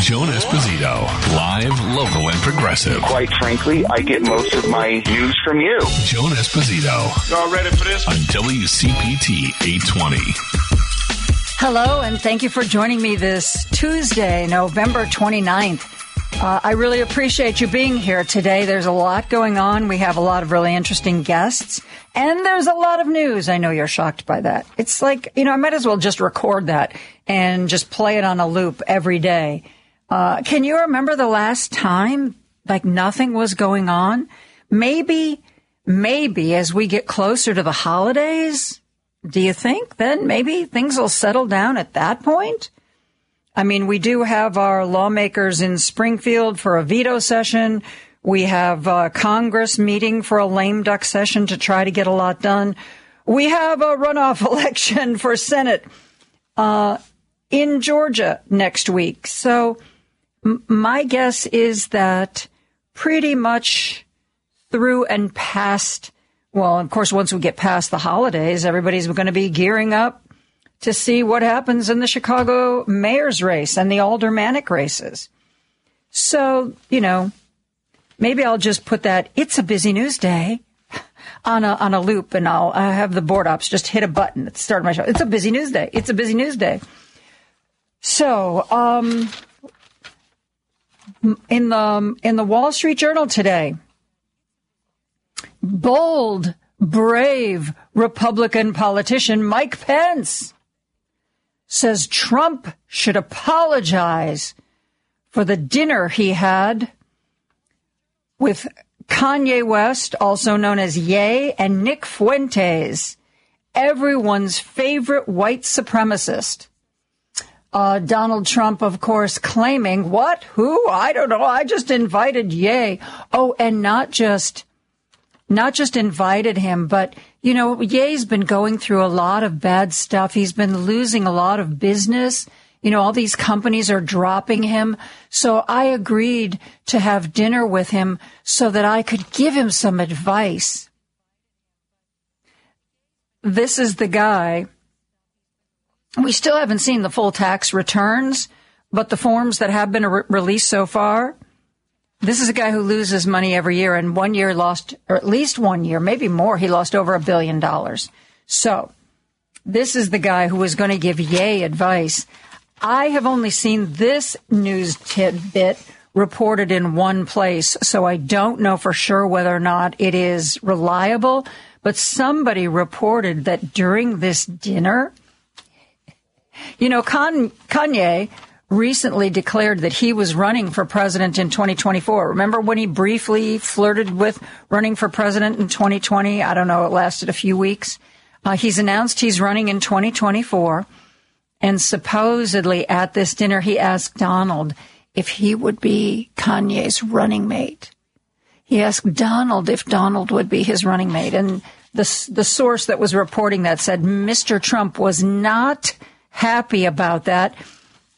Joan Esposito, live, local, and progressive. Quite frankly, I get most of my news from you. Joan Esposito Y'all ready for this? on WCPT 820. Hello, and thank you for joining me this Tuesday, November 29th. Uh, I really appreciate you being here today. There's a lot going on. We have a lot of really interesting guests, and there's a lot of news. I know you're shocked by that. It's like, you know, I might as well just record that and just play it on a loop every day. Uh, can you remember the last time like nothing was going on? Maybe, maybe as we get closer to the holidays, do you think then maybe things will settle down at that point? I mean, we do have our lawmakers in Springfield for a veto session. We have uh, Congress meeting for a lame duck session to try to get a lot done. We have a runoff election for Senate uh, in Georgia next week. So my guess is that pretty much through and past, well, of course, once we get past the holidays, everybody's going to be gearing up to see what happens in the Chicago mayor's race and the aldermanic races. So, you know, maybe I'll just put that it's a busy news day on a on a loop and I'll I have the board ops just hit a button at the start of my show. It's a busy news day. It's a busy news day. So, um in the in the Wall Street Journal today, bold, brave Republican politician Mike Pence says Trump should apologize for the dinner he had with Kanye West, also known as Ye, and Nick Fuentes, everyone's favorite white supremacist. Uh, Donald Trump, of course, claiming what? Who? I don't know. I just invited Ye. Oh, and not just, not just invited him, but you know, Ye's been going through a lot of bad stuff. He's been losing a lot of business. You know, all these companies are dropping him. So I agreed to have dinner with him so that I could give him some advice. This is the guy. We still haven't seen the full tax returns, but the forms that have been re- released so far, this is a guy who loses money every year and one year lost, or at least one year, maybe more, he lost over a billion dollars. So this is the guy who was going to give Ye advice. I have only seen this news tidbit reported in one place, so I don't know for sure whether or not it is reliable, but somebody reported that during this dinner, you know, Kanye recently declared that he was running for president in 2024. Remember when he briefly flirted with running for president in 2020? I don't know, it lasted a few weeks. Uh, he's announced he's running in 2024. And supposedly at this dinner, he asked Donald if he would be Kanye's running mate. He asked Donald if Donald would be his running mate. And the, the source that was reporting that said Mr. Trump was not happy about that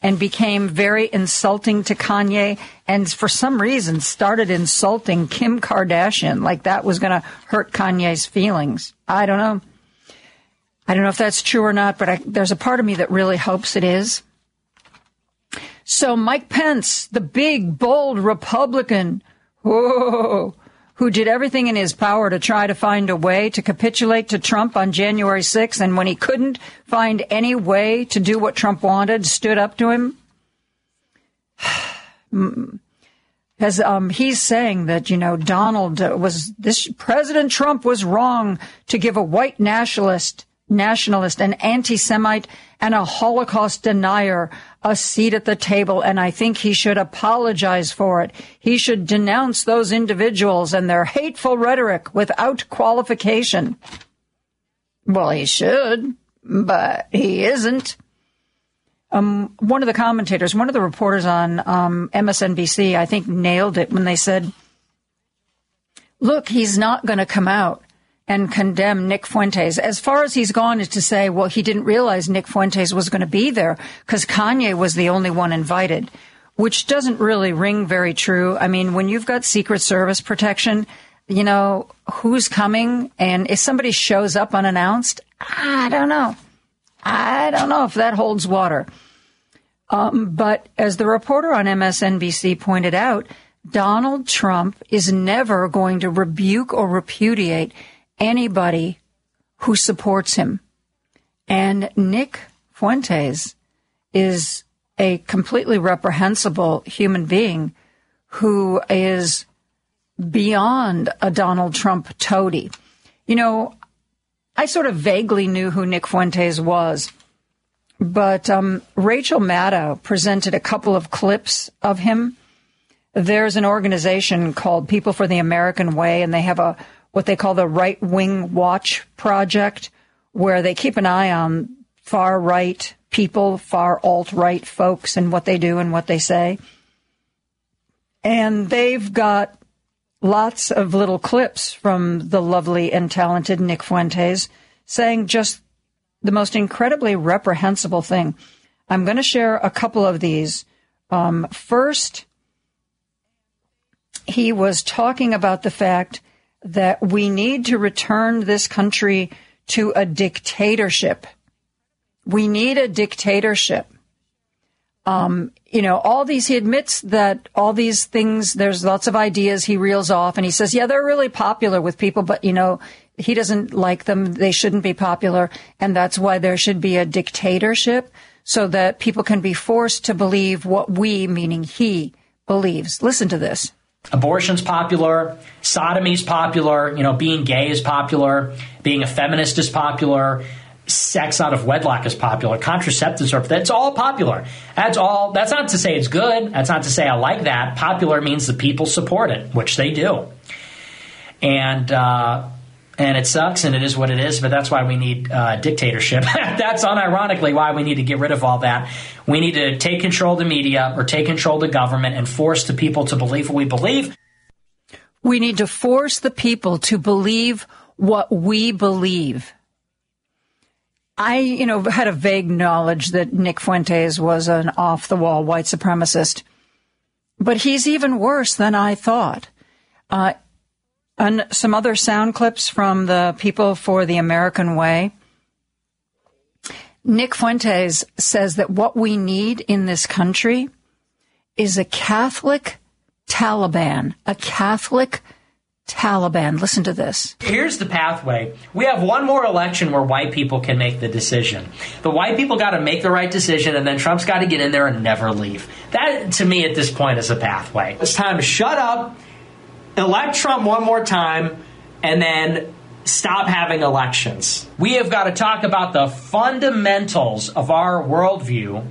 and became very insulting to Kanye and for some reason started insulting Kim Kardashian like that was going to hurt Kanye's feelings. I don't know. I don't know if that's true or not, but I, there's a part of me that really hopes it is. So Mike Pence, the big, bold Republican, whoa, who did everything in his power to try to find a way to capitulate to Trump on January 6th. And when he couldn't find any way to do what Trump wanted, stood up to him. As um, he's saying that, you know, Donald was this President Trump was wrong to give a white nationalist, nationalist, an anti-Semite, and a Holocaust denier a seat at the table, and I think he should apologize for it. He should denounce those individuals and their hateful rhetoric without qualification. Well, he should, but he isn't. Um, one of the commentators, one of the reporters on um, MSNBC, I think nailed it when they said, look, he's not going to come out and condemn Nick Fuentes. As far as he's gone is to say, well, he didn't realize Nick Fuentes was going to be there because Kanye was the only one invited, which doesn't really ring very true. I mean, when you've got Secret Service protection, you know, who's coming and if somebody shows up unannounced, I don't know. I don't know if that holds water. Um, but as the reporter on MSNBC pointed out, Donald Trump is never going to rebuke or repudiate anybody who supports him. And Nick Fuentes is a completely reprehensible human being who is beyond a Donald Trump toady. You know, I sort of vaguely knew who Nick Fuentes was, but um, Rachel Maddow presented a couple of clips of him. There's an organization called People for the American Way, and they have a what they call the Right Wing Watch Project, where they keep an eye on far right people, far alt right folks, and what they do and what they say. And they've got lots of little clips from the lovely and talented Nick Fuentes saying just the most incredibly reprehensible thing. I'm going to share a couple of these. Um, first, he was talking about the fact that we need to return this country to a dictatorship. We need a dictatorship. Um, you know, all these, he admits that all these things, there's lots of ideas he reels off and he says, yeah, they're really popular with people, but you know, he doesn't like them. They shouldn't be popular. And that's why there should be a dictatorship so that people can be forced to believe what we, meaning he, believes. Listen to this. Abortion's popular, sodomy's popular, you know, being gay is popular, being a feminist is popular, sex out of wedlock is popular. Contraceptives are that's all popular. That's all. That's not to say it's good. That's not to say I like that. Popular means the people support it, which they do. And uh, and it sucks, and it is what it is. But that's why we need uh, dictatorship. that's unironically why we need to get rid of all that. We need to take control of the media or take control of the government and force the people to believe what we believe. We need to force the people to believe what we believe. I, you know, had a vague knowledge that Nick Fuentes was an off the wall white supremacist, but he's even worse than I thought. Uh, and some other sound clips from the People for the American Way. Nick Fuentes says that what we need in this country is a Catholic Taliban, a Catholic Taliban. Listen to this. Here's the pathway. We have one more election where white people can make the decision. The white people got to make the right decision, and then Trump's got to get in there and never leave. That, to me, at this point, is a pathway. It's time to shut up, elect Trump one more time, and then stop having elections. We have got to talk about the fundamentals of our worldview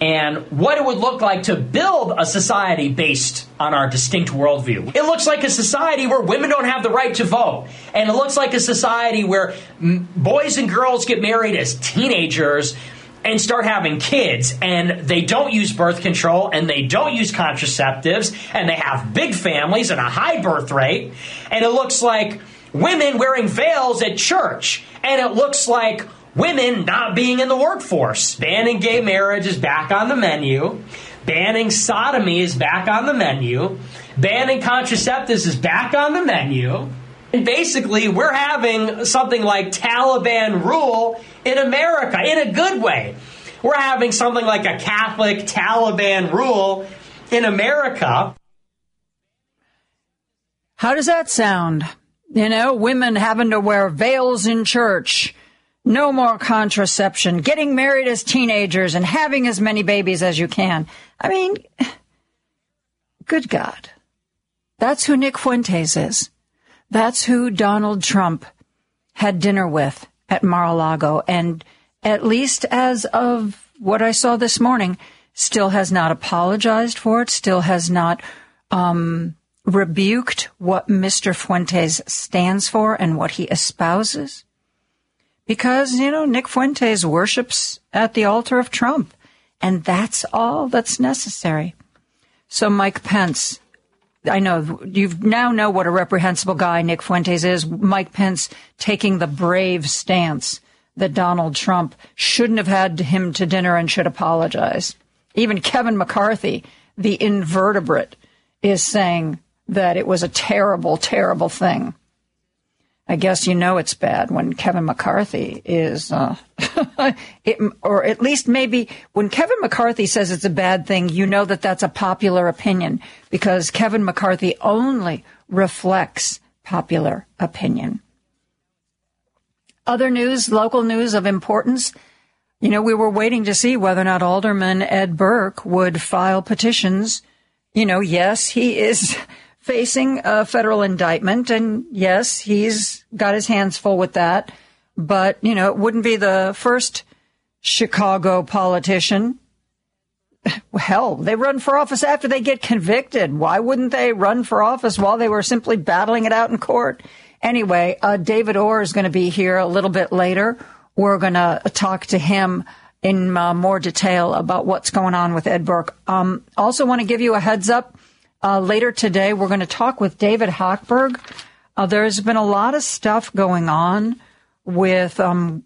and what it would look like to build a society based on our distinct worldview. It looks like a society where women don't have the right to vote. And it looks like a society where boys and girls get married as teenagers and start having kids and they don't use birth control and they don't use contraceptives and they have big families and a high birth rate. And it looks like women wearing veils at church. And it looks like women not being in the workforce. Banning gay marriage is back on the menu. Banning sodomy is back on the menu. Banning contraceptives is back on the menu. And basically, we're having something like Taliban rule in America in a good way. We're having something like a Catholic Taliban rule in America. How does that sound? You know, women having to wear veils in church no more contraception, getting married as teenagers and having as many babies as you can. I mean, good God. That's who Nick Fuentes is. That's who Donald Trump had dinner with at Mar-a-Lago. And at least as of what I saw this morning, still has not apologized for it, still has not, um, rebuked what Mr. Fuentes stands for and what he espouses because, you know, Nick Fuentes worships at the altar of Trump. And that's all that's necessary. So Mike Pence, I know you now know what a reprehensible guy Nick Fuentes is. Mike Pence taking the brave stance that Donald Trump shouldn't have had him to dinner and should apologize. Even Kevin McCarthy, the invertebrate, is saying that it was a terrible, terrible thing. I guess you know it's bad when Kevin McCarthy is, uh, it, or at least maybe when Kevin McCarthy says it's a bad thing, you know that that's a popular opinion because Kevin McCarthy only reflects popular opinion. Other news, local news of importance. You know, we were waiting to see whether or not Alderman Ed Burke would file petitions. You know, yes, he is facing a federal indictment. And yes, he's got his hands full with that. But, you know, it wouldn't be the first Chicago politician. Hell, they run for office after they get convicted. Why wouldn't they run for office while they were simply battling it out in court? Anyway, uh, David Orr is going to be here a little bit later. We're going to talk to him in uh, more detail about what's going on with Ed Burke. Um, also want to give you a heads up. Uh, later today, we're going to talk with David Hochberg. Uh, there's been a lot of stuff going on with um,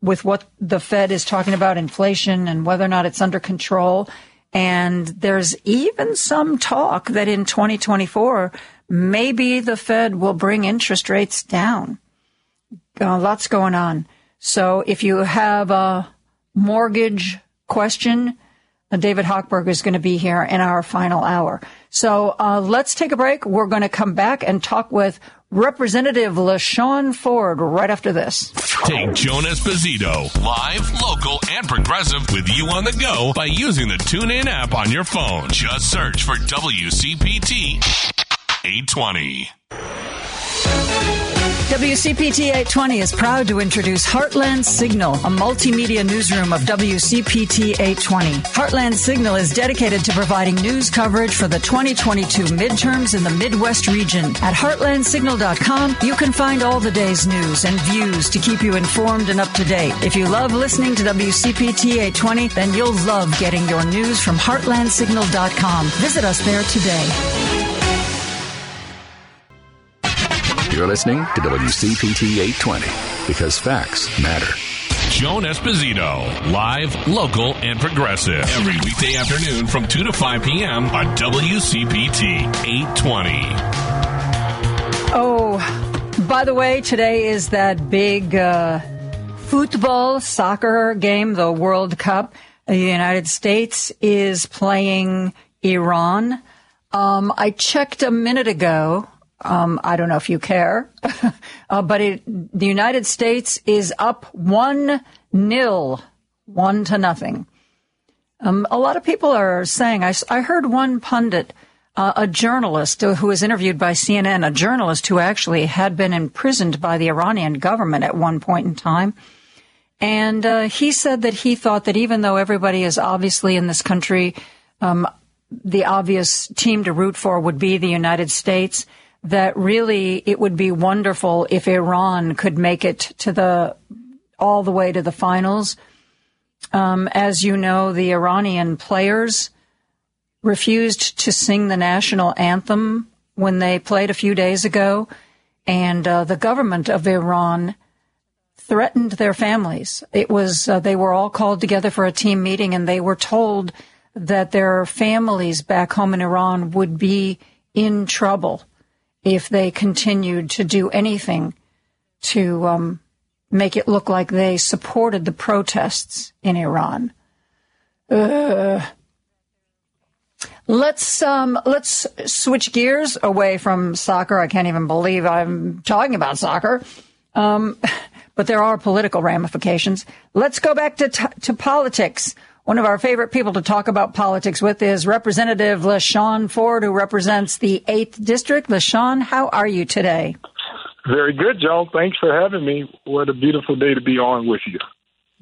with what the Fed is talking about inflation and whether or not it's under control. And there's even some talk that in 2024, maybe the Fed will bring interest rates down. Uh, lots going on. So if you have a mortgage question, David Hochberg is going to be here in our final hour. So uh, let's take a break. We're going to come back and talk with Representative LaShawn Ford right after this. Take Joan Esposito, live, local, and progressive with you on the go by using the TuneIn app on your phone. Just search for WCPT 820. WCPT 820 is proud to introduce Heartland Signal, a multimedia newsroom of WCPT 820. Heartland Signal is dedicated to providing news coverage for the 2022 midterms in the Midwest region. At heartlandsignal.com, you can find all the day's news and views to keep you informed and up to date. If you love listening to WCPT 820, then you'll love getting your news from heartlandsignal.com. Visit us there today. You're listening to WCPT 820 because facts matter. Joan Esposito, live, local, and progressive. Every weekday afternoon from 2 to 5 p.m. on WCPT 820. Oh, by the way, today is that big uh, football soccer game, the World Cup. The United States is playing Iran. Um, I checked a minute ago um, I don't know if you care, uh, but it, the United States is up one nil, one to nothing. Um, a lot of people are saying. I, I heard one pundit, uh, a journalist who was interviewed by CNN, a journalist who actually had been imprisoned by the Iranian government at one point in time. And uh, he said that he thought that even though everybody is obviously in this country, um, the obvious team to root for would be the United States that really it would be wonderful if Iran could make it to the all the way to the finals. Um, as you know, the Iranian players refused to sing the national anthem when they played a few days ago, and uh, the government of Iran threatened their families. It was uh, they were all called together for a team meeting, and they were told that their families back home in Iran would be in trouble if they continued to do anything to um, make it look like they supported the protests in Iran. Uh, let's um, let's switch gears away from soccer. I can't even believe I'm talking about soccer, um, but there are political ramifications. Let's go back to t- to politics. One of our favorite people to talk about politics with is Representative LaShawn Ford, who represents the 8th District. LaShawn, how are you today? Very good, Joan. Thanks for having me. What a beautiful day to be on with you.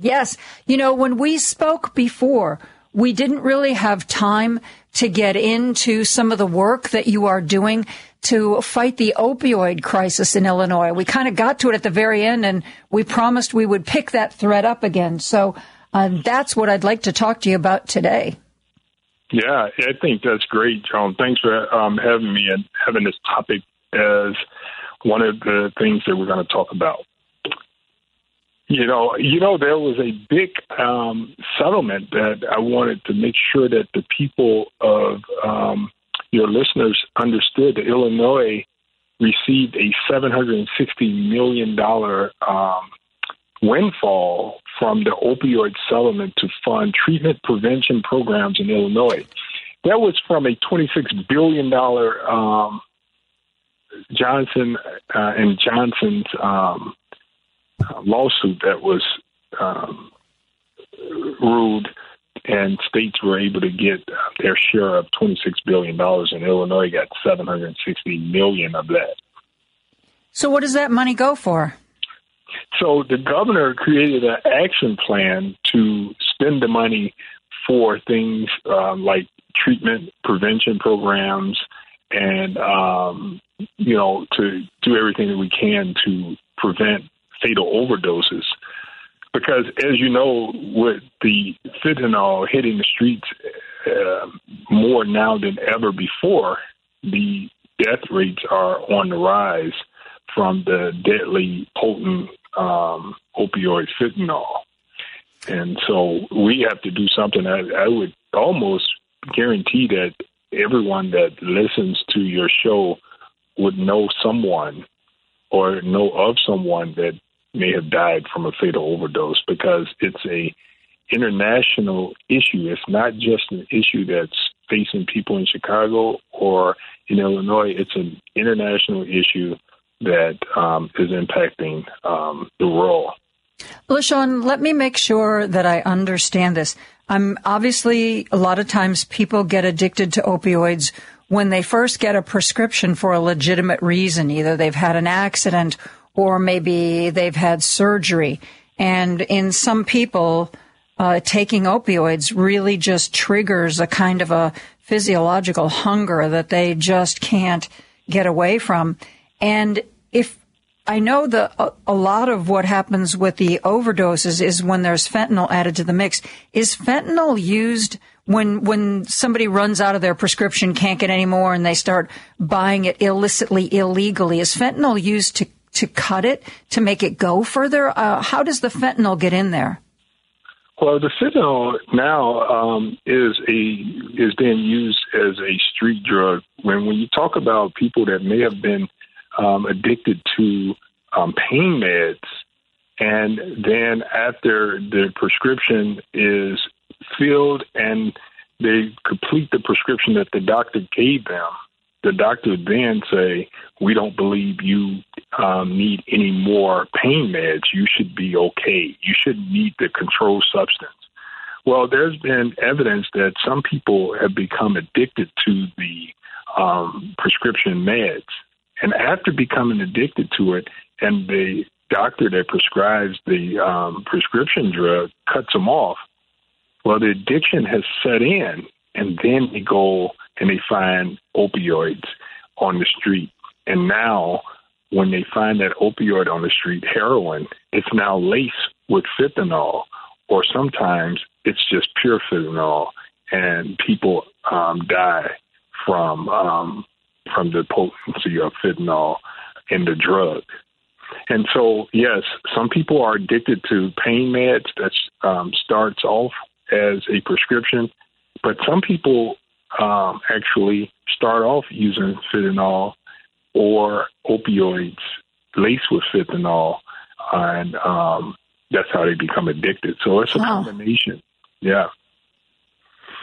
Yes. You know, when we spoke before, we didn't really have time to get into some of the work that you are doing to fight the opioid crisis in Illinois. We kind of got to it at the very end and we promised we would pick that thread up again. So uh, that's what I'd like to talk to you about today. Yeah, I think that's great, Joan. Thanks for um, having me and having this topic as one of the things that we're going to talk about. You know, you know, there was a big um, settlement that I wanted to make sure that the people of um, your listeners understood that Illinois received a $760 million um, windfall from the opioid settlement to fund treatment prevention programs in Illinois. That was from a $26 billion um, Johnson uh, and Johnson's um, lawsuit that was um, ruled, and states were able to get their share of $26 billion, and Illinois got 760 million of that. So, what does that money go for? So, the governor created an action plan to spend the money for things uh, like treatment prevention programs and um, you know to do everything that we can to prevent fatal overdoses. Because as you know with the fentanyl hitting the streets uh, more now than ever before the death rates are on the rise from the deadly potent um, opioid fentanyl and so we have to do something I, I would almost guarantee that everyone that listens to your show would know someone or know of someone that may have died from a fatal overdose because it's a international issue. It's not just an issue that's facing people in Chicago or in Illinois. It's an international issue that um, is impacting um, the world. LaShawn, let me make sure that I understand this. I'm obviously a lot of times people get addicted to opioids when they first get a prescription for a legitimate reason. Either they've had an accident or maybe they've had surgery. And in some people, uh, taking opioids really just triggers a kind of a physiological hunger that they just can't get away from. And if I know the a, a, lot of what happens with the overdoses is when there's fentanyl added to the mix. Is fentanyl used when when somebody runs out of their prescription, can't get any more, and they start buying it illicitly, illegally? Is fentanyl used to to cut it to make it go further? Uh, how does the fentanyl get in there? Well, the fentanyl now um, is a is being used as a street drug. When when you talk about people that may have been um, addicted to um, pain meds, and then after the prescription is filled and they complete the prescription that the doctor gave them, the doctor then say, "We don't believe you um, need any more pain meds. You should be okay. You shouldn't need the controlled substance." Well, there's been evidence that some people have become addicted to the um, prescription meds, and after becoming addicted to it, and the doctor that prescribes the um, prescription drug cuts them off, well, the addiction has set in, and then they go and they find opioids on the street. And now, when they find that opioid on the street, heroin, it's now laced with fentanyl, or sometimes it's just pure fentanyl, and people um, die from um, from the potency of fentanyl in the drug. And so, yes, some people are addicted to pain meds that um, starts off as a prescription, but some people um, actually start off using fentanyl or opioids laced with fentanyl, and um, that's how they become addicted. So it's a wow. combination. Yeah.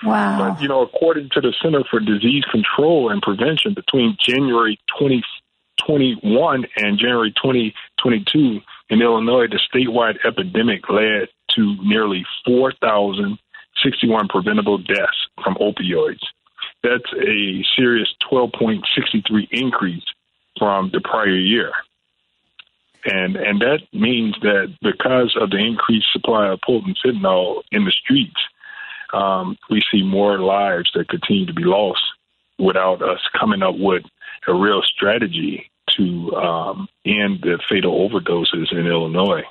Wow. But, you know, according to the Center for Disease Control and Prevention, between January 2021 and January 2022 in Illinois, the statewide epidemic led to nearly 4,061 preventable deaths from opioids. That's a serious 12.63 increase from the prior year. And and that means that because of the increased supply of potent fentanyl in the streets, um, we see more lives that continue to be lost without us coming up with a real strategy to um, end the fatal overdoses in Illinois.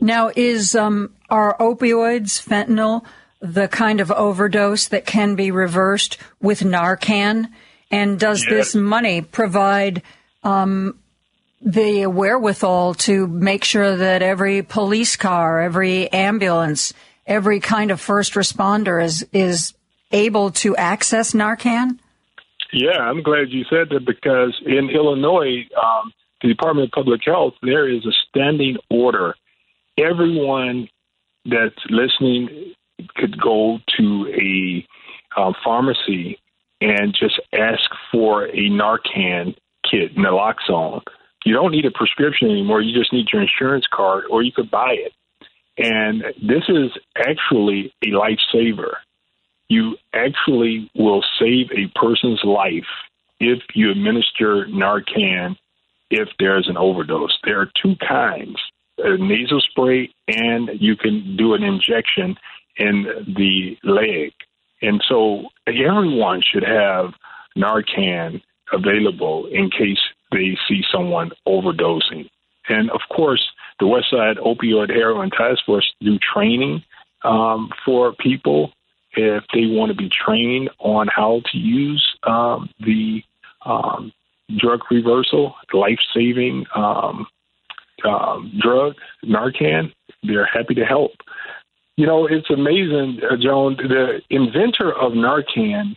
Now, is um, are opioids, fentanyl, the kind of overdose that can be reversed with Narcan? And does yes. this money provide um, the wherewithal to make sure that every police car, every ambulance, every kind of first responder is is able to access Narcan? Yeah, I'm glad you said that because in Illinois, um, the Department of Public Health, there is a standing order. Everyone that's listening could go to a uh, pharmacy and just ask for a Narcan kit, naloxone. You don't need a prescription anymore. You just need your insurance card, or you could buy it. And this is actually a lifesaver. You actually will save a person's life if you administer Narcan if there's an overdose. There are two kinds a nasal spray, and you can do an injection in the leg. And so everyone should have Narcan available in case they see someone overdosing. And of course, the West Side Opioid Heroin Task Force do training um, for people if they want to be trained on how to use um, the um, drug reversal, life saving um, um, drug, Narcan. They're happy to help. You know, it's amazing, uh, Joan. The inventor of Narcan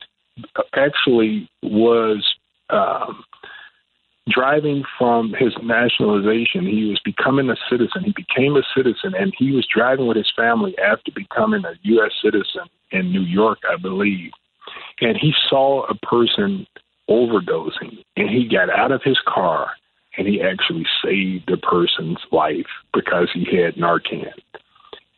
actually was um, driving from his nationalization. He was becoming a citizen. He became a citizen, and he was driving with his family after becoming a U.S. citizen in New York, I believe. And he saw a person overdosing, and he got out of his car and he actually saved the person's life because he had Narcan.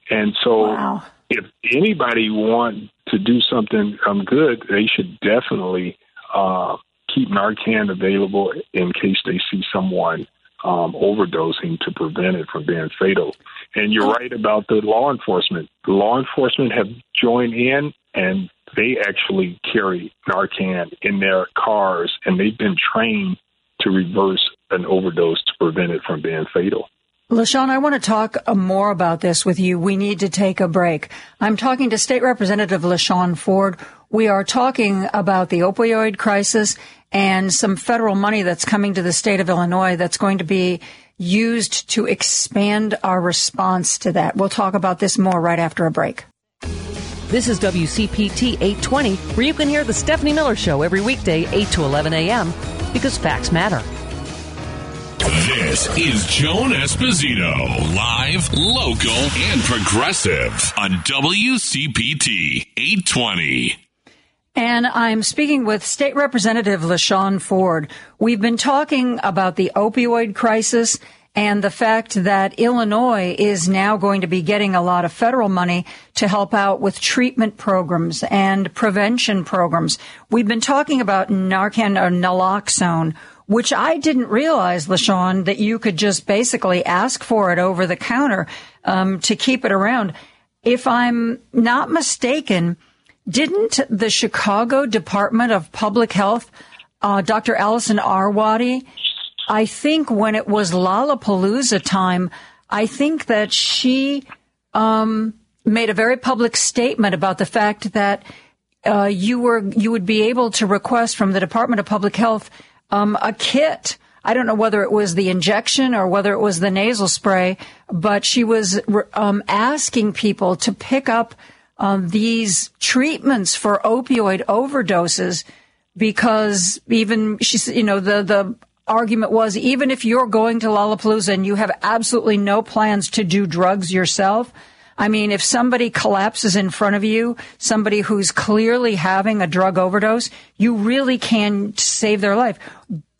And so, wow. if anybody want to do something um, good, they should definitely uh, keep Narcan available in case they see someone um, overdosing to prevent it from being fatal. And you're right about the law enforcement. Law enforcement have joined in and they actually carry Narcan in their cars and they've been trained to reverse an overdose to prevent it from being fatal. LaShawn, I want to talk uh, more about this with you. We need to take a break. I'm talking to State Representative LaShawn Ford. We are talking about the opioid crisis and some federal money that's coming to the state of Illinois that's going to be used to expand our response to that. We'll talk about this more right after a break. This is WCPT 820, where you can hear the Stephanie Miller Show every weekday, 8 to 11 a.m., because facts matter. This is Joan Esposito, live, local, and progressive on WCPT 820. And I'm speaking with State Representative LaShawn Ford. We've been talking about the opioid crisis and the fact that Illinois is now going to be getting a lot of federal money to help out with treatment programs and prevention programs. We've been talking about Narcan or naloxone, which I didn't realize, LaShawn, that you could just basically ask for it over the counter um, to keep it around. If I'm not mistaken, didn't the Chicago Department of Public Health, uh, Dr. Allison Arwady, I think when it was Lollapalooza time, I think that she um, made a very public statement about the fact that uh, you were you would be able to request from the Department of Public Health um, a kit. I don't know whether it was the injection or whether it was the nasal spray, but she was um, asking people to pick up um, these treatments for opioid overdoses because even she's, you know, the, the argument was even if you're going to Lollapalooza and you have absolutely no plans to do drugs yourself, I mean, if somebody collapses in front of you, somebody who's clearly having a drug overdose, you really can save their life.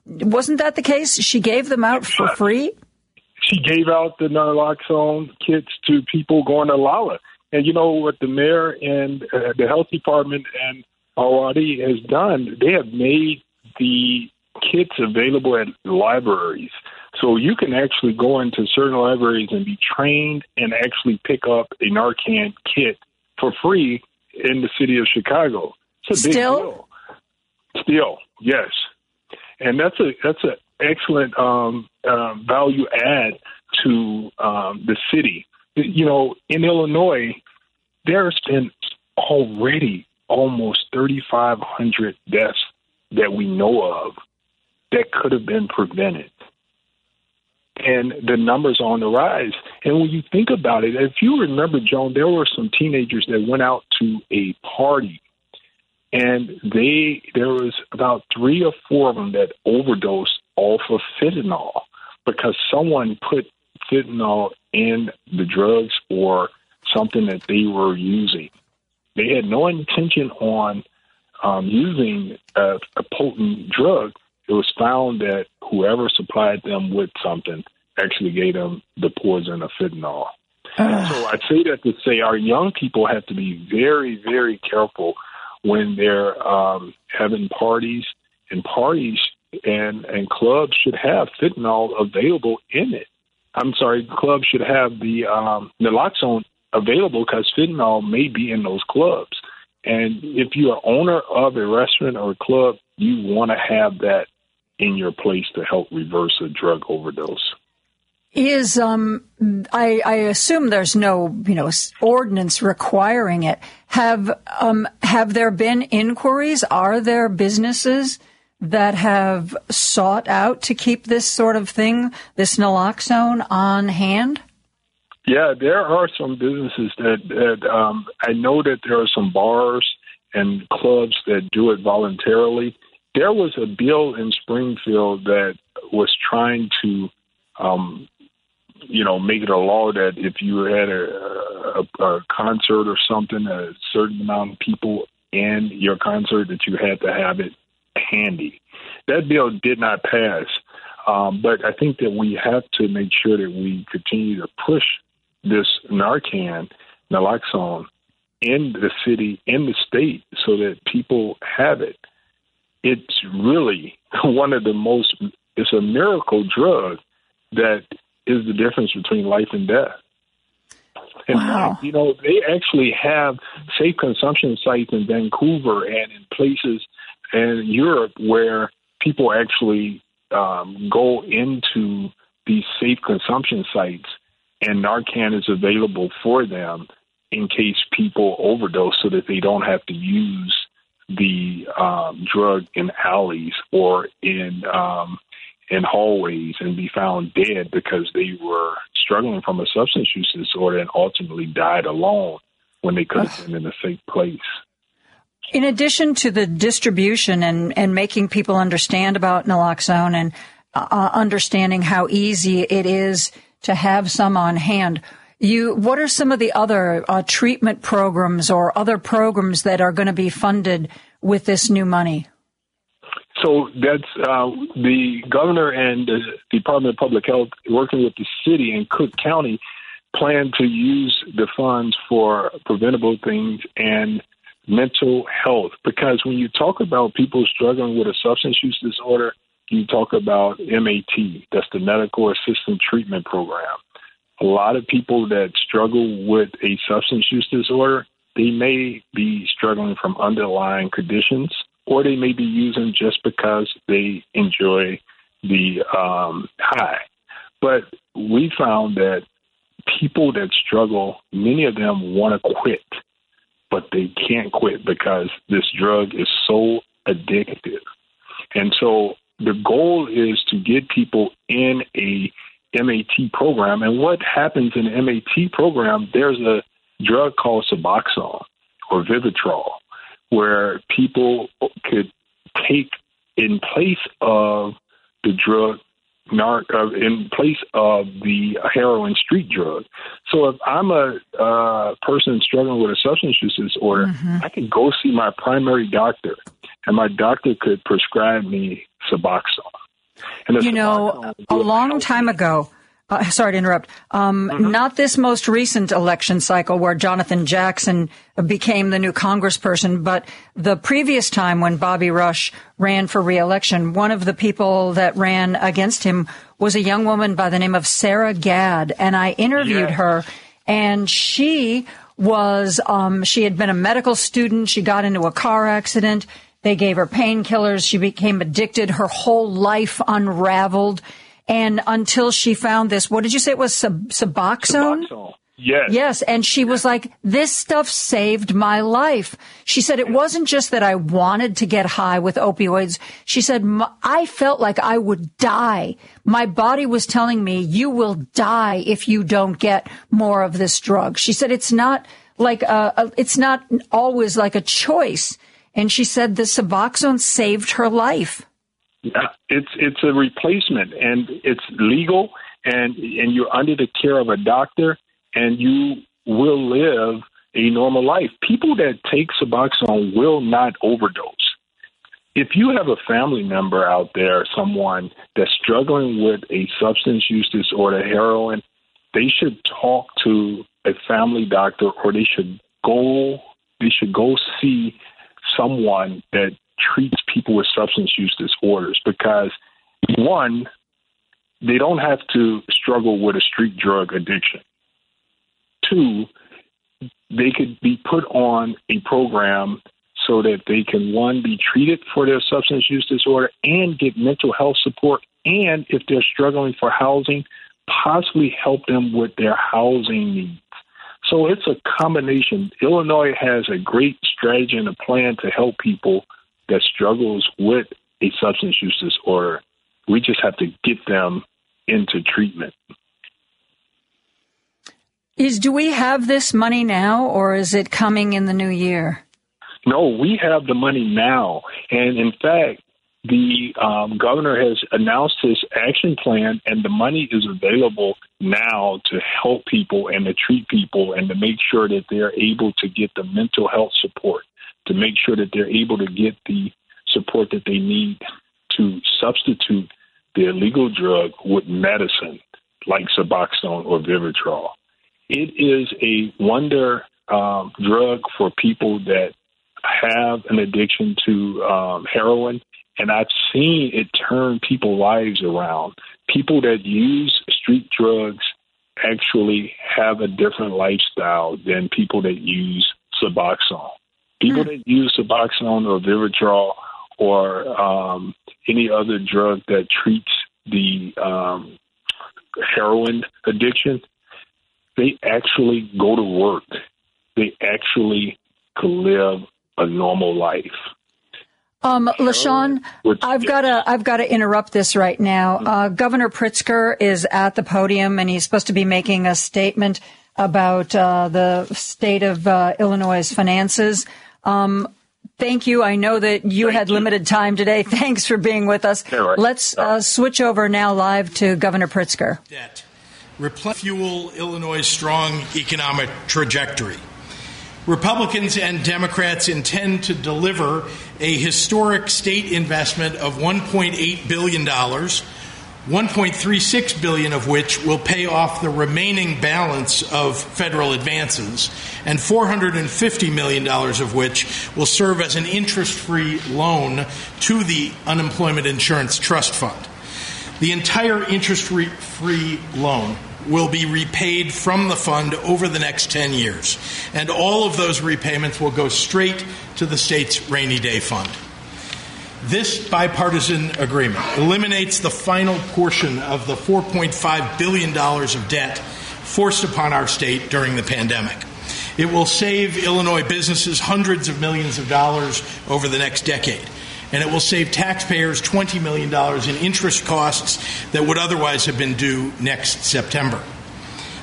Wasn't that the case? She gave them out for free? She gave out the naloxone kits to people going to Lolla. And you know what the mayor and uh, the health department and Arwady has done? They have made the kits available at libraries. So you can actually go into certain libraries and be trained and actually pick up a Narcan kit for free in the city of Chicago. It's a Still? big deal. Still, yes. And that's a that's an excellent um, uh, value add to um, the city you know, in Illinois, there's been already almost 3,500 deaths that we know of that could have been prevented. And the numbers are on the rise. And when you think about it, if you remember, Joan, there were some teenagers that went out to a party and they there was about three or four of them that overdosed off of fentanyl because someone put fentanyl in the drugs or something that they were using. They had no intention on um, using a, a potent drug. It was found that whoever supplied them with something actually gave them the poison of fentanyl. so I say that to say our young people have to be very, very careful when they're um, having parties, and parties and and clubs should have fentanyl available in it. I'm sorry, clubs should have the um, naloxone available because fentanyl may be in those clubs. And if you're owner of a restaurant or a club, you want to have that in your place to help reverse a drug overdose. Is um, I, I assume there's no you know ordinance requiring it. Have um, have there been inquiries? Are there businesses that have sought out to keep this sort of thing, this naloxone, on hand? Yeah, there are some businesses that, that um, I know that there are some bars and clubs that do it voluntarily. There was a bill in Springfield that was trying to, um, you know, make it a law that if you had a, a, a concert or something, a certain amount of people in your concert, that you had to have it handy. That bill did not pass. Um, but I think that we have to make sure that we continue to push this Narcan, naloxone, in the city, in the state, so that people have it. It's really one of the most, it's a miracle drug that is the difference between life and death. And wow. you know, they actually have safe consumption sites in Vancouver and in places in Europe where people actually um, go into these safe consumption sites and Narcan is available for them in case people overdose so that they don't have to use the um, drug in alleys or in um, in hallways and be found dead because they were struggling from a substance use disorder and ultimately died alone when they could have been in a safe place. In addition to the distribution and, and making people understand about naloxone and uh, understanding how easy it is to have some on hand, you, what are some of the other uh, treatment programs or other programs that are going to be funded with this new money? So that's uh, the governor and the Department of Public Health, working with the city and Cook County, plan to use the funds for preventable things and mental health. Because when you talk about people struggling with a substance use disorder, you talk about MAT, that's the Medical Assistant Treatment Program. A lot of people that struggle with a substance use disorder, they may be struggling from underlying conditions, or they may be using just because they enjoy the um, high. But we found that people that struggle, many of them want to quit, but they can't quit because this drug is so addictive. And so the goal is to get people in a MAT program. And what happens in the MAT program, there's a drug called Suboxone or Vivitrol, where people could take in place of the drug narc uh, in place of the heroin street drug. So if I'm a uh, person struggling with a substance use disorder, mm-hmm. I can go see my primary doctor, and my doctor could prescribe me Suboxone. And you know, a long time ago, uh, sorry to interrupt. Um, mm-hmm. Not this most recent election cycle where Jonathan Jackson became the new congressperson, but the previous time when Bobby Rush ran for reelection, one of the people that ran against him was a young woman by the name of Sarah Gad. And I interviewed yes. her, and she was, um, she had been a medical student. She got into a car accident. They gave her painkillers. She became addicted. Her whole life unraveled. And until she found this, what did you say it was? Sub- Suboxone? Suboxone. Yes. Yes. And she was like, this stuff saved my life. She said it wasn't just that I wanted to get high with opioids. She said, I felt like I would die. My body was telling me, you will die if you don't get more of this drug. She said, it's not like a, a it's not always like a choice and she said the Suboxone saved her life. Yeah, it's it's a replacement, and it's legal, and and you're under the care of a doctor, and you will live a normal life. People that take Suboxone will not overdose. If you have a family member out there, someone that's struggling with a substance use disorder, heroin, they should talk to a family doctor or they should go they should go see someone that treats people with substance use disorders because one they don't have to struggle with a street drug addiction. Two they could be put on a program so that they can one be treated for their substance use disorder and get mental health support and if they're struggling for housing possibly help them with their housing needs so it's a combination. Illinois has a great strategy and a plan to help people that struggles with a substance use disorder. We just have to get them into treatment. Is do we have this money now or is it coming in the new year? No, we have the money now. And in fact, the um, governor has announced his action plan, and the money is available now to help people and to treat people and to make sure that they're able to get the mental health support, to make sure that they're able to get the support that they need to substitute the illegal drug with medicine like Suboxone or Vivitrol. It is a wonder um, drug for people that have an addiction to um, heroin and I've seen it turn people's lives around. People that use street drugs actually have a different lifestyle than people that use Suboxone. People mm. that use Suboxone or Vivitrol or um, any other drug that treats the um, heroin addiction, they actually go to work. They actually can live a normal life. Um, LaShawn, I've got to I've got to interrupt this right now. Mm-hmm. Uh, Governor Pritzker is at the podium, and he's supposed to be making a statement about uh, the state of uh, Illinois' finances. Um, thank you. I know that you thank had you. limited time today. Thanks for being with us. Right. Let's uh, switch over now live to Governor Pritzker. Debt. fuel Illinois' strong economic trajectory. Republicans and Democrats intend to deliver a historic state investment of $1.8 billion, 1.36 billion of which will pay off the remaining balance of federal advances, and $450 million of which will serve as an interest free loan to the Unemployment Insurance Trust Fund. The entire interest free loan will be repaid from the fund over the next 10 years. And all of those repayments will go straight to the state's rainy day fund. This bipartisan agreement eliminates the final portion of the $4.5 billion of debt forced upon our state during the pandemic. It will save Illinois businesses hundreds of millions of dollars over the next decade and it will save taxpayers $20 million in interest costs that would otherwise have been due next September.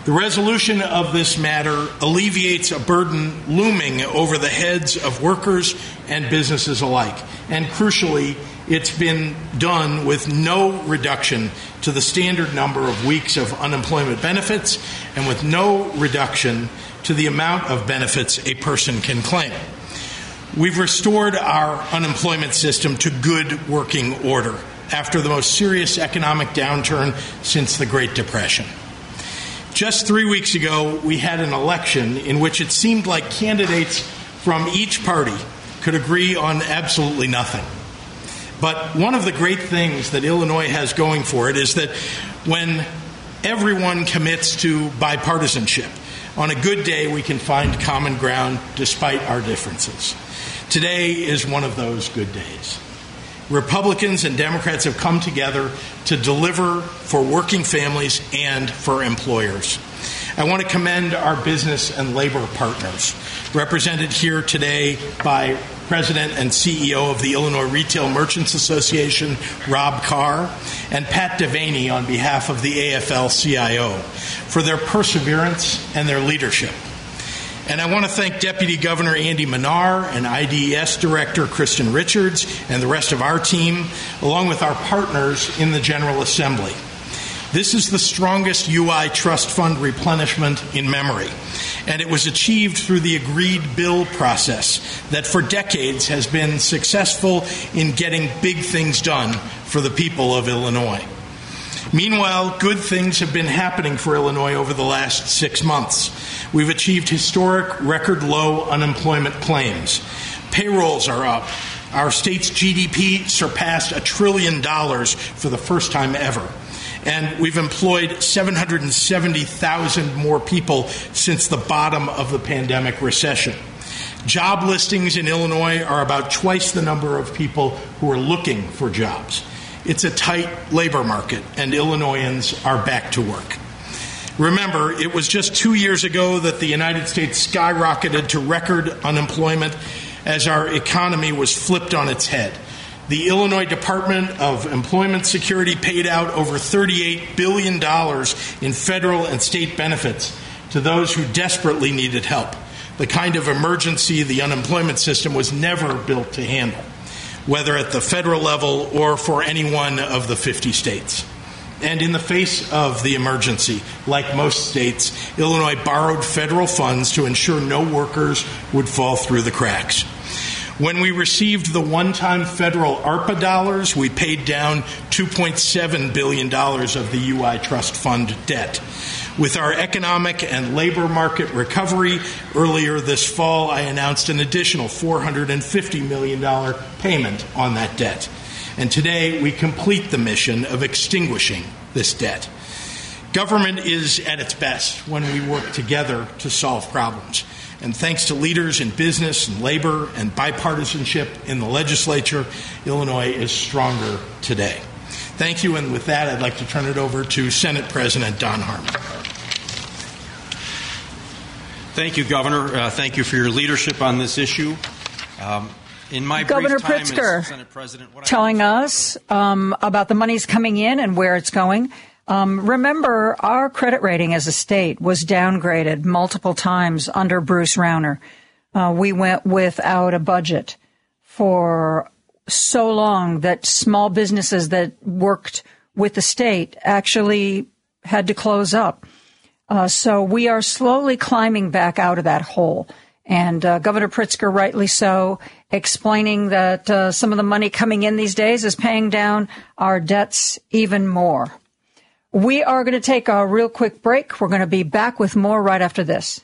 The resolution of this matter alleviates a burden looming over the heads of workers and businesses alike. And crucially, it's been done with no reduction to the standard number of weeks of unemployment benefits and with no reduction to the amount of benefits a person can claim. We've restored our unemployment system to good working order after the most serious economic downturn since the Great Depression. Just three weeks ago, we had an election in which it seemed like candidates from each party could agree on absolutely nothing. But one of the great things that Illinois has going for it is that when everyone commits to bipartisanship, on a good day, we can find common ground despite our differences. Today is one of those good days. Republicans and Democrats have come together to deliver for working families and for employers. I want to commend our business and labor partners, represented here today by President and CEO of the Illinois Retail Merchants Association, Rob Carr, and Pat Devaney on behalf of the AFL CIO, for their perseverance and their leadership. And I want to thank Deputy Governor Andy Manar and IDES Director Kristin Richards and the rest of our team, along with our partners in the General Assembly. This is the strongest UI trust fund replenishment in memory, and it was achieved through the agreed bill process that for decades has been successful in getting big things done for the people of Illinois. Meanwhile, good things have been happening for Illinois over the last six months. We've achieved historic record low unemployment claims. Payrolls are up. Our state's GDP surpassed a trillion dollars for the first time ever. And we've employed 770,000 more people since the bottom of the pandemic recession. Job listings in Illinois are about twice the number of people who are looking for jobs. It's a tight labor market, and Illinoisans are back to work. Remember, it was just two years ago that the United States skyrocketed to record unemployment as our economy was flipped on its head. The Illinois Department of Employment Security paid out over $38 billion in federal and state benefits to those who desperately needed help, the kind of emergency the unemployment system was never built to handle whether at the federal level or for any one of the 50 states. And in the face of the emergency, like most states, Illinois borrowed federal funds to ensure no workers would fall through the cracks. When we received the one time federal ARPA dollars, we paid down $2.7 billion of the UI Trust Fund debt. With our economic and labor market recovery, earlier this fall I announced an additional $450 million payment on that debt. And today we complete the mission of extinguishing this debt. Government is at its best when we work together to solve problems. And thanks to leaders in business and labor and bipartisanship in the legislature, Illinois is stronger today. Thank you. And with that, I'd like to turn it over to Senate President Don Harmon. Thank you, Governor. Uh, thank you for your leadership on this issue. Um, Governor Pritzker as Senate President, what I- telling us um, about the money's coming in and where it's going. Um, remember, our credit rating as a state was downgraded multiple times under Bruce Rauner. Uh, we went without a budget for so long that small businesses that worked with the state actually had to close up. Uh, so we are slowly climbing back out of that hole. And uh, Governor Pritzker, rightly so, explaining that uh, some of the money coming in these days is paying down our debts even more. We are going to take a real quick break. We're going to be back with more right after this.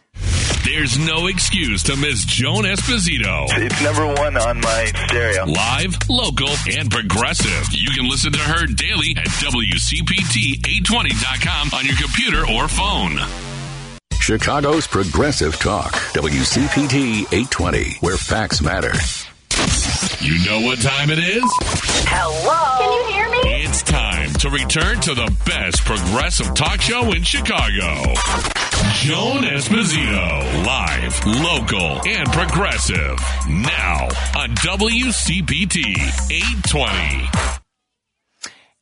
There's no excuse to miss Joan Esposito. It's number one on my stereo. Live, local, and progressive. You can listen to her daily at WCPT820.com on your computer or phone. Chicago's Progressive Talk, WCPT 820, where facts matter. You know what time it is? Hello? Can you hear me? It's time to return to the best progressive talk show in Chicago. Joan Esposito, live, local, and progressive. Now on WCPT 820.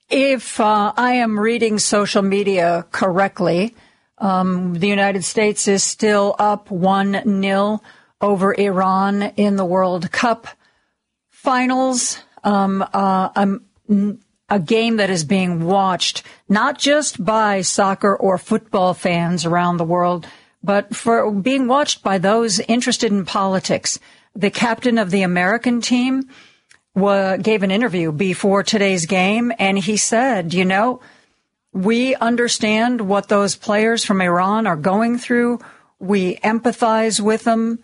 If uh, I am reading social media correctly, um, the United States is still up 1 0 over Iran in the World Cup finals. Um, uh, um, a game that is being watched not just by soccer or football fans around the world, but for being watched by those interested in politics. The captain of the American team wa- gave an interview before today's game, and he said, you know, we understand what those players from Iran are going through. We empathize with them.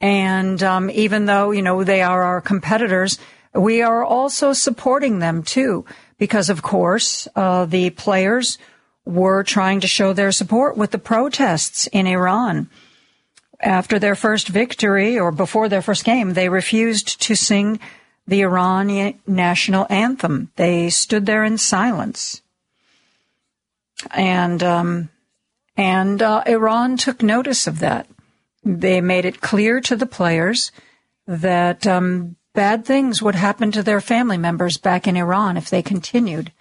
And um, even though, you know, they are our competitors, we are also supporting them too. Because, of course, uh, the players were trying to show their support with the protests in Iran. After their first victory or before their first game, they refused to sing the Iranian national anthem. They stood there in silence. And, um, and uh, Iran took notice of that. They made it clear to the players that um, bad things would happen to their family members back in Iran if they continued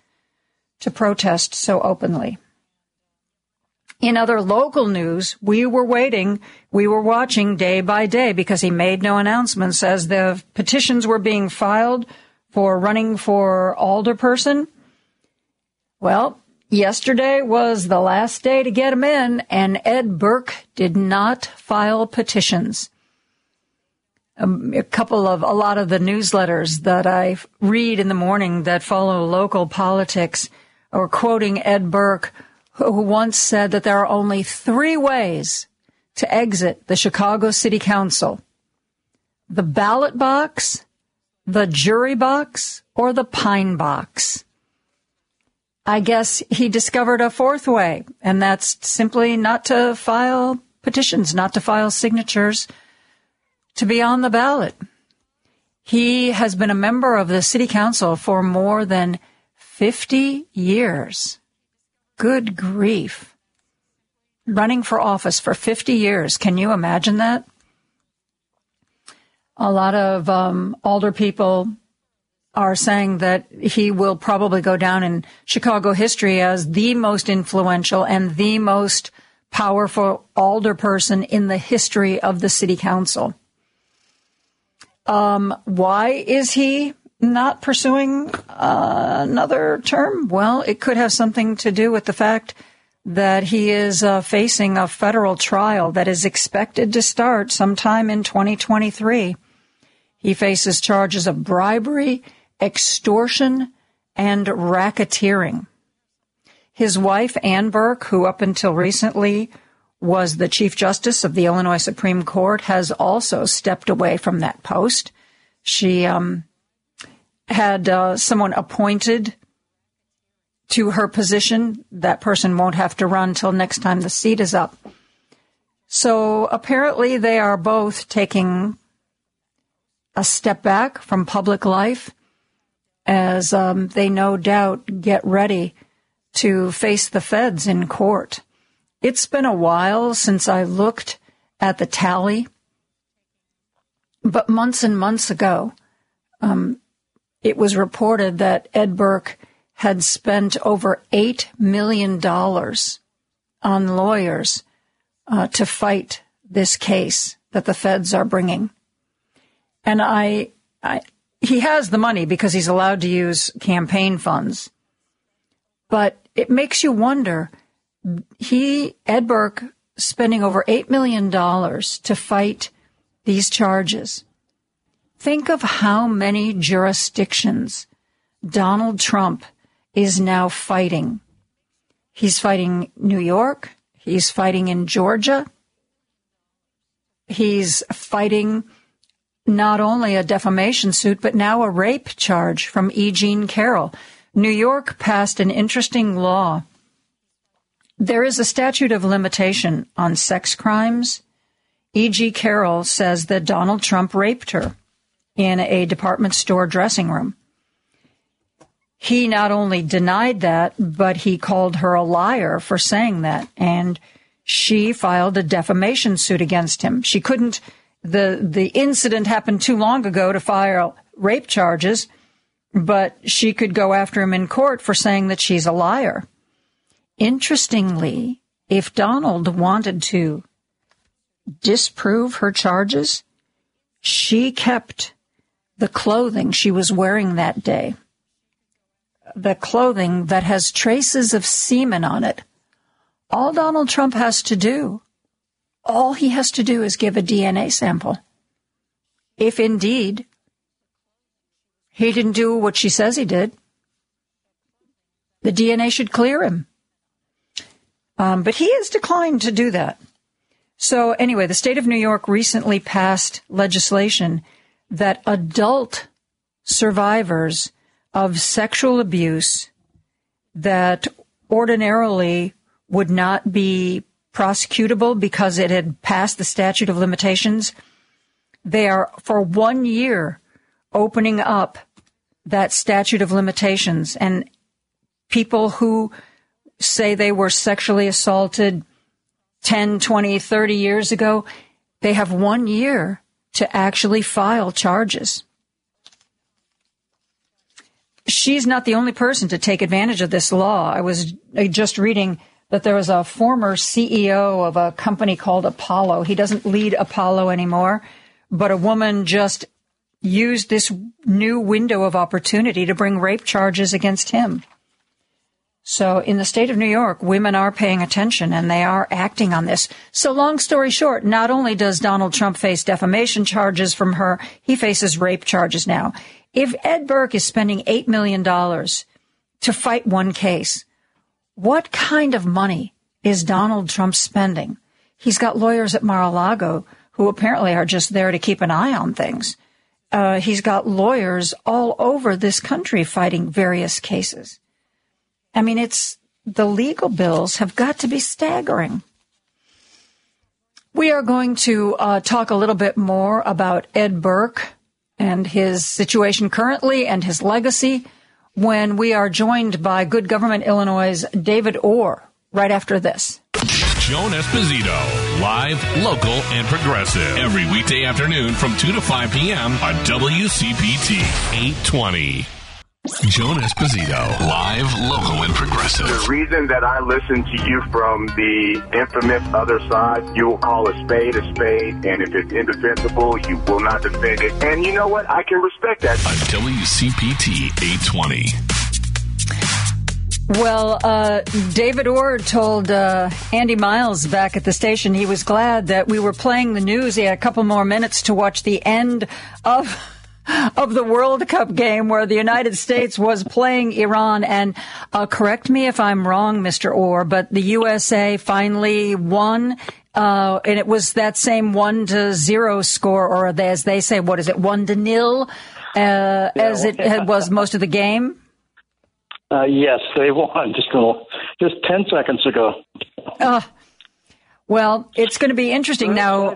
to protest so openly. In other local news, we were waiting, we were watching day by day because he made no announcements as the petitions were being filed for running for alderperson. Well, yesterday was the last day to get them in, and Ed Burke did not file petitions. Um, a couple of, a lot of the newsletters that I read in the morning that follow local politics are quoting Ed Burke who once said that there are only three ways to exit the Chicago City Council the ballot box, the jury box, or the pine box. I guess he discovered a fourth way, and that's simply not to file petitions, not to file signatures, to be on the ballot. He has been a member of the city council for more than 50 years. Good grief. Running for office for 50 years. Can you imagine that? A lot of um, older people are saying that he will probably go down in Chicago history as the most influential and the most powerful alderperson in the history of the city council. Um, why is he not pursuing uh, another term? Well, it could have something to do with the fact that he is uh, facing a federal trial that is expected to start sometime in 2023. He faces charges of bribery, extortion, and racketeering. His wife, Ann Burke, who up until recently was the Chief Justice of the Illinois Supreme Court, has also stepped away from that post. She um, had uh, someone appointed to her position. That person won't have to run till next time the seat is up. So apparently they are both taking a step back from public life as um, they no doubt get ready to face the feds in court. It's been a while since I looked at the tally, but months and months ago, um, it was reported that Ed Burke had spent over $8 million on lawyers uh, to fight this case that the feds are bringing. And I, I, he has the money because he's allowed to use campaign funds. But it makes you wonder, he, Ed Burke, spending over $8 million to fight these charges. Think of how many jurisdictions Donald Trump is now fighting. He's fighting New York. He's fighting in Georgia. He's fighting not only a defamation suit, but now a rape charge from E. Jean Carroll. New York passed an interesting law. There is a statute of limitation on sex crimes. E.G. Carroll says that Donald Trump raped her in a department store dressing room. He not only denied that, but he called her a liar for saying that. And she filed a defamation suit against him. She couldn't the the incident happened too long ago to file rape charges, but she could go after him in court for saying that she's a liar. Interestingly, if Donald wanted to disprove her charges, she kept the clothing she was wearing that day. The clothing that has traces of semen on it. All Donald Trump has to do all he has to do is give a DNA sample. If indeed he didn't do what she says he did, the DNA should clear him. Um, but he has declined to do that. So anyway, the state of New York recently passed legislation that adult survivors of sexual abuse that ordinarily would not be prosecutable because it had passed the statute of limitations. They are for one year opening up that statute of limitations and people who say they were sexually assaulted 10, 20, 30 years ago, they have one year to actually file charges. She's not the only person to take advantage of this law. I was just reading that there was a former CEO of a company called Apollo. He doesn't lead Apollo anymore, but a woman just used this new window of opportunity to bring rape charges against him. So in the state of New York, women are paying attention and they are acting on this. So long story short, not only does Donald Trump face defamation charges from her, he faces rape charges now. If Ed Burke is spending $8 million to fight one case, what kind of money is Donald Trump spending? He's got lawyers at Mar-a-Lago who apparently are just there to keep an eye on things. Uh, he's got lawyers all over this country fighting various cases. I mean, it's the legal bills have got to be staggering. We are going to uh, talk a little bit more about Ed Burke and his situation currently and his legacy when we are joined by Good Government Illinois' David Orr right after this. Joan Esposito, live, local, and progressive. Every weekday afternoon from 2 to 5 p.m. on WCPT 820. Joan Esposito, live, local, and progressive. The reason that I listen to you from the infamous other side, you will call a spade a spade, and if it's indefensible, you will not defend it. And you know what? I can respect that. On WCPT 820. Well, uh, David Orr told uh, Andy Miles back at the station he was glad that we were playing the news. He had a couple more minutes to watch the end of of the World Cup game where the United States was playing Iran. And uh, correct me if I'm wrong, Mr. Orr, but the USA finally won. Uh, and it was that same one to zero score, or as they say, what is it, one to nil, uh, yeah, as it was most of the game? Uh, yes, they won just a little, just ten seconds ago. Uh, well, it's going to be interesting now.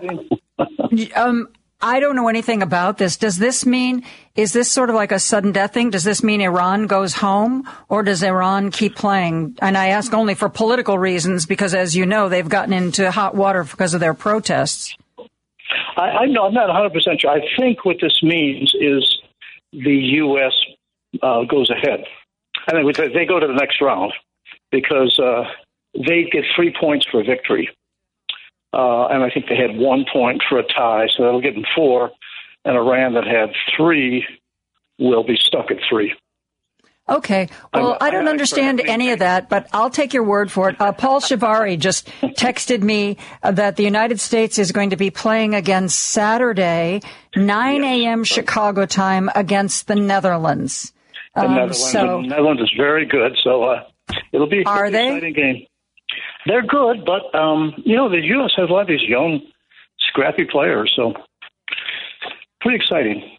um, I don't know anything about this. Does this mean, is this sort of like a sudden death thing? Does this mean Iran goes home or does Iran keep playing? And I ask only for political reasons because as you know, they've gotten into hot water because of their protests. I, I'm not 100% sure. I think what this means is the U.S. Uh, goes ahead. I mean, they go to the next round because uh, they get three points for victory. Uh, and I think they had one point for a tie, so that'll get them four. And Iran that had three will be stuck at three. Okay. Well, I, don't understand any of that, but I'll take your word for it. Uh, Paul Shivari just texted me uh, that the United States is going to be playing again Saturday, 9 a.m. Chicago time against the Netherlands. The um, Netherlands, so, the Netherlands is very good, so uh, it'll be are an they? exciting game. They're good, but um, you know the U.S. has a lot of these young, scrappy players, so pretty exciting.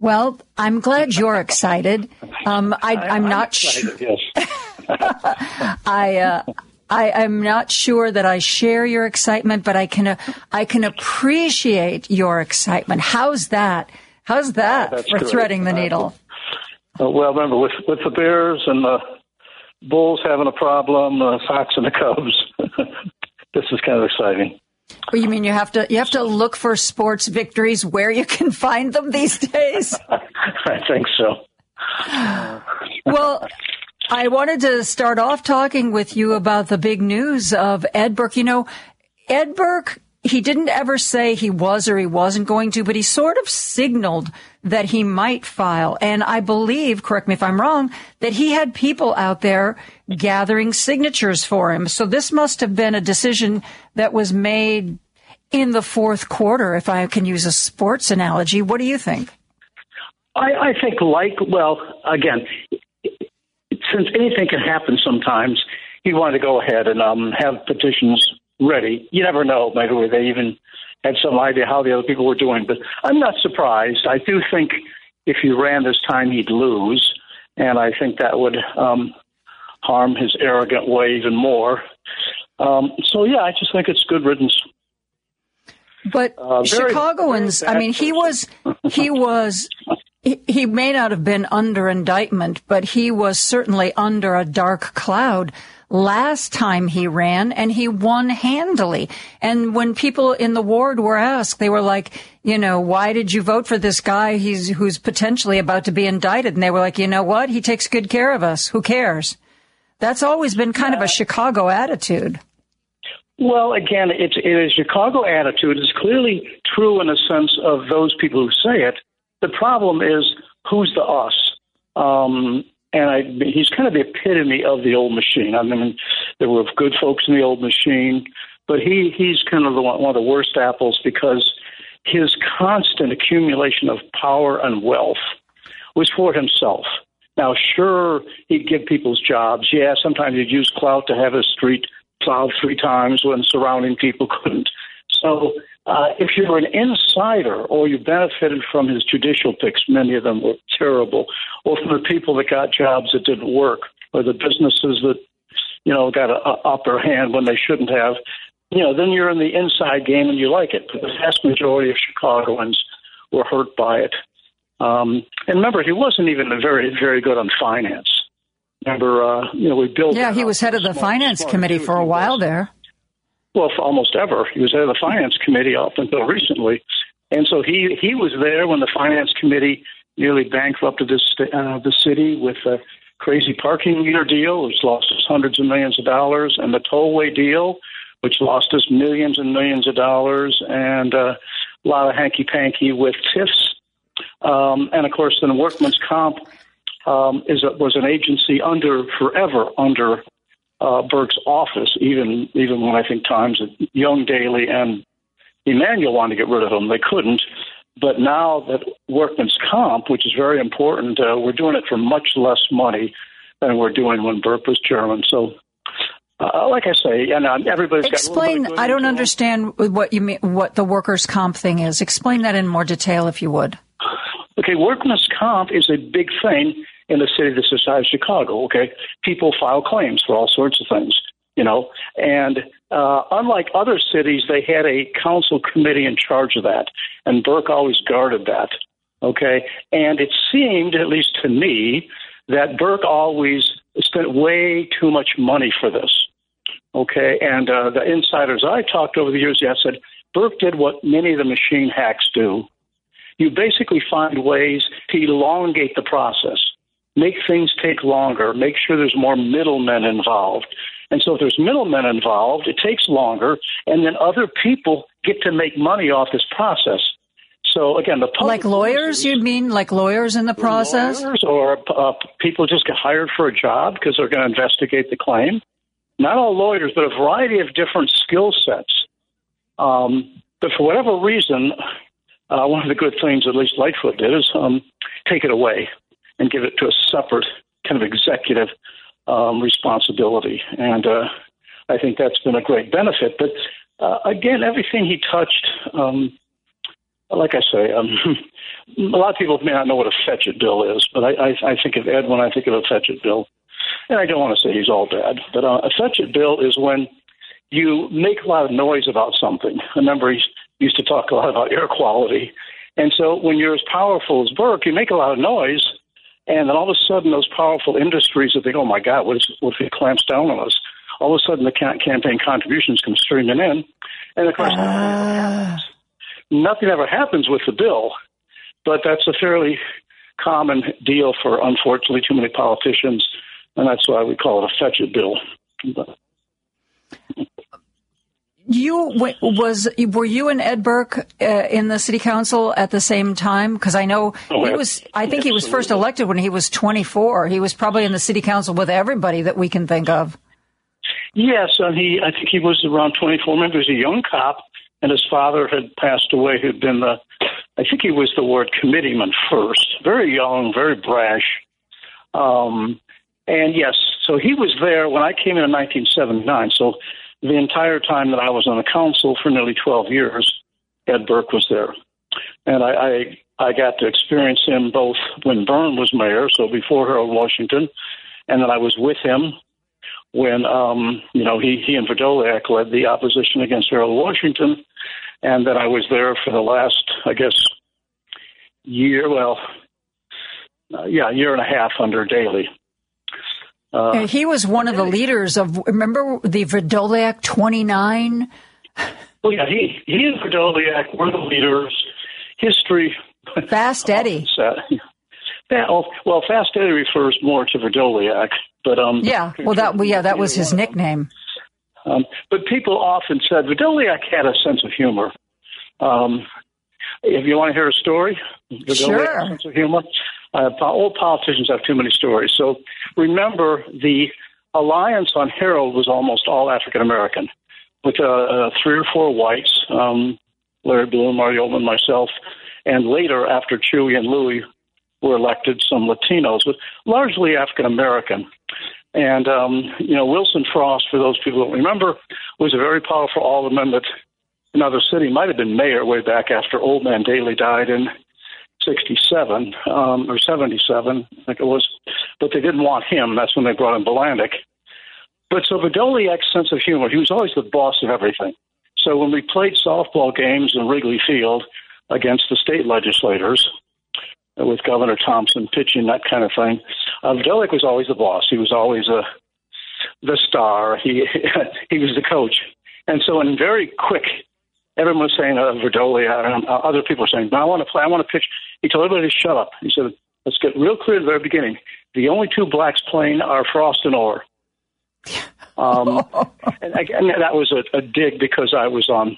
Well, I'm glad you're excited. Um, I, am not sure. Yes. I, uh, I, am not sure that I share your excitement, but I can, uh, I can appreciate your excitement. How's that? How's that oh, for great. threading the needle? Uh, well, remember with with the Bears and the Bulls having a problem, uh, Sox and the Cubs. this is kind of exciting. Well, you mean you have to you have to look for sports victories where you can find them these days? I think so. well, I wanted to start off talking with you about the big news of Ed Burke. You know, Ed Burke he didn't ever say he was or he wasn't going to, but he sort of signaled that he might file. And I believe, correct me if I'm wrong, that he had people out there gathering signatures for him. So this must have been a decision that was made in the fourth quarter, if I can use a sports analogy. What do you think? I, I think, like, well, again, since anything can happen sometimes, he wanted to go ahead and um, have petitions ready. You never know. Maybe they even had some idea how the other people were doing. But I'm not surprised. I do think if he ran this time, he'd lose. And I think that would um, harm his arrogant way even more. Um, so, yeah, I just think it's good riddance. But uh, very, Chicagoans, very I mean, he was, he was, he, he may not have been under indictment, but he was certainly under a dark cloud last time he ran and he won handily. And when people in the ward were asked, they were like, you know, why did you vote for this guy? He's, who's potentially about to be indicted. And they were like, you know what? He takes good care of us. Who cares? That's always been kind of a Chicago attitude. Well, again, it's, it is Chicago attitude. It's clearly true in the sense of those people who say it. The problem is who's the us? Um, and I, he's kind of the epitome of the old machine. I mean, there were good folks in the old machine, but he he's kind of the one, one of the worst apples because his constant accumulation of power and wealth was for himself. Now, sure, he'd give people's jobs. Yeah, sometimes he'd use clout to have his street plowed three times when surrounding people couldn't. So, uh, if you were an insider or you benefited from his judicial picks, many of them were terrible, or from the people that got jobs that didn't work, or the businesses that you know got an upper hand when they shouldn't have, you know, then you're in the inside game and you like it. But the vast majority of Chicagoans were hurt by it. Um, and remember, he wasn't even very, very good on finance. Remember, uh, you know, we built. Yeah, he was head of the small, finance small committee for a while there. Well, for almost ever, he was head of the finance committee up until recently, and so he he was there when the finance committee nearly bankrupted this uh, the city with a crazy parking meter deal, which lost us hundreds of millions of dollars, and the tollway deal, which lost us millions and millions of dollars, and uh, a lot of hanky panky with TIFs um, and of course, then Workman's Comp um, is a, was an agency under forever under uh, Burke's office, even even when I think times that Young Daley and Emanuel wanted to get rid of him, they couldn't. But now that Workman's Comp, which is very important, uh, we're doing it for much less money than we're doing when Burke was chairman. So uh, like I say, and uh, everybody's explain. I don't understand what you mean. What the workers' comp thing is. Explain that in more detail, if you would. Okay, workman's comp is a big thing in the city the size of Chicago. Okay, people file claims for all sorts of things, you know, and uh, unlike other cities, they had a council committee in charge of that, and Burke always guarded that. Okay, and it seemed, at least to me, that Burke always spent way too much money for this. Okay, and uh, the insiders I talked over the years, yeah, said Burke did what many of the machine hacks do you basically find ways to elongate the process, make things take longer, make sure there's more middlemen involved. And so if there's middlemen involved, it takes longer, and then other people get to make money off this process. So again, the like lawyers, you mean like lawyers in the process, lawyers or uh, people just get hired for a job because they're going to investigate the claim. Not all lawyers, but a variety of different skill sets. Um, but for whatever reason, uh, one of the good things, at least Lightfoot did, is um, take it away and give it to a separate kind of executive um, responsibility. And uh, I think that's been a great benefit. But uh, again, everything he touched, um, like I say, um, a lot of people may not know what a fetch it bill is, but I, I, I think of Ed when I think of a fetch it bill. And I don't want to say he's all bad, but uh, a fetch it bill is when you make a lot of noise about something. Remember, he used to talk a lot about air quality. And so when you're as powerful as Burke, you make a lot of noise, and then all of a sudden those powerful industries that think, oh my God, what, is, what if he clamps down on us? All of a sudden the campaign contributions come streaming in. And of course, uh... nothing ever happens with the bill, but that's a fairly common deal for, unfortunately, too many politicians, and that's why we call it a fetch it bill. You was were you and Ed Burke uh, in the city council at the same time? Because I know oh, he was. I think he was first elected when he was 24. He was probably in the city council with everybody that we can think of. Yes, and he. I think he was around 24. Remember, he was a young cop, and his father had passed away. Who'd been the. I think he was the ward committeeman first. Very young, very brash. Um, and yes, so he was there when I came in in 1979. So the entire time that I was on the council for nearly 12 years, Ed Burke was there. And I, I, I got to experience him both when Byrne was mayor, so before Harold Washington, and then I was with him when, um, you know, he, he and Vrdolyak led the opposition against Harold Washington. And then I was there for the last, I guess, year, well, uh, yeah, year and a half under Daley. Uh, he was one of the leaders of, remember the Vrdolyak 29? Well, yeah, he, he and Vrdolyak were the leaders. History. Fast Eddie. well, Fast Eddie refers more to Vrdolyak. But um, yeah, well, that well, yeah, that was his nickname. Um, but people often said Vrdolyak had a sense of humor. Um, if you want to hear a story, Sure. sense of humor. Uh, all politicians have too many stories. So remember, the alliance on Harold was almost all African American, with uh, uh, three or four whites, um, Larry Bloom, Marty Oberman, myself, and later, after Chuy and Louie were elected, some Latinos, but largely African American. And, um, you know, Wilson Frost, for those people who don't remember, was a very powerful alderman that another city might have been mayor way back after Old Man Daley died in 67 um, or 77, I think it was. But they didn't want him. That's when they brought in Bilandic. But so Vrdolyak's sense of humor, he was always the boss of everything. So when we played softball games in Wrigley Field against the state legislators, uh, with Governor Thompson pitching that kind of thing, uh, Vrdolyak was always the boss. He was always a the star. He he was the coach, and so in very quick, everyone was saying uh, Vrdolyak, and uh, other people were saying, "I want to play. I want to pitch." He told everybody to shut up. He said, "Let's get real clear at the very beginning. The only two blacks playing are Frost and Orr." Um, and again, that was a, a dig because I was on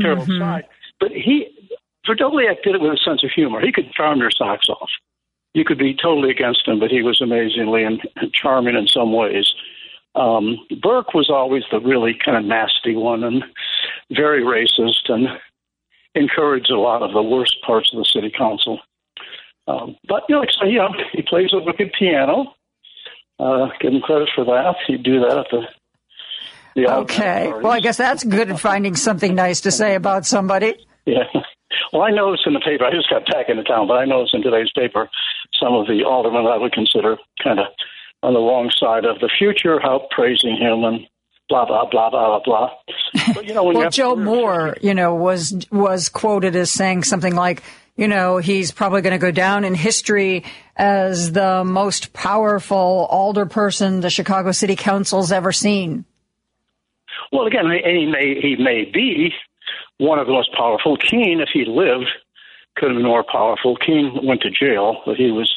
Harold's side. But he, Vrdolyak did it with a sense of humor. He could charm your socks off. You could be totally against him, but he was amazingly and charming in some ways. Um, Burke was always the really kind of nasty one and very racist and encouraged a lot of the worst parts of the city council. Um, but you know, so, you know, he plays a wicked piano. Uh, give him credit for that. He'd do that at the the Okay. Well, I guess that's good at finding something nice to say about somebody. Yeah. Well, I noticed in the paper, I just got back into town, but I noticed in today's paper some of the aldermen I would consider kind of on the wrong side of the future, how praising him and blah, blah, blah, blah, blah, blah. But, you know, Well, Joe Moore, you know, was was quoted as saying something like, you know, he's probably going to go down in history as the most powerful alderperson the Chicago City Council's ever seen. Well, again, he he may he may be one of the most powerful. Keane, if he lived, could have been more powerful. Keane went to jail, but he was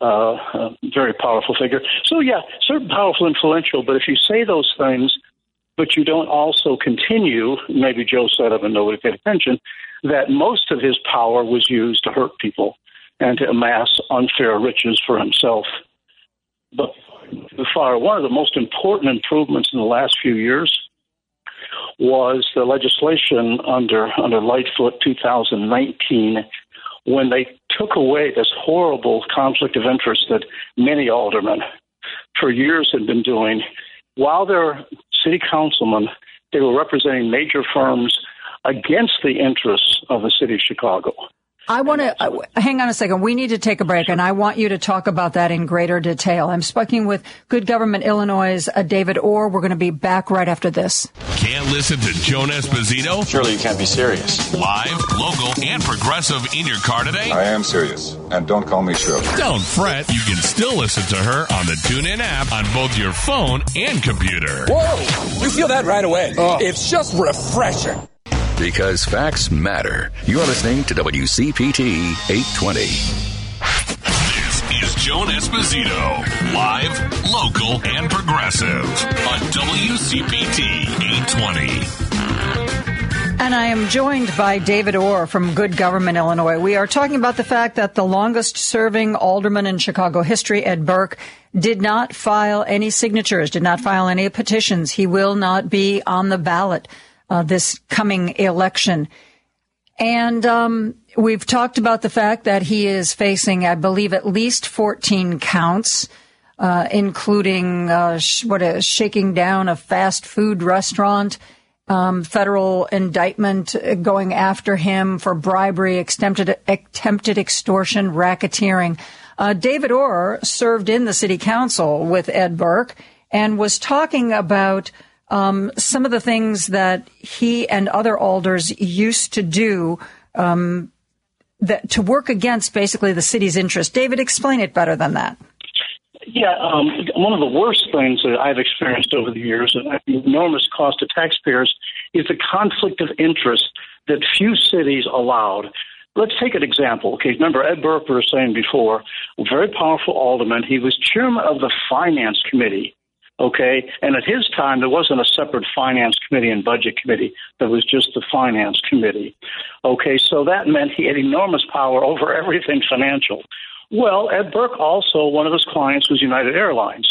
uh, a very powerful figure. So yeah, certainly powerful, influential. But if you say those things, but you don't also continue, maybe Joe said it and nobody paid attention, that most of his power was used to hurt people and to amass unfair riches for himself. But far, one of the most important improvements in the last few years was the legislation under under Lightfoot 2019 when they took away this horrible conflict of interest that many aldermen for years had been doing. While they're city councilmen, they were representing major firms against the interests of the city of Chicago. I want to uh, hang on a second. We need to take a break, and I want you to talk about that in greater detail. I'm speaking with Good Government Illinois' uh, David Orr. We're going to be back right after this. Can't listen to Joan Esposito? Surely you can't be serious. Live, local, and progressive in your car today? I am serious. And don't call me Shirley. Don't fret. You can still listen to her on the TuneIn app on both your phone and computer. Whoa! You feel that right away. It's just refreshing. Because facts matter. You're listening to WCPT 820. This is Joan Esposito. Live, local, and progressive on WCPT 820. And I am joined by David Orr from Good Government Illinois. We are talking about the fact that the longest serving alderman in Chicago history, Ed Burke, did not file any signatures, did not file any petitions. He will not be on the ballot uh, this coming election. And um, we've talked about the fact that he is facing, I believe, at least 14 counts, uh, including uh, sh- what is shaking down a fast food restaurant, um, federal indictment going after him for bribery, attempted, attempted extortion, racketeering. Uh, David Orr served in the city council with Ed Burke and was talking about um, some of the things that he and other alders used to do um, that to work against basically the city's interest. David, explain it better than that. Yeah, um, one of the worst things that I've experienced over the years, and enormous cost to taxpayers, is the conflict of interest that few cities allowed. let's take an example. Okay, remember Ed Burke was saying before, very powerful alderman. He was chairman of the finance committee. Okay, and at his time there wasn't a separate finance committee and budget committee. There was just the finance committee. Okay, so that meant he had enormous power over everything financial. Well, Ed Burke also one of his clients was United Airlines,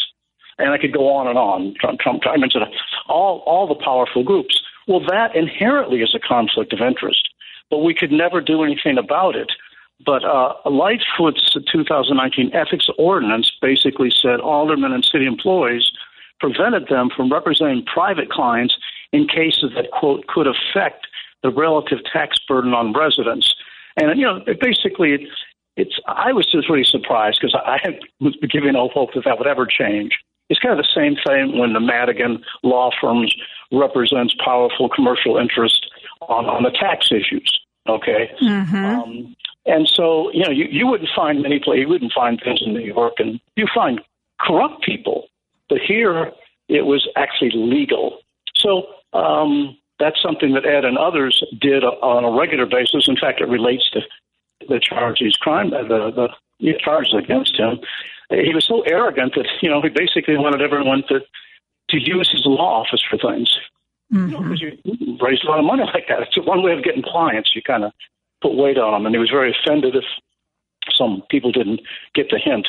and I could go on and on. Trump, Trump, I mentioned all all the powerful groups. Well, that inherently is a conflict of interest but we could never do anything about it. But uh, Lightfoot's 2019 ethics ordinance basically said aldermen and city employees prevented them from representing private clients in cases that, quote, could affect the relative tax burden on residents. And, you know, basically, it's, it's I was just really surprised because I was giving no hope that that would ever change. It's kind of the same thing when the Madigan law firms represents powerful commercial interest on, on the tax issues. Okay. Mm-hmm. Um, and so, you know, you, you wouldn't find many places, you wouldn't find things in New York, and you find corrupt people. But here, it was actually legal. So um, that's something that Ed and others did on a regular basis. In fact, it relates to the charges, crime, uh, the, the charges against him. He was so arrogant that you know he basically wanted everyone to to use his law office for things. Mm-hmm. You, know, you raise a lot of money like that. It's one way of getting clients. You kind of put weight on them, and he was very offended if some people didn't get the hint.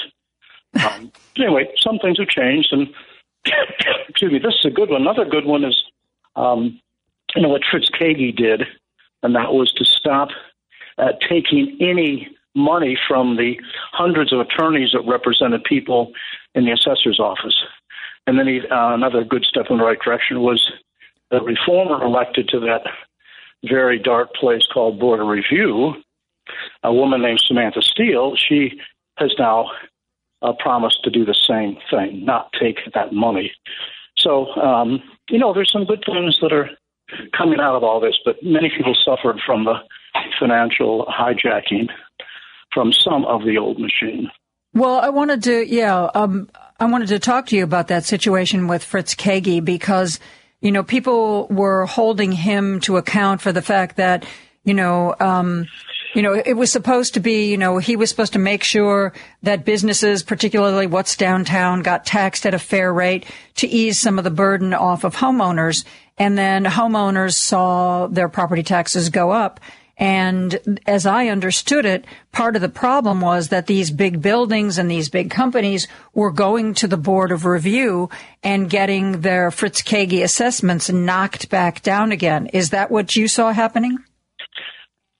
Um, anyway, some things have changed, and excuse me, this is a good one. Another good one is, um, you know, what Fritz Kaegi did, and that was to stop uh, taking any money from the hundreds of attorneys that represented people in the assessor's office. And then he, uh, another good step in the right direction was the reformer elected to that very dark place called Board of Review, a woman named Samantha Steele, she has now uh, promised to do the same thing, not take that money. So, um, you know, there's some good things that are coming out of all this, but many people suffered from the financial hijacking from some of the old machine. Well, I wanted to, yeah, um, I wanted to talk to you about that situation with Fritz Kaegi because you know, people were holding him to account for the fact that, you know, um, you know, it was supposed to be, you know, he was supposed to make sure that businesses, particularly what's downtown, got taxed at a fair rate to ease some of the burden off of homeowners. And then homeowners saw their property taxes go up. And as I understood it, part of the problem was that these big buildings and these big companies were going to the board of review and getting their Fritz Kaegi assessments knocked back down again. Is that what you saw happening?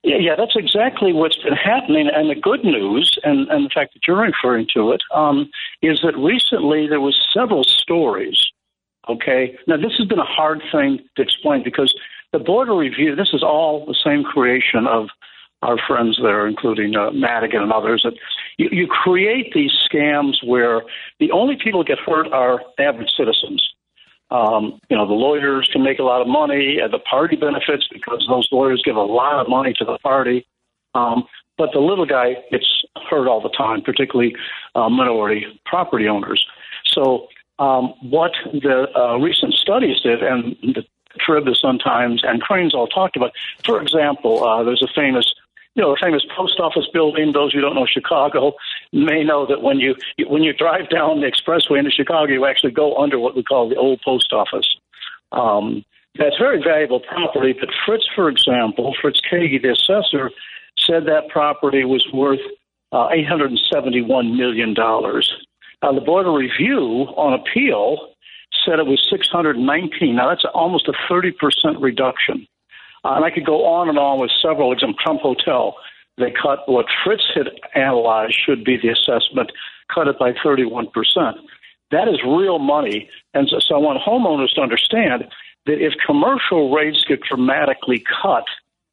Yeah, yeah, that's exactly what's been happening. And the good news, and, and the fact that you're referring to it, um, is that recently there was several stories. Okay, now this has been a hard thing to explain because the border review, this is all the same creation of our friends there, including uh, Madigan and others. That you, you create these scams where the only people who get hurt are average citizens. Um, you know, the lawyers can make a lot of money, and the party benefits because those lawyers give a lot of money to the party. Um, but the little guy gets hurt all the time, particularly uh, minority property owners. So, um, what the uh, recent studies did, and the Trib, the Sun Times, and Crain's all talked about. For example, uh, there's a famous you know, a famous post office building. Those who don't know Chicago may know that when you when you drive down the expressway into Chicago, you actually go under what we call the old post office. Um, that's very valuable property. But Fritz, for example, Fritz Kaegi, the assessor, said that property was worth uh, $871 million. Now, the Board of Review on appeal said it was 619. Now, that's almost a 30% reduction. And I could go on and on with several examples. Trump Hotel, they cut what Fritz had analyzed should be the assessment, cut it by 31%. That is real money. And so, so I want homeowners to understand that if commercial rates get dramatically cut,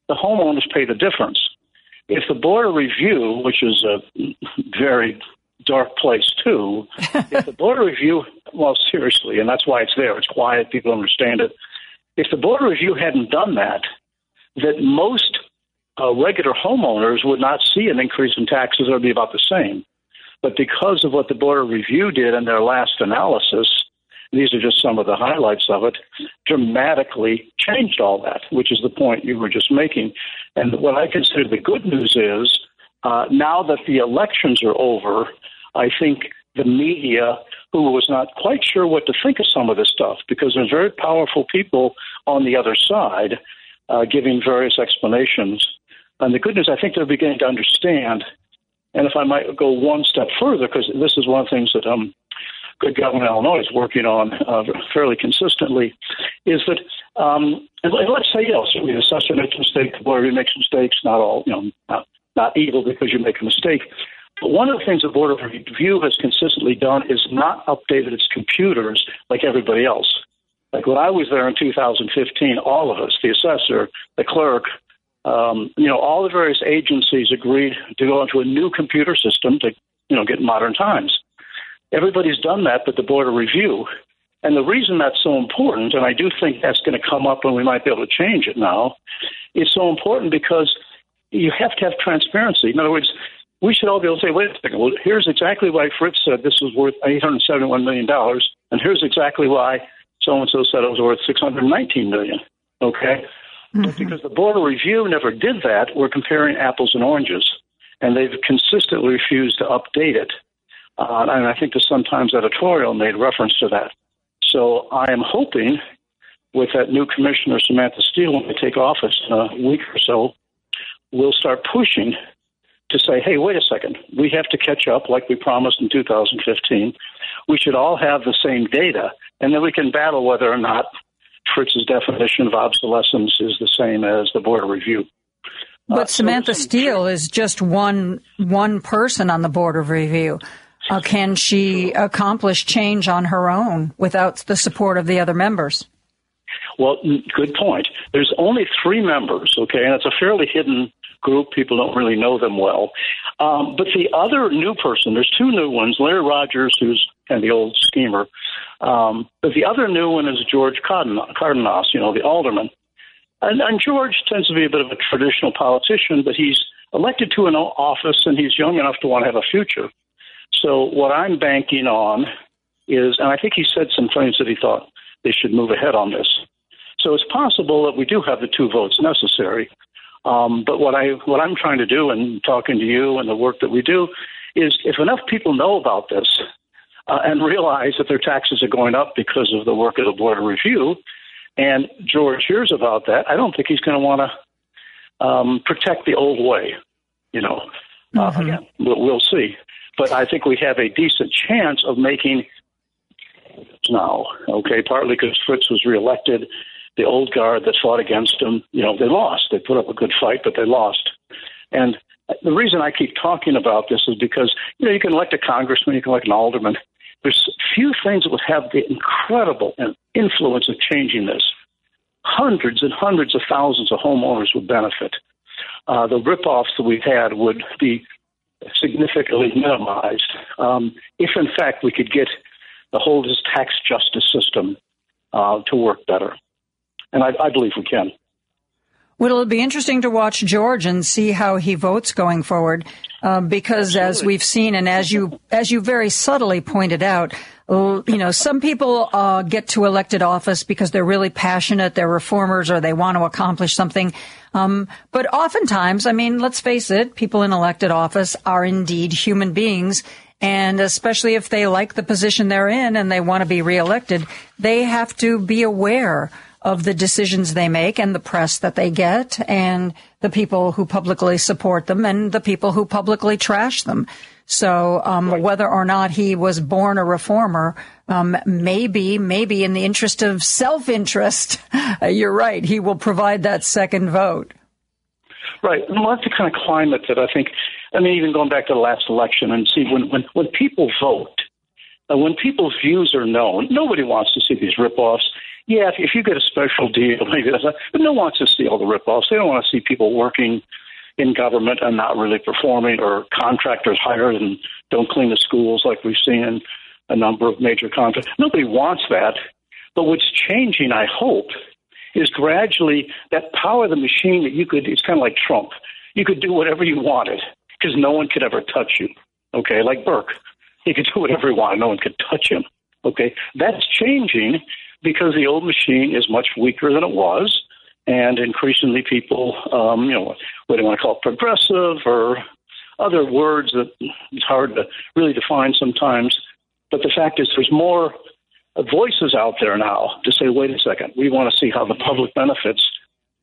the homeowners pay the difference. If the Board of Review, which is a very dark place too. if the Board of Review, well, seriously, and that's why it's there. It's quiet. People understand it. If the Board of Review hadn't done that, that most uh, regular homeowners would not see an increase in taxes. It would be about the same. But because of what the Board of Review did in their last analysis, these are just some of the highlights of it, dramatically changed all that, which is the point you were just making. And what I consider the good news is uh, now that the elections are over, I think the media, who was not quite sure what to think of some of this stuff, because there's very powerful people on the other side uh, giving various explanations. And the good news, I think they're beginning to understand. And if I might go one step further, because this is one of the things that um, good government Illinois is working on uh, fairly consistently, is that um, and let's say yes, the assessor makes a mistake, the board makes mistakes, not all, you know, not, not evil because you make a mistake. But one of the things the Board of Review has consistently done is not updated its computers like everybody else. Like when I was there in 2015, all of us, the assessor, the clerk, um, you know, all the various agencies agreed to go into a new computer system to, you know, get modern times. Everybody's done that, but the Board of Review. And the reason that's so important, and I do think that's going to come up and we might be able to change it now, is so important because you have to have transparency. In other words, we should all be able to say, wait a second, well, here's exactly why Fritz said this was worth $871 million, and here's exactly why so and so said it was worth 619 million. Okay? Mm-hmm. But because the Board of Review never did that, we're comparing apples and oranges, and they've consistently refused to update it. Uh, and I think the Sun Times editorial made reference to that. So I am hoping with that new commissioner, Samantha Steele, when they take office in a week or so, we'll start pushing to say, hey, wait a second, we have to catch up like we promised in 2015. We should all have the same data, and then we can battle whether or not Fritz's definition of obsolescence is the same as the Board of Review. But uh, Samantha so, Steele is just one one person on the Board of Review. Uh, can she accomplish change on her own without the support of the other members? Well, good point. There's only three members, okay, and it's a fairly hidden group. People don't really know them well. Um, but the other new person, there's two new ones Larry Rogers, who's kind of the old schemer. Um, but the other new one is George Cardenas, you know, the alderman. And, and George tends to be a bit of a traditional politician, but he's elected to an office and he's young enough to want to have a future. So what I'm banking on is, and I think he said some things that he thought they should move ahead on this. So it's possible that we do have the two votes necessary. Um, but what I what I'm trying to do, and talking to you and the work that we do, is if enough people know about this uh, and realize that their taxes are going up because of the work of the board of review, and George hears about that, I don't think he's going to want to um, protect the old way. You know, uh, mm-hmm. again, we'll, we'll see. But I think we have a decent chance of making now. Okay, partly because Fritz was reelected the old guard that fought against him, you know, they lost. They put up a good fight, but they lost. And the reason I keep talking about this is because, you know, you can elect a congressman, you can elect an alderman. There's few things that would have the incredible influence of changing this. Hundreds and hundreds of thousands of homeowners would benefit. Uh, the ripoffs that we've had would be significantly minimized um, if, in fact, we could get the whole tax justice system uh, to work better and I, I believe we can. Well, it'll be interesting to watch George and see how he votes going forward, uh, because Absolutely. as we've seen and as you as you very subtly pointed out, you know, some people uh, get to elected office because they're really passionate, they're reformers, or they want to accomplish something. Um, but oftentimes, I mean, let's face it, people in elected office are indeed human beings. And especially if they like the position they're in and they want to be reelected, they have to be aware of the decisions they make and the press that they get and the people who publicly support them and the people who publicly trash them. So um, right. whether or not he was born a reformer, um, maybe, maybe in the interest of self-interest, you're right. He will provide that second vote. Right, and well, that's the kind of climate that I think. I mean, even going back to the last election and see when when when people vote, uh, when people's views are known, nobody wants to see these ripoffs yeah, if, if you get a special deal, maybe that's not, but no one wants to see all the ripoffs. They don't want to see people working in government and not really performing, or contractors hired and don't clean the schools like we've seen in a number of major contracts. Nobody wants that. But what's changing, I hope, is gradually that power of the machine that you could, it's kind of like Trump. You could do whatever you wanted because no one could ever touch you. Okay, like Burke. He could do whatever he wanted, no one could touch him. Okay, that's changing because the old machine is much weaker than it was. and increasingly people, um, you know, what do you want to call it, progressive or other words that it's hard to really define sometimes. But the fact is, there's more voices out there now to say, wait a second, we want to see how the public benefits.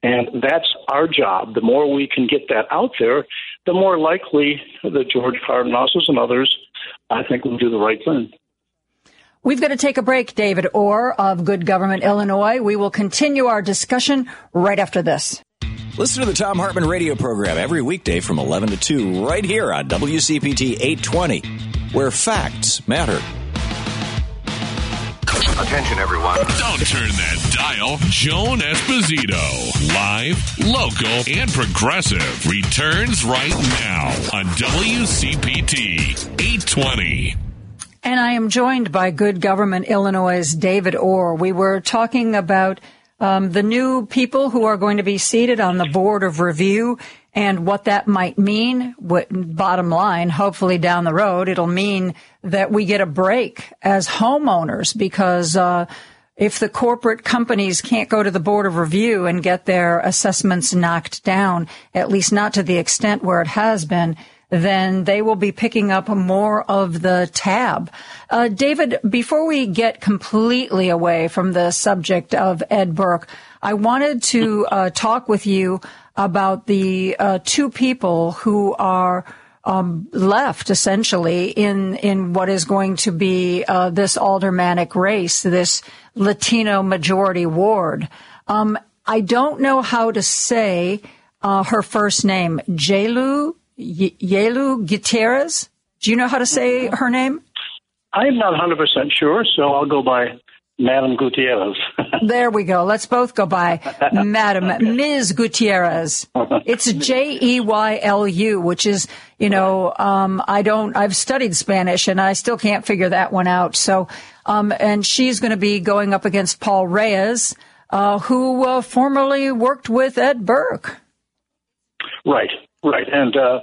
And that's our job. The more we can get that out there, the more likely that George Cardenases and others, I think, will do the right thing. We've got to take a break. David Orr of Good Government Illinois. We will continue our discussion right after this. Listen to the Thom Hartmann radio program every weekday from 11 to 2 right here on WCPT 820, where facts matter. Attention, everyone. Don't turn that dial. Joan Esposito, live, local, and progressive, returns right now on WCPT 820. And I am joined by Good Government Illinois' David Orr. We were talking about um, the new people who are going to be seated on the board of review and what that might mean. What, bottom line, hopefully down the road, it'll mean that we get a break as homeowners because uh, if the corporate companies can't go to the board of review and get their assessments knocked down, at least not to the extent where it has been, then they will be picking up more of the tab. Uh, David, before we get completely away from the subject of Ed Burke, I wanted to uh, talk with you about the uh, two people who are um, left essentially in in what is going to be uh, this aldermanic race, this Latino majority ward. Um, I don't know how to say uh, her first name, Jelu Yelu Gutierrez. Do you know how to say her name? I'm not 100% sure, so I'll go by Madam Gutierrez. there we go. Let's both go by Madam okay. Ms. Gutierrez. It's J E Y L U, which is, you know, um, I don't, I've studied Spanish and I still can't figure that one out. So, um, and she's going to be going up against Paul Reyes, uh, who uh, formerly worked with Ed Burke. Right, right. And uh,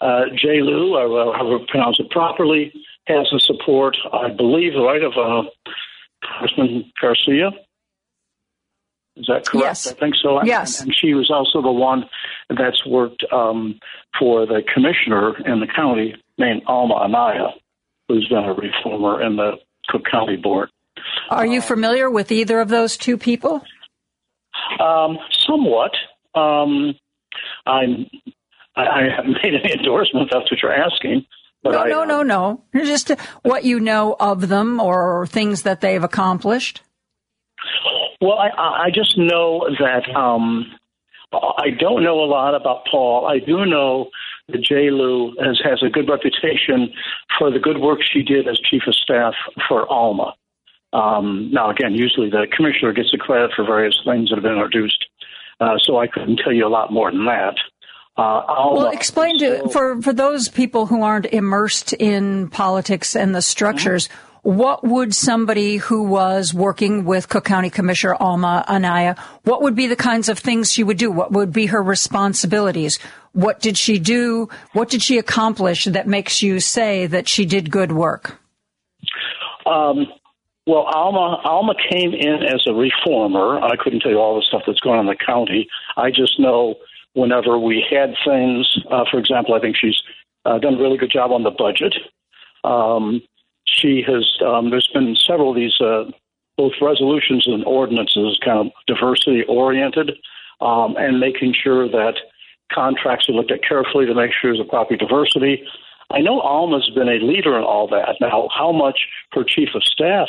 uh, Jeylu, uh, however pronounce it properly, has the support, I believe, right, of uh, Congressman Garcia. Is that correct? Yes. I think so. Yes. And, she was also the one that's worked um, for the commissioner in the county named Alma Anaya, who's been a reformer in the Cook County Board. Are you familiar with either of those two people? Um, somewhat. Um, I'm. I, I haven't made any endorsements. That's what you're asking. But no, I, no, no, no. Just what you know of them or things that they've accomplished. Well, I, I just know that um, I don't know a lot about Paul. I do know that Jeylu has, has a good reputation for the good work she did as chief of staff for Alma. Um, now, again, usually the commissioner gets the credit for various things that have been introduced, uh, so I couldn't tell you a lot more than that. Uh, well, explain to for for those people who aren't immersed in politics and the structures. Mm-hmm. What would somebody who was working with Cook County Commissioner Alma Anaya, what would be the kinds of things she would do? What would be her responsibilities? What did she do? What did she accomplish that makes you say that she did good work? Um, well, Alma Alma came in as a reformer. I couldn't tell you all the stuff that's going on in the county. I just know whenever we had things. Uh, for example, I think she's uh, done a really good job on the budget. Um, she has. Um, there's been several of these, uh, both resolutions and ordinances, kind of diversity oriented, um, and making sure that contracts are looked at carefully to make sure there's a proper diversity. I know Alma's been a leader in all that. Now, how much her chief of staff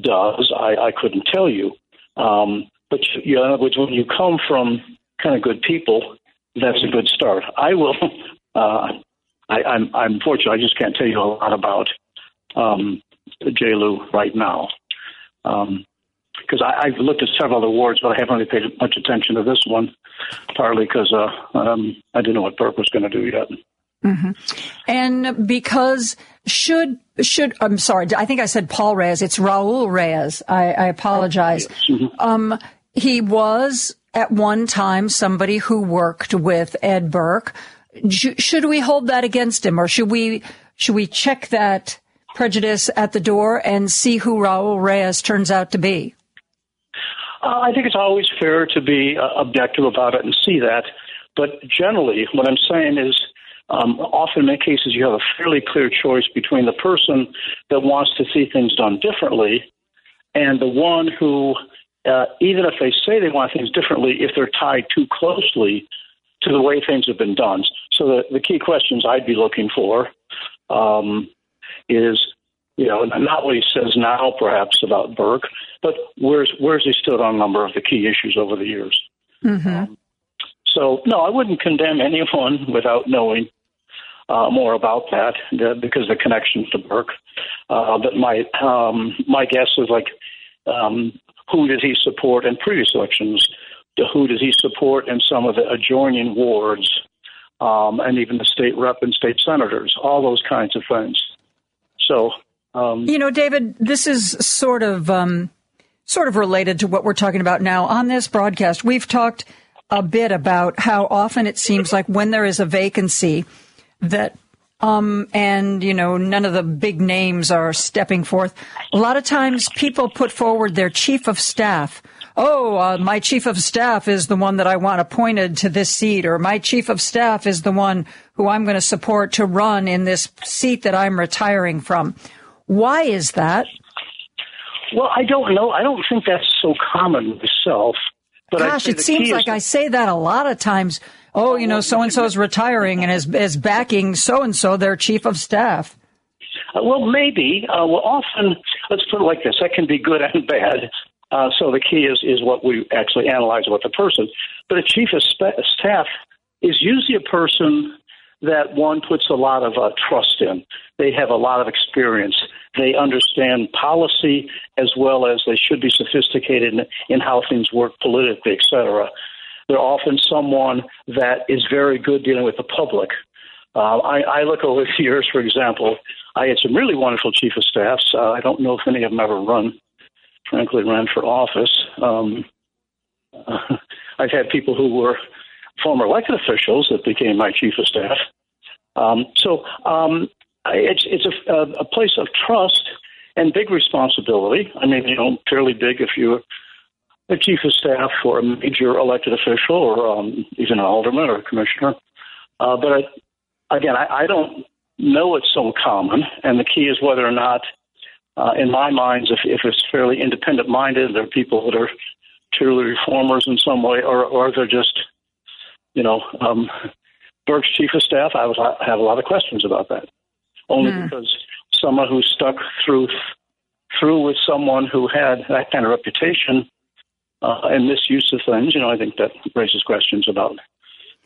does, I, I couldn't tell you. Um, but you know, when you come from kind of good people, that's a good start. I will. Uh, I, I'm I'm fortunate. I just can't tell you a lot about um, Jeylu right now because um, I've looked at several awards, but I haven't really paid much attention to this one, partly because uh, um, I didn't know what Burke was going to do yet. Mm-hmm. And because should should I'm sorry, I think I said Paul Reyes. It's Raul Reyes. I, I apologize. Yes. Mm-hmm. Um, he was at one time somebody who worked with Ed Burke. Should we hold that against him, or should we should we check that prejudice at the door and see who Raul Reyes turns out to be? Uh, I think it's always fair to be uh, objective about it and see that. But generally, what I'm saying is, um, often in many cases, you have a fairly clear choice between the person that wants to see things done differently and the one who, uh, even if they say they want things differently, if they're tied too closely to the way things have been done. So the, the key questions I'd be looking for um, is, you know, not what he says now, perhaps about Burke, but where's where's he stood on a number of the key issues over the years. Mm-hmm. Um, so no, I wouldn't condemn anyone without knowing uh, more about that uh, because the connection to Burke. Uh, but my um, my guess is like, um, who did he support in previous elections? Who did he support in some of the adjoining wards, um, and even the state rep and state senators? All those kinds of things. So, um, you know, David, this is sort of um, sort of related to what we're talking about now on this broadcast. We've talked a bit about how often it seems like when there is a vacancy that um, and you know none of the big names are stepping forth. A lot of times, people put forward their chief of staff. Oh, uh, my chief of staff is the one that I want appointed to this seat, or my chief of staff is the one who I'm going to support to run in this seat that I'm retiring from. Why is that? Well, I don't know. I don't think that's so common myself. But Gosh, it seems like I say that a lot of times. Oh, you know, so and so is retiring and is, is backing so and so their chief of staff. Uh, well, maybe. Uh, well, often, let's put it like this: that can be good and bad. Uh, so the key is is what we actually analyze about the person. But a chief of staff is usually a person that one puts a lot of uh, trust in. They have a lot of experience. They understand policy as well as they should be sophisticated in, in how things work politically, et cetera. They're often someone that is very good dealing with the public. Uh, I, I look over the years, for example, I had some really wonderful chief of staffs. Uh, I don't know if any of them ever run, frankly, ran for office. Um, uh, I've had people who were former elected officials that became my chief of staff. Um, so um, it's it's a, a place of trust and big responsibility. I mean, you know, fairly big if you're a chief of staff for a major elected official or um, even an alderman or a commissioner. Uh, but I, again, I, I don't know it's so common, and the key is whether or not, uh, in my mind, if, if it's fairly independent minded, there are people that are truly reformers in some way, or, or they're just, you know, um, Burke's chief of staff. I, was, I have a lot of questions about that, only Hmm. because someone who stuck through through with someone who had that kind of reputation uh, and misuse of things. You know, I think that raises questions about,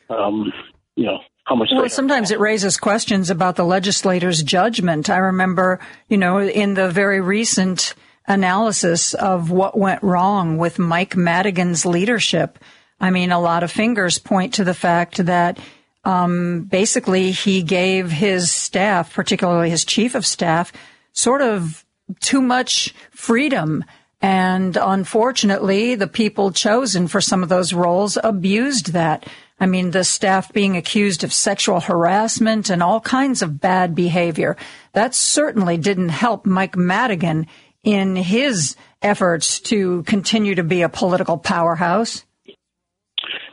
um, you know, how much. Well, sometimes it raises questions about the legislator's judgment. I remember, you know, in the very recent analysis of what went wrong with Mike Madigan's leadership. I mean, a lot of fingers point to the fact that um, basically he gave his staff, particularly his chief of staff, sort of too much freedom. And unfortunately, the people chosen for some of those roles abused that. I mean, the staff being accused of sexual harassment and all kinds of bad behavior. That certainly didn't help Mike Madigan in his efforts to continue to be a political powerhouse.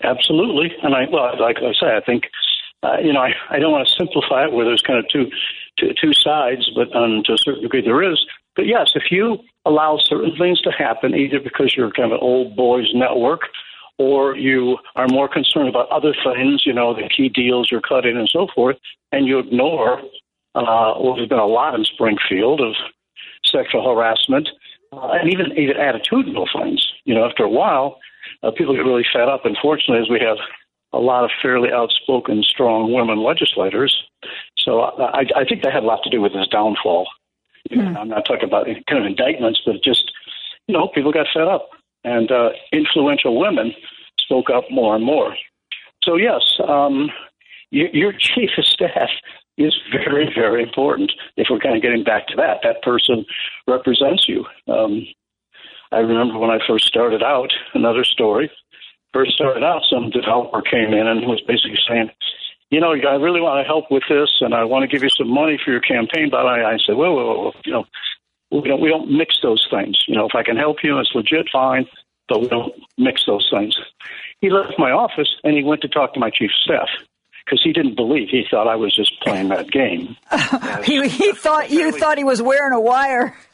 Absolutely, and I well, like I say, I think uh, you know I, I don't want to simplify it where there's kind of two two, two sides, but um, to a certain degree there is. But yes, if you allow certain things to happen, either because you're kind of an old boys network, or you are more concerned about other things, you know, the key deals you're cutting and so forth, and you ignore. Uh, well, there's been a lot in Springfield of sexual harassment uh, and even even attitudinal things. You know, after a while, uh, people get really fed up. Unfortunately, as we have a lot of fairly outspoken, strong women legislators, so I, I think that had a lot to do with his downfall. You know, I'm not talking about kind of indictments, but just you know, people got fed up, and uh, influential women spoke up more and more. So yes, um, your, your chief of staff is very, very important. If we're kind of getting back to that, that person represents you. Um, I remember when I first started out, another story. First started out, some developer came in and was basically saying, you know, I really want to help with this, and I want to give you some money for your campaign. But I, I said, whoa, whoa, whoa, you know, we don't we don't mix those things. You know, if I can help you, it's legit, fine. but we don't mix those things. He left my office and he went to talk to my chief of staff because he didn't believe. He thought I was just playing that game. he, he thought you thought he was wearing a wire.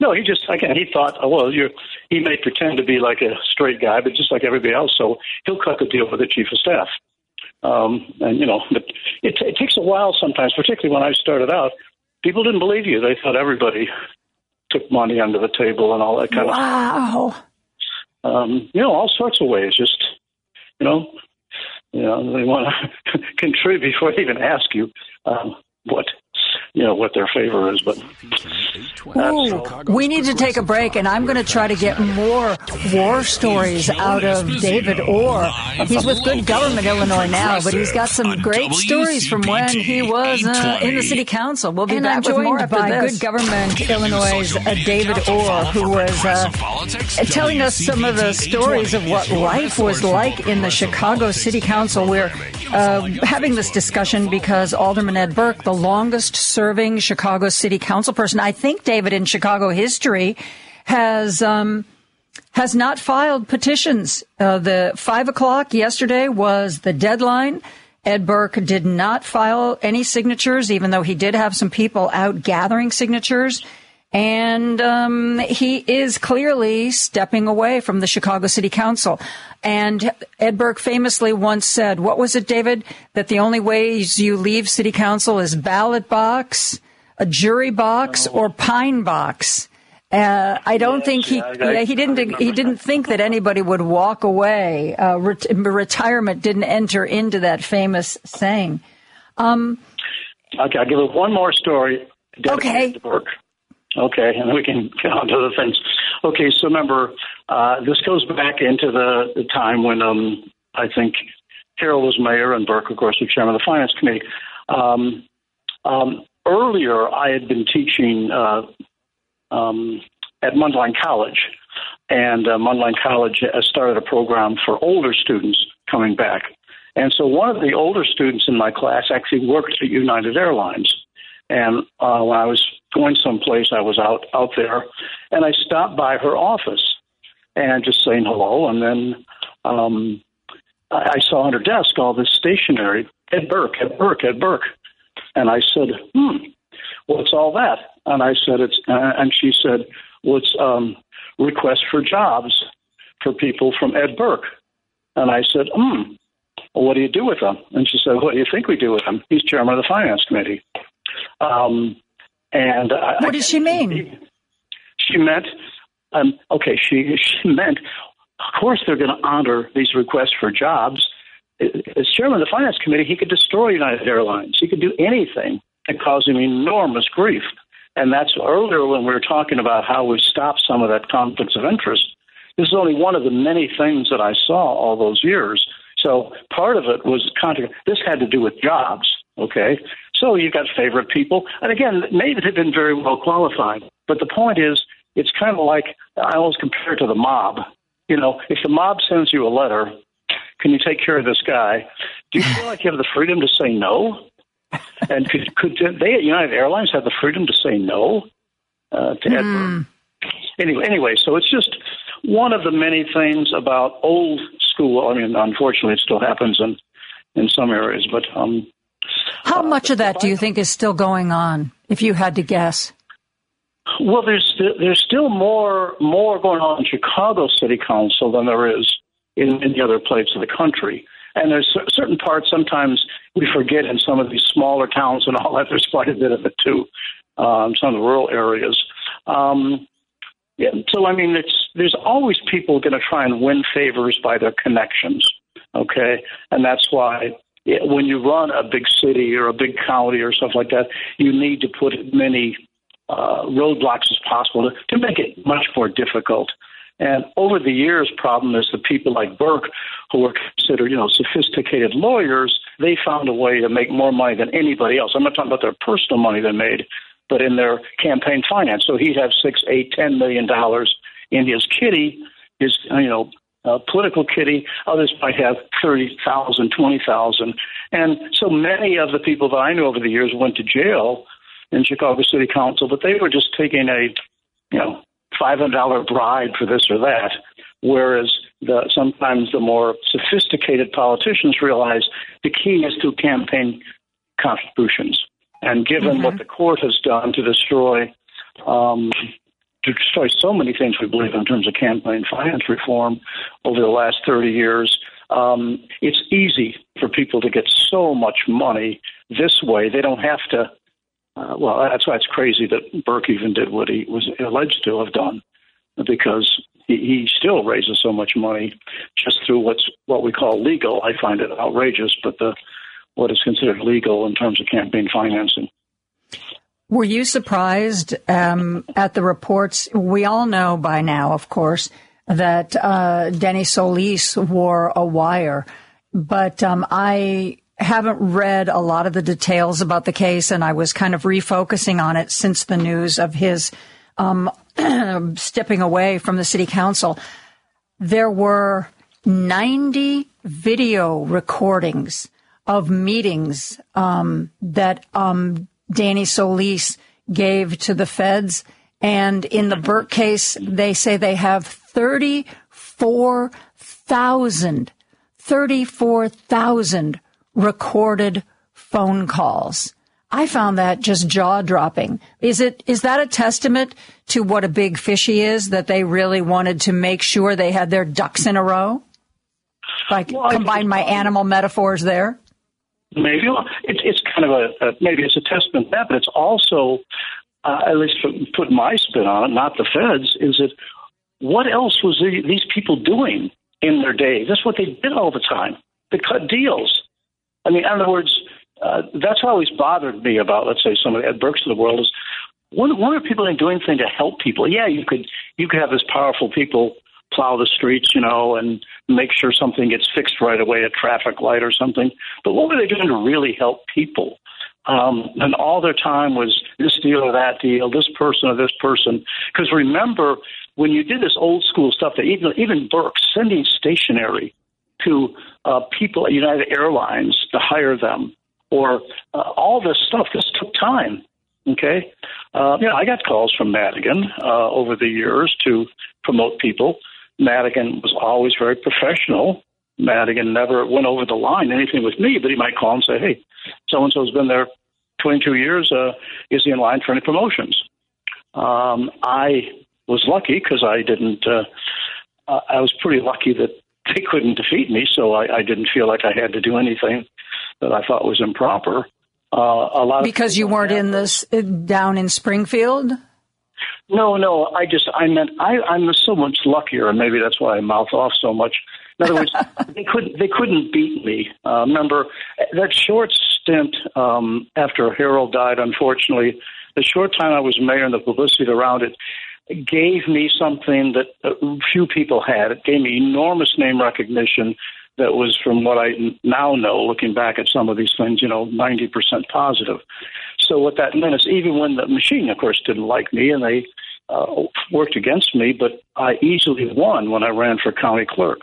no, he just again he thought, oh, well, you he may pretend to be like a straight guy, but just like everybody else, so he'll cut the deal with the chief of staff. Um, and you know, it, it, it takes a while sometimes, particularly when I started out. People didn't believe you; they thought everybody took money under the table and all that kind wow. of stuff. Um, you know, all sorts of ways. Just you know, you know, they want to contribute before they even ask you um, what you know what their favor is. But Ooh, we need to take a break, and I'm going to try to get more war stories out of David Orr. He's with Good Government Illinois now, but he's got some great stories from when he was uh, in the city council. We'll be and back I'm with joined more after by this. Good Government Illinois' uh, David Orr, who was uh, telling us some of the stories of what life was like in the Chicago City Council. We're uh, having this discussion because Alderman Ed Burke, the longest serving Chicago City Council person, I think, David, in Chicago history, has. Um, has not filed petitions. Uh, the five o'clock yesterday was the deadline. Ed Burke did not file any signatures, even though he did have some people out gathering signatures. And um, he is clearly stepping away from the Chicago City Council. And Ed Burke famously once said, what was it, David? That the only ways you leave City Council is ballot box, a jury box, or pine box. Uh, I don't yes, think he yeah, I, yeah, he didn't he didn't think that anybody would walk away. Uh, ret- retirement didn't enter into that famous saying. Um, okay, I'll give it one more story. Okay. Okay, and we can get on to the things. Okay, so remember, uh, this goes back into the, the time when um, I think Carroll was mayor and Burke, of course, was chairman of the finance committee. Um, um, earlier, I had been teaching uh, um, at Mundelein College, and uh, Mundelein College started a program for older students coming back. And so one of the older students in my class actually worked at United Airlines. And uh, when I was going someplace, I was out out there, and I stopped by her office and just saying hello. And then um, I, I saw on her desk all this stationery, Ed Burke, Ed Burke, Ed Burke. And I said, hmm, what's all that? And I said, it's, uh, and she said, well, it's um, request for jobs for people from Ed Burke. And I said, hmm, well, what do you do with them? And she said, what do you think we do with him? He's chairman of the finance committee. Um, and I, what does she mean? She meant, um, okay, she she meant, of course, they're going to honor these requests for jobs. As chairman of the finance committee, he could destroy United Airlines. He could do anything and cause him enormous grief. And that's earlier when we were talking about how we stop some of that conflicts of interest. This is only one of the many things that I saw all those years. So part of it was contact. This had to do with jobs. Okay, so you've got favorite people, and again, maybe they've been very well qualified. But the point is, it's kind of like I always compare it to the mob. You know, if the mob sends you a letter, can you take care of this guy? Do you feel like you have the freedom to say no? And could, could they at United Airlines have the freedom to say no uh, to mm. Edward? Anyway, anyway, so it's just one of the many things about old school. I mean, unfortunately, it still happens in in some areas, but um, how much of that do you think is still going on? If you had to guess. Well, there's there's still more more going on in Chicago City Council than there is in, the other places of the country. And there's certain parts sometimes we forget in some of these smaller towns and all that. There's quite a bit of it too, um, some of the rural areas. Um, yeah, so I mean, it's there's always people going to try and win favors by their connections. Okay, and that's why when you run a big city or a big county or stuff like that, you need to put as many uh, roadblocks as possible to, to make it much more difficult. And over the years, problem is the people like Burke, who are considered, you know, sophisticated lawyers, they found a way to make more money than anybody else. I'm not talking about their personal money they made, but in their campaign finance. So he'd have six, eight, ten million dollars in his kitty, his you know uh, political kitty. Others might have thirty thousand, twenty thousand, and so many of the people that I knew over the years went to jail in Chicago City Council, but they were just taking a you know $500 bribe for this or that. Whereas the, sometimes the more sophisticated politicians realize the key is to campaign contributions. And given Mhm. what the court has done to destroy um, to destroy so many things we believe in terms of campaign finance reform over the last 30 years, um, it's easy for people to get so much money this way. They don't have to. Uh, well, that's why it's crazy that Burke even did what he was alleged to have done, because he, he still raises so much money just through what's what we call legal. I find it outrageous, but the what is considered legal in terms of campaign financing. Were you surprised um, at the reports? We all know by now, of course, that uh, Denny Solis wore a wire, but um, I haven't read a lot of the details about the case, and I was kind of refocusing on it since the news of his um, stepping away from the city council. There were 90 video recordings of meetings um, that um, Danny Solis gave to the feds. And in the Burke case, they say they have 34,000, 34,000 recorded phone calls. I found that just jaw dropping. Is it, is that a testament to what a big fish he is that they really wanted to make sure they had their ducks in a row? Like combine my animal metaphors there. Maybe it's it's kind of a, a maybe it's a testament to that, but it's also uh, at least put my spin on it, not the feds. Is that what else was the, these people doing in their day? That's what they did all the time. They cut deals. I mean, in other words, uh, that's what always bothered me about, let's say, some of the Ed Burkes of the world is when, when are people doing anything to help people? Yeah, you could you could have this powerful people plow the streets, you know, and make sure something gets fixed right away, a traffic light or something. But what were they doing to really help people? Um, and all their time was this deal or that deal, this person or this person. Because remember, when you did this old school stuff, that even even Burke sending stationery to uh, people at United Airlines to hire them, or uh, all this stuff, this took time. Okay, uh, you I got calls from Madigan uh, over the years to promote people. Madigan was always very professional. Madigan never went over the line anything with me, but he might call and say, "Hey, so and so's been there 22 years. Uh, is he in line for any promotions?" Um, I was lucky because I didn't. Uh, I was pretty lucky that they couldn't defeat me, so I, I didn't feel like I had to do anything that I thought was improper. Uh, a lot Because you weren't in this down in Springfield? No, no. I just I meant I I'm so much luckier, and maybe that's why I mouth off so much. In other words, they couldn't they couldn't beat me. Uh, remember that short stint um, after Harold died. Unfortunately, the short time I was mayor and the publicity around it gave me something that uh, few people had. It gave me enormous name recognition. That was from what I now know, looking back at some of these things, you know, 90% positive. So what that meant is even when the machine, of course, didn't like me and they uh, worked against me, but I easily won when I ran for county clerk.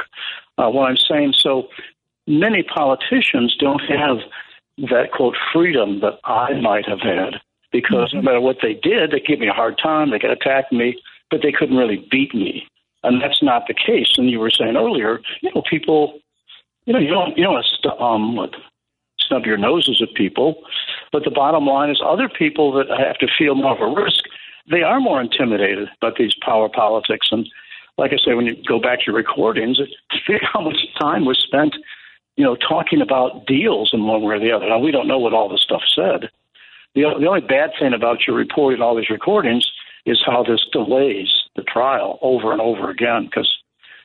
Uh, what I'm saying, so many politicians don't have that quote freedom that I might have had because no matter what they did, they gave me a hard time, they could attack me, but they couldn't really beat me. And that's not the case. And you were saying earlier, you know, people, you know, you don't, you don't um, what, snub your noses at people. But the bottom line is other people that have to feel more of a risk, they are more intimidated by these power politics. And like I say, when you go back to your recordings, think how much time was spent, you know, talking about deals in one way or the other. Now, we don't know what all this stuff said. The, the only bad thing about your reporting all these recordings is how this delays the trial over and over again because,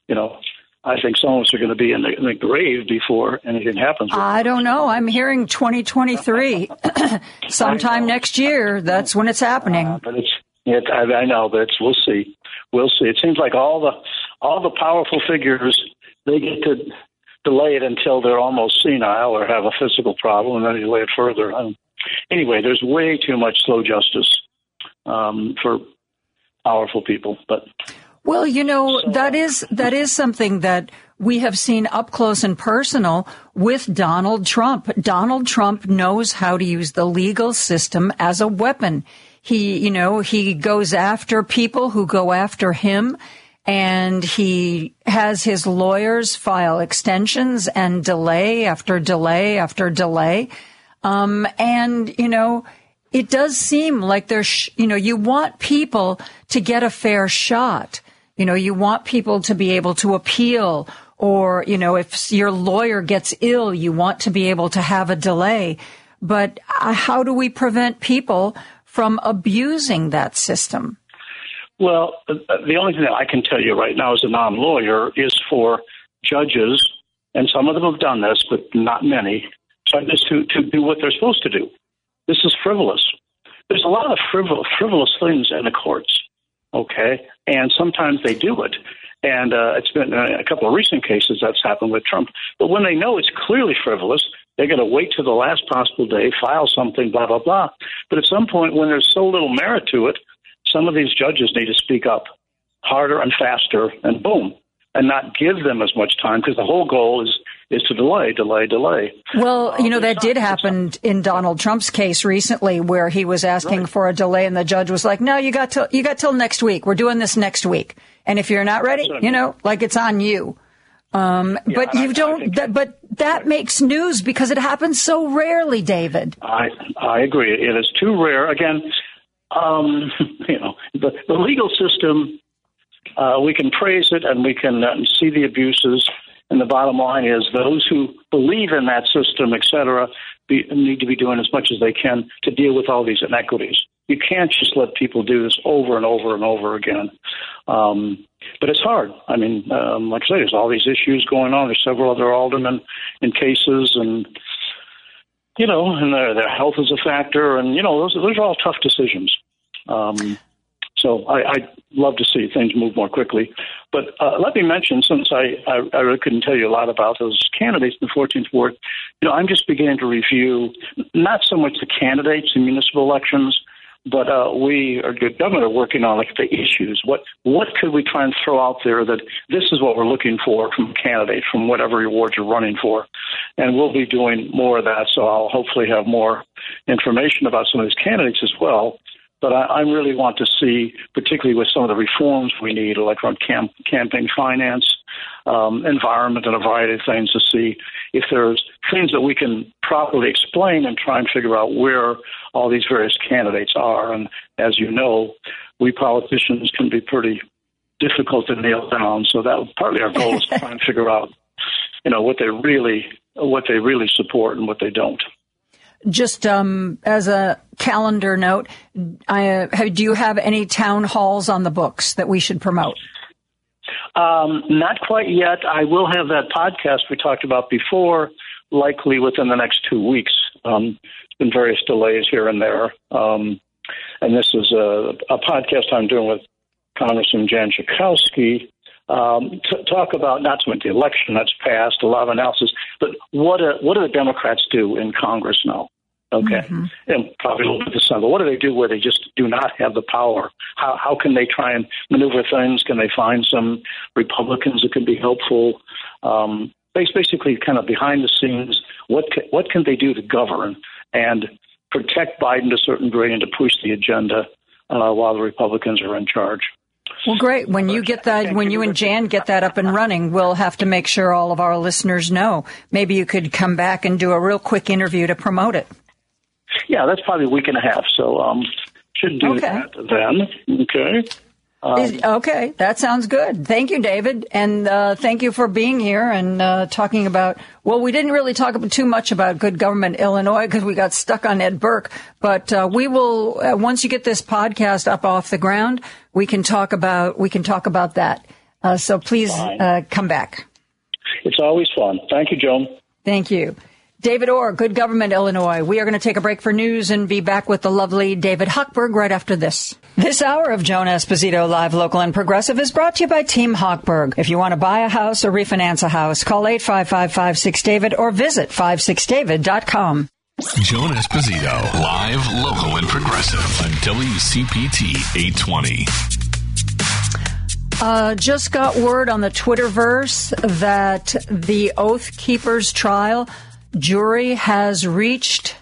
you know, I think some of us are going to be in the, in the grave before anything happens. I don't know. I'm hearing 2023. Sometime next year, that's when it's happening. Uh, but it's, it, I, I know, but it's, we'll see. We'll see. It seems like all the all the powerful figures they get to delay it until they're almost senile or have a physical problem, and then delay it further. Um, anyway, there's way too much slow justice um, for powerful people, but Well, you know, that is that is something that we have seen up close and personal with Donald Trump. Donald Trump knows how to use the legal system as a weapon. He, you know, he goes after people who go after him and he has his lawyers file extensions and delay after delay after delay. Um, and, you know, it does seem like there's, you know, you want people to get a fair shot. You know, you want people to be able to appeal or, you know, if your lawyer gets ill, you want to be able to have a delay. But uh, how do we prevent people from abusing that system? Well, uh, the only thing that I can tell you right now as a non lawyer is for judges, and some of them have done this, but not many, judges to, to do what they're supposed to do. This is frivolous. There's a lot of frivol- frivolous things in the courts, okay? And sometimes they do it. And uh, it's been uh, a couple of recent cases that's happened with Trump. But when they know it's clearly frivolous, they're going to wait to the last possible day, file something, blah, blah, blah. But at some point, when there's so little merit to it, some of these judges need to speak up harder and faster, and boom, and not give them as much time because the whole goal is is to delay, delay, delay. Well, you know, that did happen in Donald Trump's case recently where he was asking right. for a delay and the judge was like, no, you got till, you got till next week. We're doing this next week. And if you're not ready, you know, like it's on you. Um, yeah, but you I, don't, I but that right. makes news because it happens so rarely, David. I, I agree. It is too rare. Again, um, you know, the, the legal system, uh, we can praise it and we can uh, see the abuses and the bottom line is those who believe in that system, et cetera, be, need to be doing as much as they can to deal with all these inequities. You can't just let people do this over and over and over again. Um, but it's hard. I mean, um, like I say, there's all these issues going on. There's several other aldermen in cases, and you know, and their, their health is a factor, and you know, those those are all tough decisions. Um, so I, I'd love to see things move more quickly. But uh, let me mention, since I, I, I really couldn't tell you a lot about those candidates in the 14th ward, you know, I'm just beginning to review not so much the candidates in municipal elections, but uh, we are the government are working on like the issues. What what could we try and throw out there that this is what we're looking for from a candidate, from whatever awards you're running for, and we'll be doing more of that. So I'll hopefully have more information about some of these candidates as well. But I, I really want to see, particularly with some of the reforms we need, like around camp, campaign finance, um, environment, and a variety of things, to see if there's things that we can properly explain and try and figure out where all these various candidates are. And as you know, we politicians can be pretty difficult to nail down. So that partly our goal is to try and figure out, you know, what they really what they really support and what they don't. Just um, as a calendar note, I, uh, do you have any town halls on the books that we should promote? Um, not quite yet. I will have that podcast we talked about before, likely within the next two weeks. Um, there's been various delays here and there. Um, and this is a, a, podcast I'm doing with Congressman Jan Schakowsky. Um, to talk about not so much the election that's passed, a lot of analysis, but what do, what do the Democrats do in Congress now? Okay, mm-hmm. and probably a little bit of some. But what do they do where they just do not have the power? How how can they try and maneuver things? Can they find some Republicans that can be helpful? Um, basically, kind of behind the scenes, what can, what can they do to govern and protect Biden to a certain degree and to push the agenda uh, while the Republicans are in charge? Well, great. When you get that, when you and Jan get that up and running, we'll have to make sure all of our listeners know. Maybe you could come back and do a real quick interview to promote it. Yeah, that's probably a week and a half. So um, should do okay. that then. Okay. Um, okay, that sounds good. Thank you, David, and uh, thank you for being here and uh, talking about. Well, we didn't really talk too much about good government Illinois because we got stuck on Ed Burke. But uh, we will uh, once you get this podcast up off the ground, we can talk about we can talk about that. Uh, so please uh, come back. It's always fun. Thank you, Joan. Thank you. David Orr, Good Government Illinois. We are going to take a break for news and be back with the lovely David Hochberg right after this. This hour of Joan Esposito Live, Local, and Progressive is brought to you by Team Hochberg. If you want to buy a house or refinance a house, call 855-56-DAVID or visit 56david.com. Joan Esposito, live, local, and progressive on WCPT 820. Uh, just got word on the Twitterverse that the Oath Keepers trial jury has reached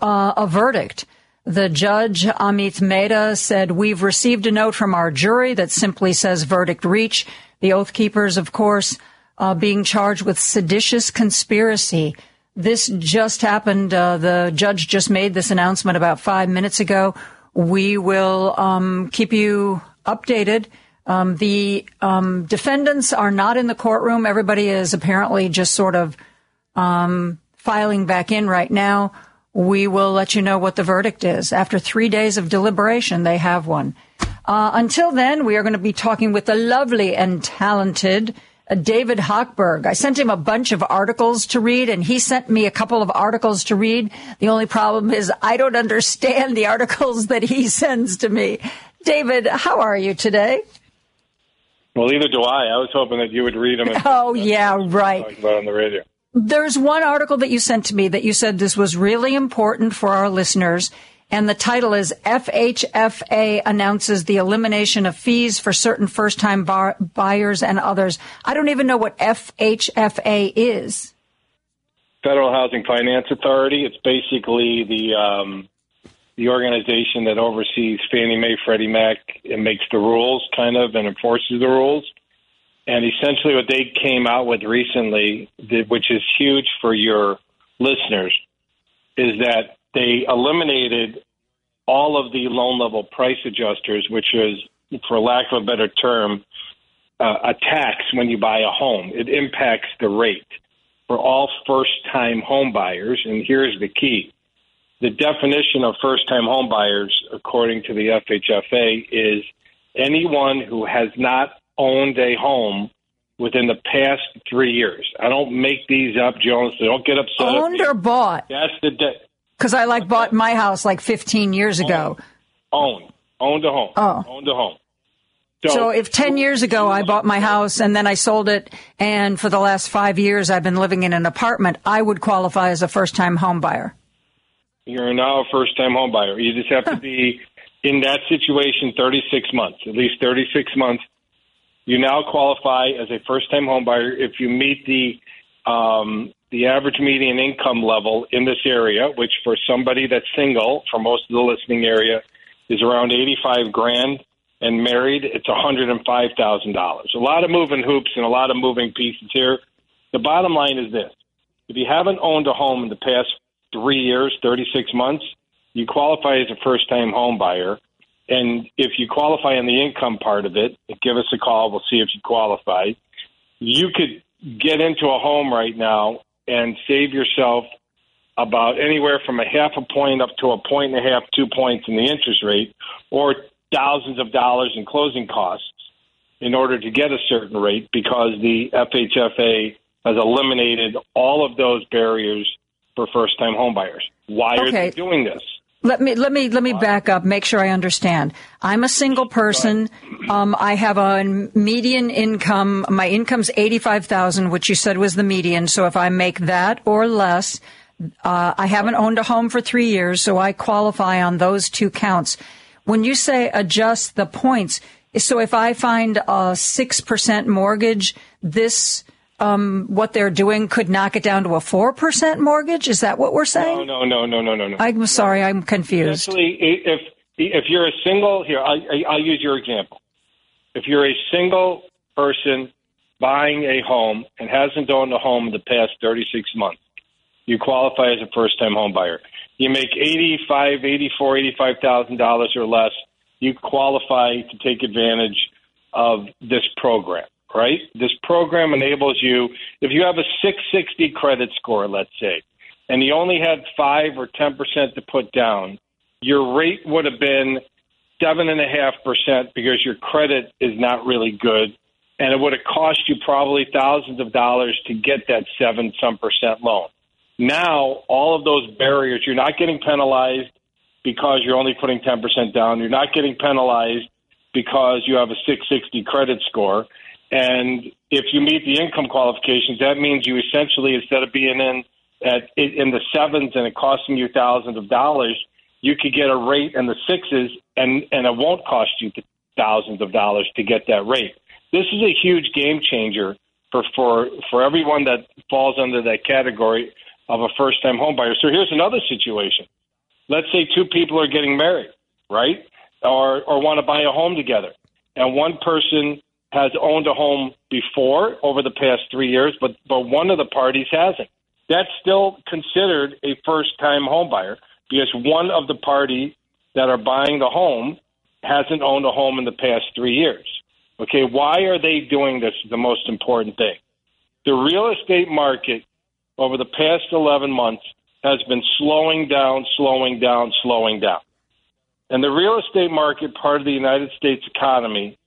uh, a verdict. The judge, Amit Mehta, said, We've received a note from our jury that simply says verdict reach. The Oath Keepers, of course, uh, being charged with seditious conspiracy. This just happened. Uh, the judge just made this announcement about five minutes ago. We will um, keep you updated. Um, the um, defendants are not in the courtroom. Everybody is apparently just sort of um, filing back in right now. We will let you know what the verdict is. After three days of deliberation, they have one. Uh, until then, we are going to be talking with the lovely and talented uh, David Hochberg. I sent him a bunch of articles to read, and he sent me a couple of articles to read. The only problem is I don't understand the articles that he sends to me. David, how are you today? Well, either do I. I was hoping that you would read them. oh, yeah, right. About on the radio. There's one article that you sent to me that you said this was really important for our listeners. And the title is FHFA announces the elimination of fees for certain first time bar- buyers and others. I don't even know what FHFA is. Federal Housing Finance Authority. It's basically the um, the organization that oversees Fannie Mae, Freddie Mac, and makes the rules, kind of, and enforces the rules. And essentially, what they came out with recently, which is huge for your listeners, is that they eliminated all of the loan level price adjusters, which is, for lack of a better term, uh, a tax when you buy a home. It impacts the rate for all first time home buyers. And here's the key the definition of first time home buyers, according to the FHFA, is anyone who has not owned a home within the past three years. I don't make these up, Jones. So don't get upset. Owned or bought? That's the de- because I like bought my house like 15 years ago. Owned, owned a home. Oh, owned a home. So, so, if 10 years ago I bought my house and then I sold it, and for the last five years I've been living in an apartment, I would qualify as a first time home buyer. You're now a first time home buyer. You just have to be in that situation 36 months, at least 36 months. You now qualify as a first time home buyer if you meet the um, the average median income level in this area, which for somebody that's single, for most of the listening area, is around 85 grand, and married, it's $105,000. A lot of moving hoops and a lot of moving pieces here. The bottom line is this if you haven't owned a home in the past three years, 36 months, you qualify as a first time home buyer. And if you qualify on the income part of it, give us a call. We'll see if you qualify. You could get into a home right now and save yourself about anywhere from a half a point up to a point and a half, two points in the interest rate, or thousands of dollars in closing costs in order to get a certain rate because the FHFA has eliminated all of those barriers for first time homebuyers. Why are okay. they doing this? Let me let me let me back up. Make sure I understand. I'm a single person. Um, I have a median income. My income's eighty five thousand, which you said was the median. So if I make that or less, uh, I haven't owned a home for three years, so I qualify on those two counts. When you say adjust the points, so if I find a six percent mortgage, this um, what they're doing could knock it down to a 4% mortgage? Is that what we're saying? No, no, no, no, no, no. I'm sorry, I'm confused. Actually, if, if you're a single, here, I, I'll use your example. If you're a single person buying a home and hasn't owned a home in the past 36 months, you qualify as a first time home buyer. You make 85, 84, 85,000 dollars or less, you qualify to take advantage of this program right? This program enables you, if you have a 660 credit score, let's say, and you only had 5 or 10% to put down, your rate would have been 7.5% because your credit is not really good. And it would have cost you probably thousands of dollars to get that 7 some percent loan. Now, all of those barriers, you're not getting penalized because you're only putting 10% down. You're not getting penalized because you have a 660 credit score. And if you meet the income qualifications, that means you essentially, instead of being in at in the sevens and it costing you thousands of dollars, you could get a rate in the sixes, and and it won't cost you thousands of dollars to get that rate. This is a huge game changer for for for everyone that falls under that category of a first time home buyer. So here's another situation. Let's say two people are getting married, right? Or or want to buy a home together. And one person has owned a home before over the past three years, but but one of the parties hasn't. That's still considered a first time home buyer because one of the party that are buying the home hasn't owned a home in the past three years. Okay, why are they doing this? Is the most important thing. The real estate market over the past 11 months has been slowing down, slowing down, slowing down. And the real estate market part of the United States economy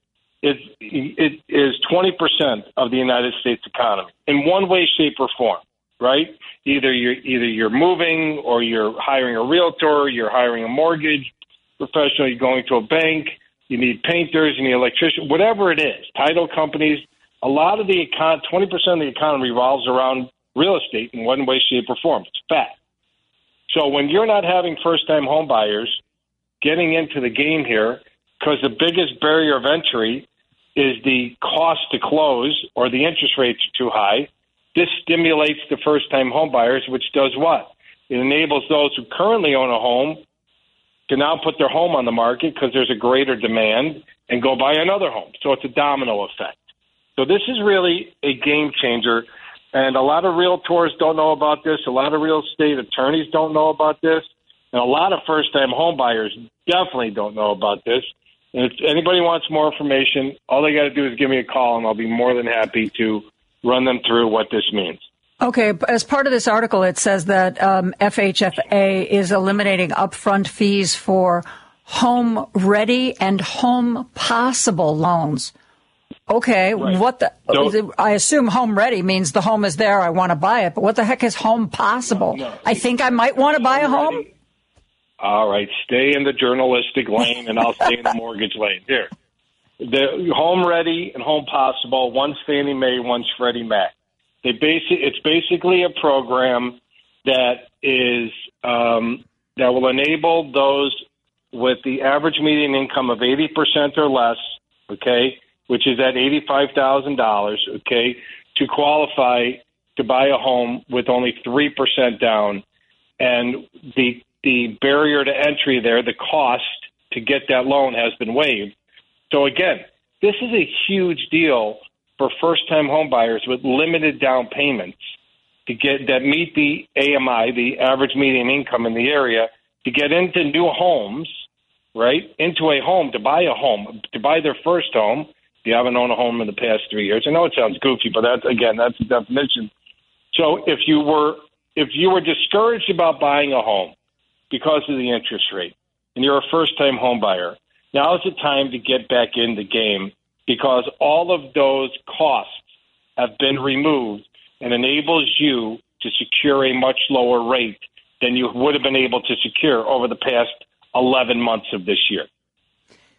it is 20% of the United States economy in one way, shape, or form. Right? Either you're either you're moving, or you're hiring a realtor, you're hiring a mortgage professional, you're going to a bank, you need painters, you need electricians, whatever it is, title companies. A lot of the econ, 20% of the economy revolves around real estate in one way, shape, or form. It's fact. So when you're not having first-time home buyers getting into the game here, because the biggest barrier of entry is the cost to close or the interest rates are too high. This stimulates the first time home buyers, which does what? It enables those who currently own a home to now put their home on the market because there's a greater demand and go buy another home. So it's a domino effect. So this is really a game changer. And a lot of realtors don't know about this. A lot of real estate attorneys don't know about this. And a lot of first time home buyers definitely don't know about this. And if anybody wants more information, all they got to do is give me a call, and I'll be more than happy to run them through what this means. Okay, as part of this article, it says that um, FHFA is eliminating upfront fees for home ready and home possible loans. Okay, right. what the? I assume home ready means the home is there. I want to buy it, but what the heck is home possible? No, no. I think I might want to buy a home. Ready all right, stay in the journalistic lane, and I'll stay in the mortgage lane. Here, the Home Ready and Home Possible. One's Fannie Mae, one's Freddie Mac. They basic, it's basically a program that is um, that will enable those with the average median income of eighty percent or less, okay, which is at eighty-five thousand dollars, okay, to qualify to buy a home with only three percent down, and the the barrier to entry there, the cost to get that loan has been waived. So again, this is a huge deal for first-time homebuyers with limited down payments to get that meet the AMI, the average median income in the area, to get into new homes, right? Into a home to buy a home, to buy their first home. If you haven't owned a home in the past three years, I know it sounds goofy, but that's again that's the definition. So if you were if you were discouraged about buying a home, because of the interest rate and you're a first time home buyer, now is the time to get back in the game because all of those costs have been removed and enables you to secure a much lower rate than you would have been able to secure over the past 11 months of this year.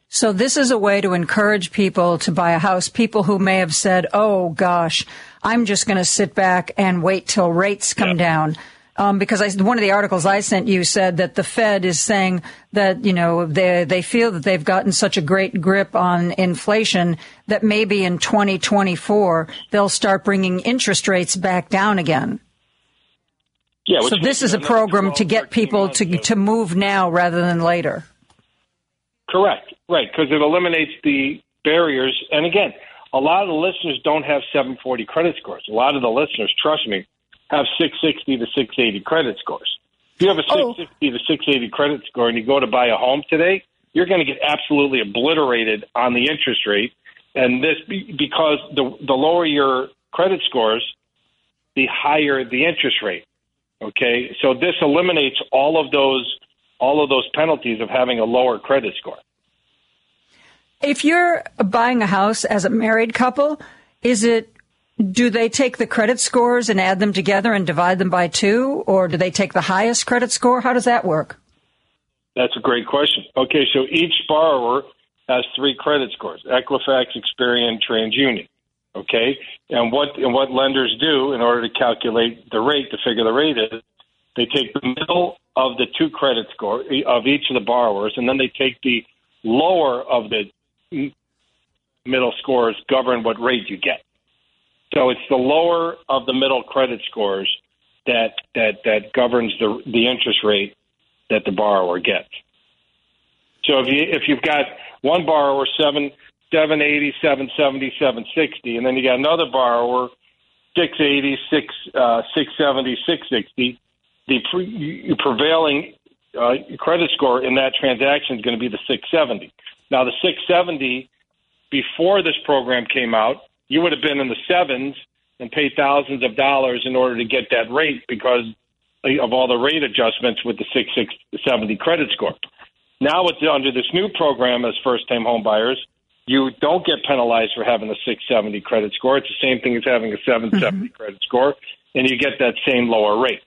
So this is a way to encourage people to buy a house. People who may have said, "Oh gosh, I'm just going to sit back and wait till rates come down." Um, because I, one of the articles I sent you said that the Fed is saying that you know they they feel that they've gotten such a great grip on inflation that maybe in 2024 they'll start bringing interest rates back down again. Yeah, so this is a program to get people to to move now rather than later. Correct, right? Because it eliminates the barriers. And again, a lot of the listeners don't have 740 credit scores. A lot of the listeners, trust me, have 660 to 680 credit scores. If you have a 660 oh. to 680 credit score and you go to buy a home today, you're going to get absolutely obliterated on the interest rate. And this because the the lower your credit scores, the higher the interest rate. Okay, so this eliminates all of those all of those penalties of having a lower credit score. If you're buying a house as a married couple, is it do they take the credit scores and add them together and divide them by two, or do they take the highest credit score? How does that work? That's a great question. Okay, so each borrower has three credit scores: Equifax, Experian, TransUnion. Okay, and what and what lenders do in order to calculate the rate to figure the rate is they take the middle of the two credit score of each of the borrowers, and then they take the lower of the middle scores govern what rate you get. So it's the lower of the middle credit scores that that that governs the the interest rate that the borrower gets. So if you if you've got one borrower seven seven eighty, seven seventy, seven sixty, and then you got another borrower six eighty, six uh, six seventy, six sixty, the pre- prevailing uh, credit score in that transaction is going to be the six seventy. Now the six seventy before this program came out, you would have been in the sevens and paid thousands of dollars in order to get that rate because of all the rate adjustments with the 670 credit score. Now, with the, under this new program as first time home buyers, you don't get penalized for having a 670 credit score. It's the same thing as having a 770 mm-hmm. credit score, and you get that same lower rate.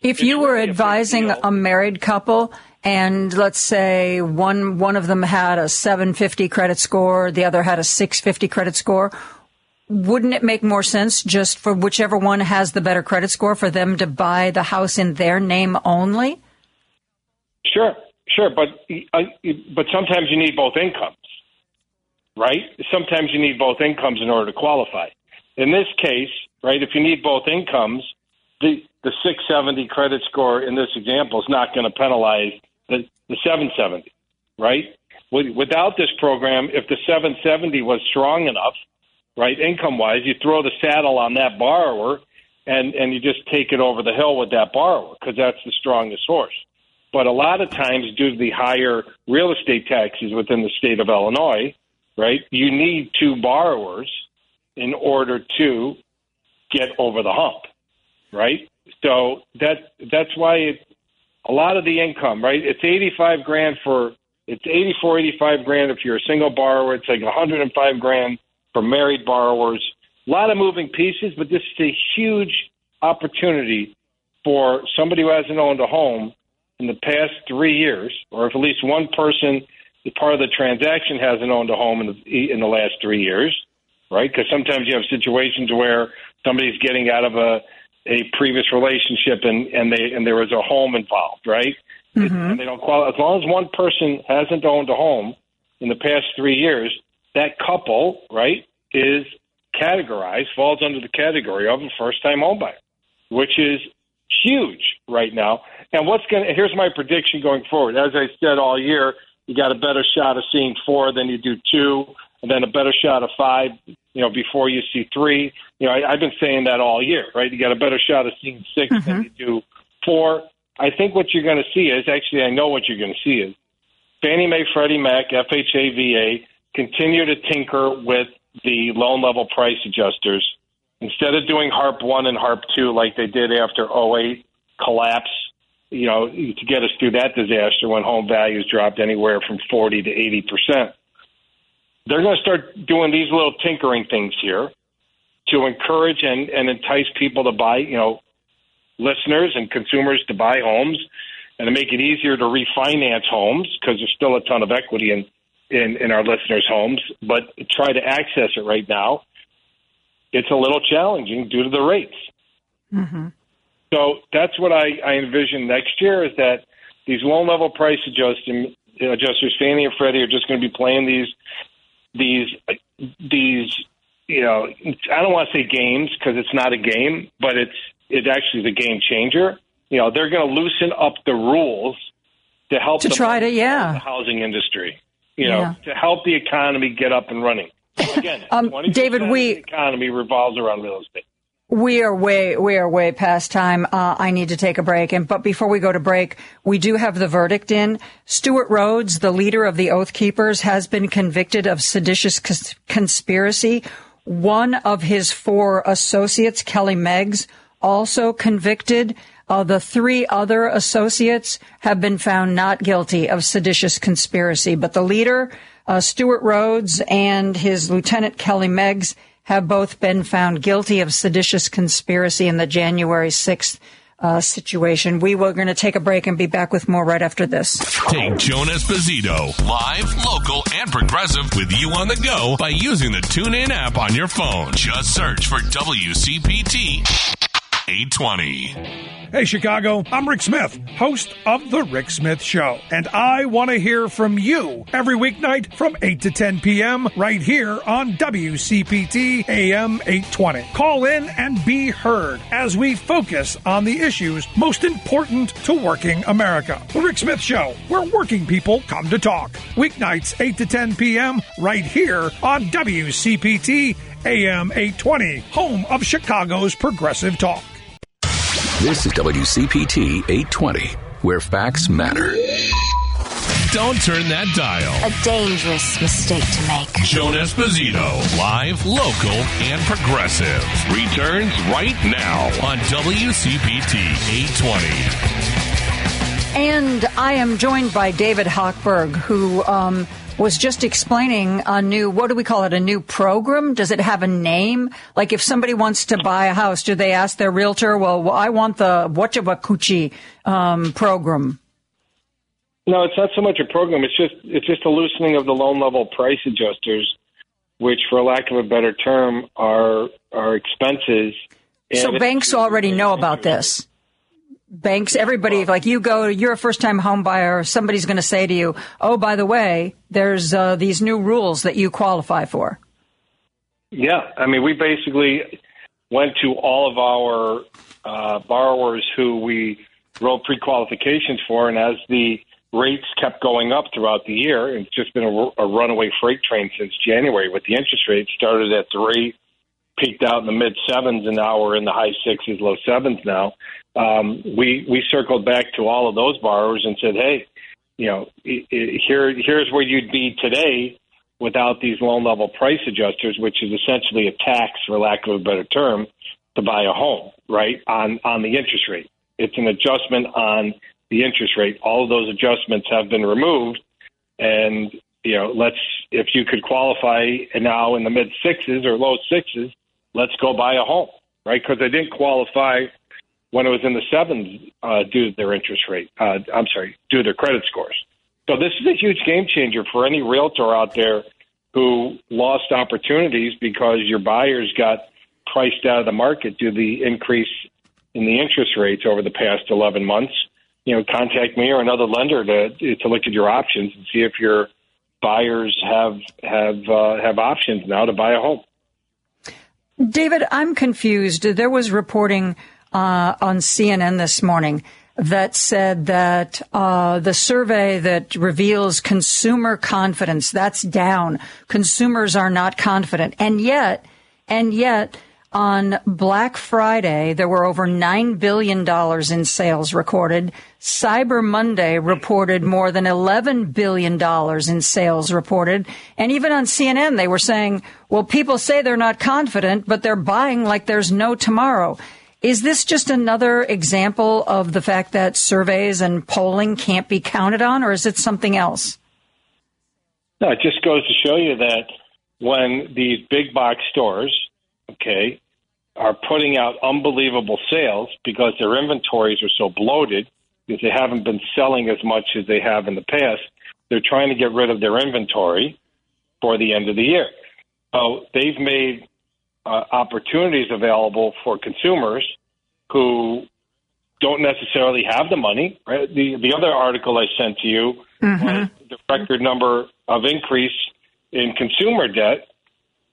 If you were advising a married couple and let's say one one of them had a 750 credit score, the other had a 650 credit score, wouldn't it make more sense just for whichever one has the better credit score for them to buy the house in their name only? Sure, sure, but uh, but sometimes you need both incomes, right? Sometimes you need both incomes in order to qualify. In this case, right, if you need both incomes, the the 670 credit score in this example is not going to penalize the, the 770, right? Without this program, if the 770 was strong enough, right? Income wise, you throw the saddle on that borrower and, and you just take it over the hill with that borrower because that's the strongest horse. But a lot of times, due to the higher real estate taxes within the state of Illinois, right, you need two borrowers in order to get over the hump, right? So that that's why it, a lot of the income, right? It's eighty five grand for it's eighty four, eighty five grand if you're a single borrower. It's like one hundred and five grand for married borrowers. A lot of moving pieces, but this is a huge opportunity for somebody who hasn't owned a home in the past three years, or if at least one person, part of the transaction, hasn't owned a home in the, in the last three years, right? Because sometimes you have situations where somebody's getting out of a a previous relationship and and they and there was a home involved, right? Mm-hmm. And they don't qualify. As long as one person hasn't owned a home in the past three years, that couple, right, is categorized, falls under the category of a first time homebuyer, which is huge right now. And what's going to, here's my prediction going forward. As I said all year, you got a better shot of seeing four than you do two, and then a better shot of five, you know, before you see three. You know, I, I've been saying that all year, right? You got a better shot of seeing 6 mm-hmm. than you do four. I think what you're going to see is actually, I know what you're going to see is Fannie Mae, Freddie Mac, FHA, VA continue to tinker with the loan level price adjusters instead of doing HARP 1 and HARP 2 like they did after 08 collapse, you know, to get us through that disaster when home values dropped anywhere from 40 to 80%. They're going to start doing these little tinkering things here to encourage and, and entice people to buy, you know, listeners and consumers to buy homes and to make it easier to refinance homes because there's still a ton of equity in in, in our listeners' homes, but try to access it right now. It's a little challenging due to the rates. Mm-hmm. So that's what I, I envision next year is that these loan level price adjusting, adjusters, Fannie and Freddie, are just going to be playing these these these you know I don't want to say games because it's not a game, but it's it actually is a game changer. You know they're going to loosen up the rules to help to try to yeah the housing industry you know, yeah. to help the economy get up and running. Again, um, David, we the economy revolves around real estate. We are way, we are way past time. Uh, I need to take a break. And, but before we go to break, we do have the verdict in. Stewart Rhodes, the leader of the Oath Keepers, has been convicted of seditious cons- conspiracy. One of his four associates, Kelly Meggs, also convicted. Uh, the three other associates have been found not guilty of seditious conspiracy, but the leader, uh, Stewart Rhodes, and his lieutenant Kelly Meggs have both been found guilty of seditious conspiracy in the January 6th uh, situation. We were going to take a break and be back with more right after this. Take Joan Esposito, live, local, and progressive with you on the go by using the TuneIn app on your phone. Just search for WCPT 820. Hey, Chicago, I'm Rick Smith, host of The Rick Smith Show, and I want to hear from you every weeknight from 8 to 10 p.m. right here on WCPT AM 820. Call in and be heard as we focus on the issues most important to working America. The Rick Smith Show, where working people come to talk. Weeknights, 8 to 10 p.m. right here on WCPT AM 820, home of Chicago's progressive talk. This is WCPT 820, where facts matter. Don't turn that dial. A dangerous mistake to make. Joan Esposito, live, local, and progressive, returns right now on WCPT 820. And I am joined by David Hochberg, who um, was just explaining a new, what do we call it, a new program? Does it have a name? Like if somebody wants to buy a house, do they ask their realtor, well, I want the Wachawakuchi um, program? No, it's not so much a program. It's just it's just a loosening of the loan level price adjusters, which, for lack of a better term, are are expenses. So banks already know about this. Banks, everybody, like you go, you're a first time home buyer, somebody's going to say to you, oh, by the way, there's uh, these new rules that you qualify for. Yeah, I mean, we basically went to all of our uh, borrowers who we wrote pre-qualifications for, and as the rates kept going up throughout the year, it's just been a, a runaway freight train since January. With the interest rates started at three, peaked out in the mid sevens, and now we're in the high sixes, low sevens now. Um, we we circled back to all of those borrowers and said, hey, you know, here here's where you'd be today without these loan level price adjusters, which is essentially a tax, for lack of a better term, to buy a home, right? On on the interest rate. It's an adjustment on the interest rate. All of those adjustments have been removed, and you know, let's if you could qualify now in the mid sixes or low sixes, let's go buy a home, right? Because they didn't qualify when it was in the sevens uh, due to their interest rate. Uh, I'm sorry, due to their credit scores. So this is a huge game changer for any realtor out there who lost opportunities because your buyers got priced out of the market due to the increase in the interest rates over the past 11 months. You know, contact me or another lender to to look at your options and see if your buyers have have uh, have options now to buy a home. David, I'm confused. There was reporting uh, on CNN this morning that said that uh, the survey that reveals consumer confidence that's down. Consumers are not confident, and yet, and yet. On Black Friday, there were over $9 billion in sales recorded. Cyber Monday reported more than $11 billion in sales reported. And even on CNN, they were saying, well, people say they're not confident, but they're buying like there's no tomorrow. Is this just another example of the fact that surveys and polling can't be counted on, or is it something else? No, it just goes to show you that when these big box stores, okay, are putting out unbelievable sales because their inventories are so bloated because they haven't been selling as much as they have in the past, they're trying to get rid of their inventory for the end of the year. So they've made uh, opportunities available for consumers who don't necessarily have the money. Right? The the other article I sent to you was the record number of increase in consumer debt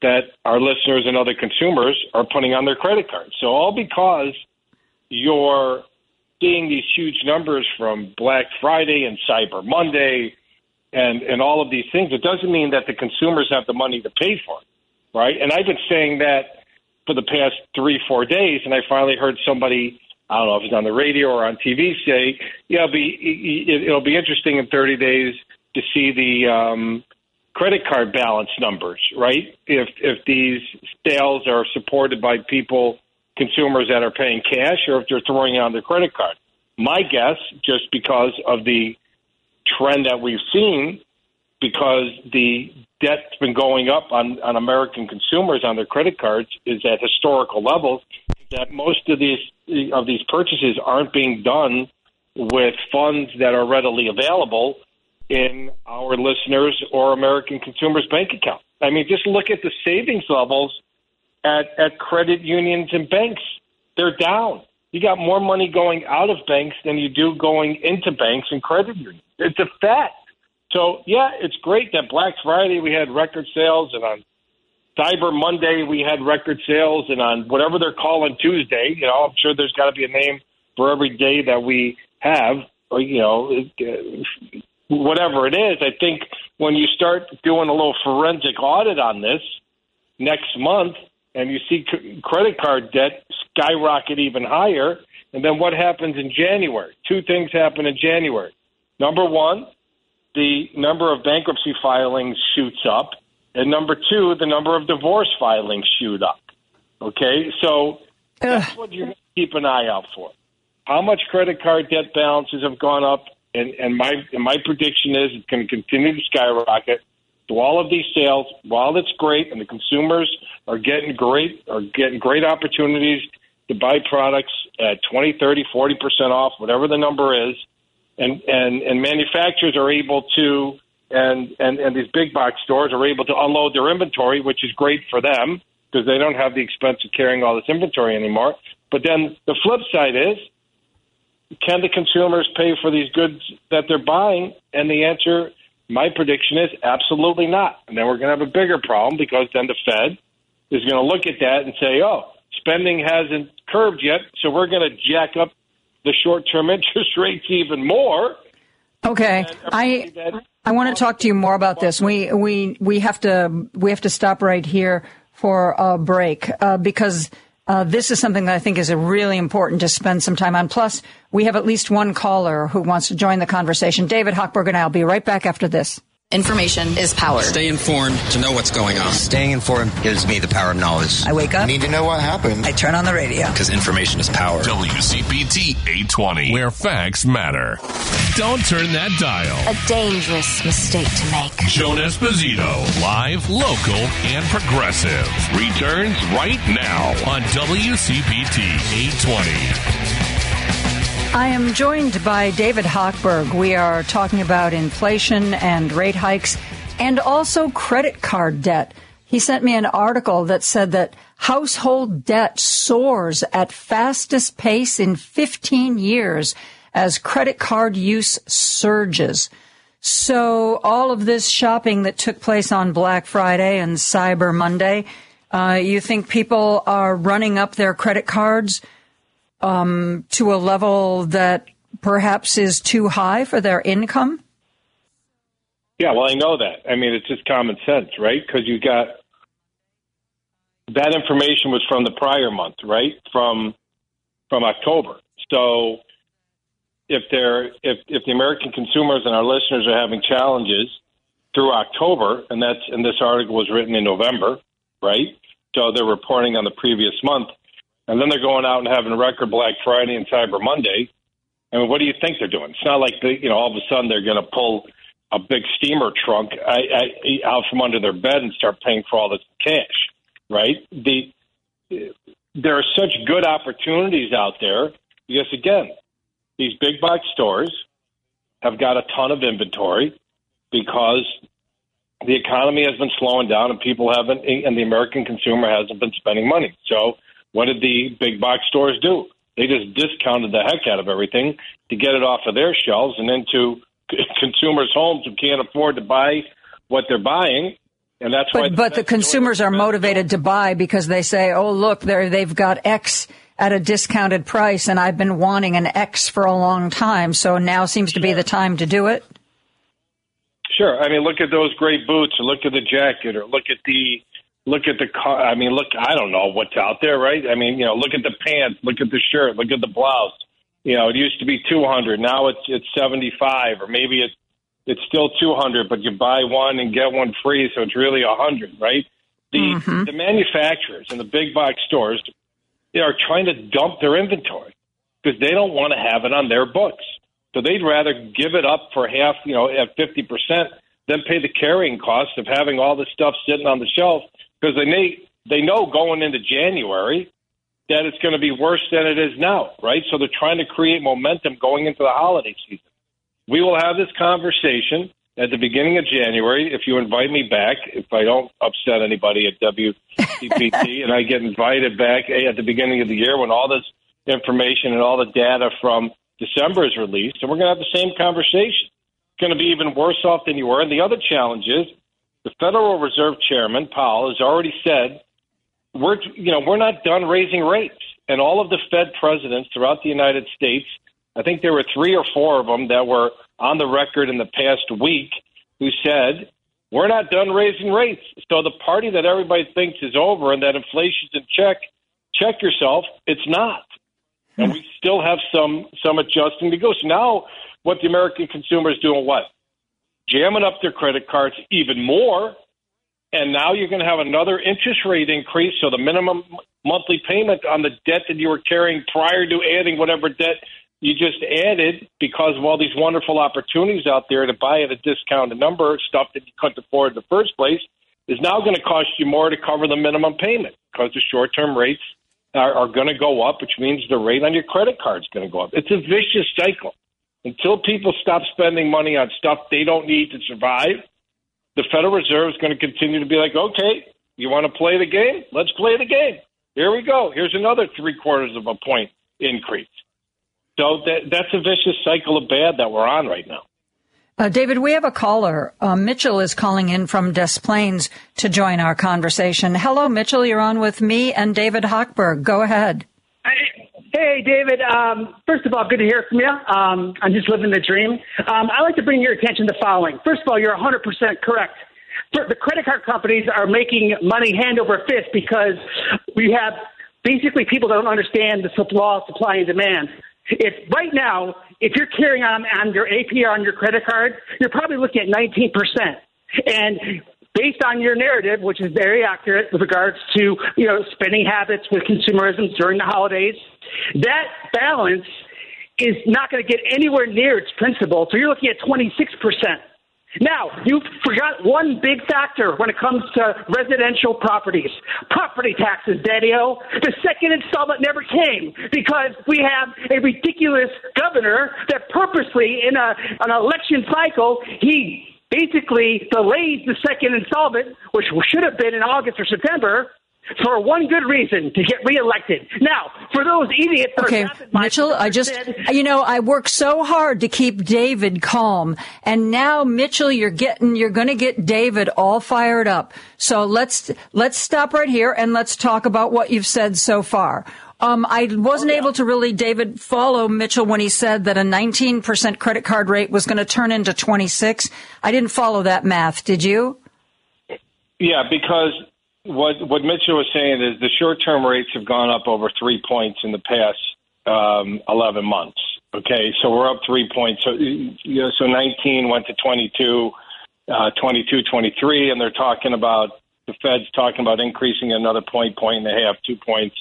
that our listeners and other consumers are putting on their credit cards. So all because you're seeing these huge numbers from Black Friday and Cyber Monday and and all of these things, it doesn't mean that the consumers have the money to pay for it, right? And I've been saying that for the past three, four days, and I finally heard somebody, I don't know if it's on the radio or on TV, say, "Yeah, it'll be it- it'll be interesting in 30 days to see the um, credit card balance numbers, right? If if these sales are supported by people, consumers that are paying cash, or if they're throwing on their credit card." My guess, just because of the trend that we've seen, because the debt's been going up on, on American consumers on their credit cards is at historical levels. That most of these of these purchases aren't being done with funds that are readily available in our listeners or American consumers' bank account. I mean, just look at the savings levels at, at credit unions and banks. they're down. You got more money going out of banks than you do going into banks and credit unions. It's a fact. So yeah, it's great that Black Friday we had record sales, and on Cyber Monday we had record sales, and on whatever they're calling Tuesday, you know, I'm sure there's got to be a name for every day that we have, or you know, whatever it is. I think when you start doing a little forensic audit on this next month, and you see c- credit card debt skyrocket even higher, and then what happens in January? Two things happen in January. Number one, the number of bankruptcy filings shoots up, and number two, the number of divorce filings shoot up. Okay, so that's what to keep an eye out for. How much credit card debt balances have gone up, and, and my and my prediction is it's going to continue to skyrocket. So all of these sales, while it's great, and the consumers are getting great are getting great opportunities to buy products at 20, 30, 40 percent off, whatever the number is, and and and manufacturers are able to and and and these big box stores are able to unload their inventory, which is great for them because they don't have the expense of carrying all this inventory anymore. But then the flip side is, can the consumers pay for these goods that they're buying? And the answer, my prediction is absolutely not. And then we're going to have a bigger problem because then the Fed is going to look at that and say, oh, spending hasn't curbed yet, so we're going to jack up the short-term interest rates even more. Okay, I I want to talk to you more about this. We we we have to we have to stop right here for a break uh, because uh, this is something that I think is really important to spend some time on. Plus, we have at least one caller who wants to join the conversation. David Hochberg and I will be right back after this. Information is power. Stay informed to know what's going on. Staying informed gives me the power of knowledge. I wake up. I need to know what happened. I turn on the radio. Because information is power. WCPT 820, where facts matter. Don't turn that dial. A dangerous mistake to make. Joan Esposito, live, local, and progressive, returns right now on WCPT 820. I am joined by David Hochberg. We are talking about inflation and rate hikes and also credit card debt. He sent me an article that said that household debt soars at fastest pace in 15 years as credit card use surges. So all of this shopping that took place on Black Friday and Cyber Monday, uh, you think people are running up their credit cards um, to a level that perhaps is too high for their income? Yeah, well, I know that. I mean, it's just common sense, right? Because you got that information was from the prior month, right? From from October. So if they're if if the American consumers and our listeners are having challenges through October, and that's and this article was written in November, right? So they're reporting on the previous month and then they're going out and having a record Black Friday and Cyber Monday. I mean, what do you think they're doing? It's not like they, you know all of a sudden they're going to pull a big steamer trunk I, I, out from under their bed and start paying for all this cash, right? The there are such good opportunities out there because again, these big box stores have got a ton of inventory because the economy has been slowing down and people haven't and the American consumer hasn't been spending money. So what did the big box stores do? They just discounted the heck out of everything to get it off of their shelves and into consumers' homes who can't afford to buy what they're buying. And that's but, why. The but the consumers are motivated to buy because they say, "Oh, look, they they've got X at a discounted price, and I've been wanting an X for a long time, so now seems to be the time to do it." Sure. I mean, look at those great boots, or look at the jacket, or look at the look at the car. I mean, look, I don't know what's out there, right? I mean, you know, look at the pants, look at the shirt, look at the blouse. You know, it used to be 200. Now it's, it's 75 or maybe it's, it's still 200, but you buy one and get one free. So it's really a hundred, right? The, mm-hmm. the manufacturers and the big box stores, they are trying to dump their inventory because they don't want to have it on their books. So they'd rather give it up for half, you know, at 50% than pay the carrying cost of having all this stuff sitting on the shelf because they may they know going into January that it's going to be worse than it is now, right? So they're trying to create momentum going into the holiday season. We will have this conversation at the beginning of January, if you invite me back, if I don't upset anybody at WCPT, and I get invited back eh, at the beginning of the year when all this information and all the data from December is released, and we're going to have the same conversation. It's going to be even worse off than you were. And the other challenge is the Federal Reserve Chairman Powell has already said we're you know we're not done raising rates, and all of the Fed presidents throughout the United States, I think there were three or four of them that were on the record in the past week who said we're not done raising rates. So the party that everybody thinks is over and that inflation's in check, check yourself. It's not, and hmm. we still have some some adjusting to go. So now, what the American consumer is doing? What jamming up their credit cards even more. And now you're going to have another interest rate increase. So the minimum monthly payment on the debt that you were carrying prior to adding whatever debt you just added because of all these wonderful opportunities out there to buy at a discounted number, stuff that you couldn't afford in the first place, is now going to cost you more to cover the minimum payment because the short term rates are, are going to go up, which means the rate on your credit card is going to go up. It's a vicious cycle. Until people stop spending money on stuff they don't need to survive, the Federal Reserve is going to continue to be like, okay, you want to play the game? Let's play the game. Here we go. Here's another three quarters of a point increase. So that, that's a vicious cycle of bad that we're on right now. Uh, David, we have a caller. Uh, Mitchell is calling in from Des Plaines to join our conversation. Hello, Mitchell. You're on with me and David Hochberg. Go ahead. Hey, David. Um, first of all, good to hear from you. Um, I'm just living the dream. Um, I'd like to bring your attention to the following. First of all, you're 100% correct. The credit card companies are making money hand over fist because we have basically people that don't understand the law supply and demand. If right now, if you're carrying on on your APR on your credit card, you're probably looking at 19%. And based on your narrative, which is very accurate with regards to you know spending habits with consumerism during the holidays, that balance is not going to get anywhere near its principal. So you're looking at 26 percent. Now, you forgot one big factor when it comes to residential properties. Property taxes, Daddy-O. The second installment never came because we have a ridiculous governor that purposely, in a, an election cycle, he basically delays the second installment, which should have been in August or September, for one good reason to get reelected. Now, for those idiots okay, Mitchell, I just, you know, I work so hard to keep David calm. And now, Mitchell, you're getting, you're going to get David all fired up. So let's, let's stop right here and let's talk about what you've said so far. Um, I wasn't oh, yeah. able to really, David, follow Mitchell when he said that a 19% credit card rate was going to turn into 26. I didn't follow that math. Did you? Yeah, because what what Mitchell was saying is the short term rates have gone up over three points in the past um, 11 months. Okay, so we're up three points. So, you know, so 19 went to 22, uh, 22, 23, and they're talking about the Fed's talking about increasing another point, point and a half, two points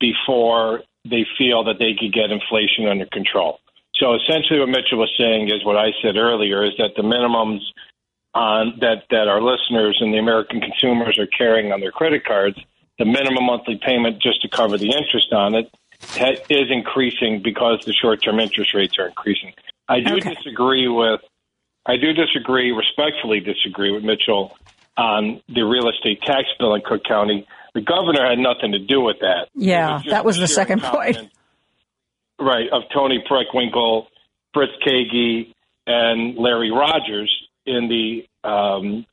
before they feel that they could get inflation under control. So essentially, what Mitchell was saying is what I said earlier: is that the minimums on that that our listeners and the American consumers are carrying on their credit cards, the minimum monthly payment just to cover the interest on it is increasing because the short-term interest rates are increasing. I do okay. disagree with I do disagree, respectfully disagree with Mitchell on the real estate tax bill in Cook County. The governor had nothing to do with that. Yeah, was that was the second point. Right, of Toni Preckwinkle, Fritz Kaegi, and Larry Rogers in the um,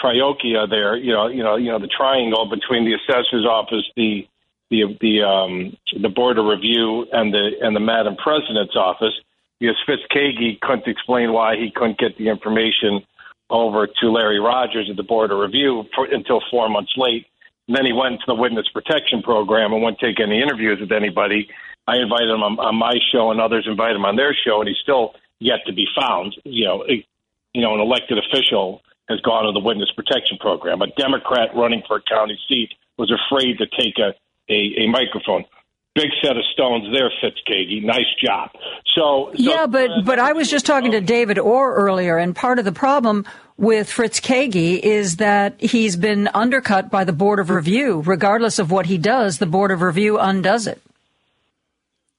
troika there, you know, you know, you know, the triangle between the assessor's office, the the the um, the board of review, and the and the madam president's office, because Fritz Kaegi couldn't explain why he couldn't get the information over to Larry Rogers at the board of review for, until four months late. Then he went to the witness protection program and wouldn't take any interviews with anybody. I invited him on, on my show, and others invited him on their show, and he's still yet to be found. You know, you know, an elected official has gone to the witness protection program. A Democrat running for a county seat was afraid to take a, a, a microphone. Big set of stones there, Fritz Kaegi. Nice job. So, so yeah, but uh, but I was just talking to David Orr earlier, and part of the problem with Fritz Kaegi is that he's been undercut by the Board of Review. Regardless of what he does, the Board of Review undoes it.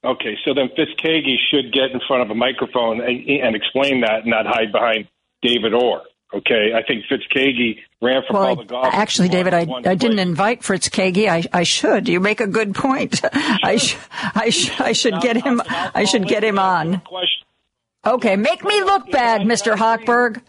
Okay, so then Fritz Kaegi should get in front of a microphone and, and explain that, and not hide behind David Orr. Okay, I think Fritz Kaegi ran for Well, public office. actually, David, I, I didn't invite Fritz Kaegi. I, I should. You make a good point. I, sh- I, sh- I should get him. I should get him on. Okay, make me look bad, Mr. Hochberg.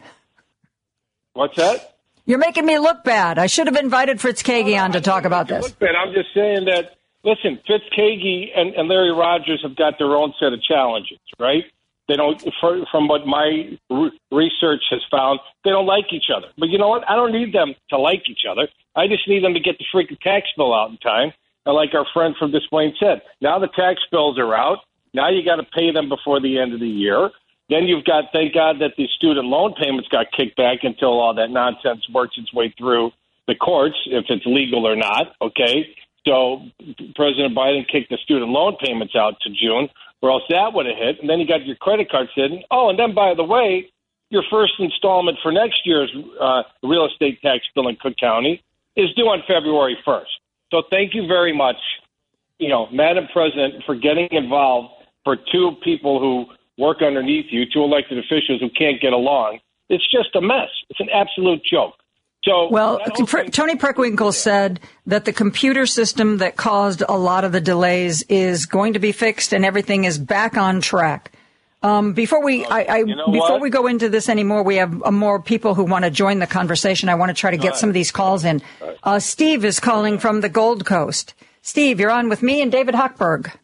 What's that? You're making me look bad. I should have invited Fritz Kaegi on to talk about this. Look, Ben, I'm just saying that. Listen, Fritz Kaegi and, and Larry Rogers have got their own set of challenges, right? They don't, from what my re- research has found, they don't like each other. But you know what? I don't need them to like each other. I just need them to get the freaking tax bill out in time. And like our friend from Des Moines said, now the tax bills are out. Now you got to pay them before the end of the year. Then you've got, thank God that the student loan payments got kicked back until all that nonsense works its way through the courts, if it's legal or not. Okay. So President Biden kicked the student loan payments out to June, or else that would have hit. And then you got your credit card sitting. Oh, and then by the way, your first installment for next year's uh, real estate tax bill in Cook County is due on February 1st. So thank you very much, you know, Madam President, for getting involved for two people who work underneath you, two elected officials who can't get along. It's just a mess. It's an absolute joke. So Well, Toni Preckwinkle said that the computer system that caused a lot of the delays is going to be fixed and everything is back on track. Um, before we, I, I know before what? we go into this anymore, we have uh, more people who want to join the conversation. I want to try to get some of these calls in. Uh, Steve is calling from the Gold Coast. Steve, you're on with me and David Hochberg.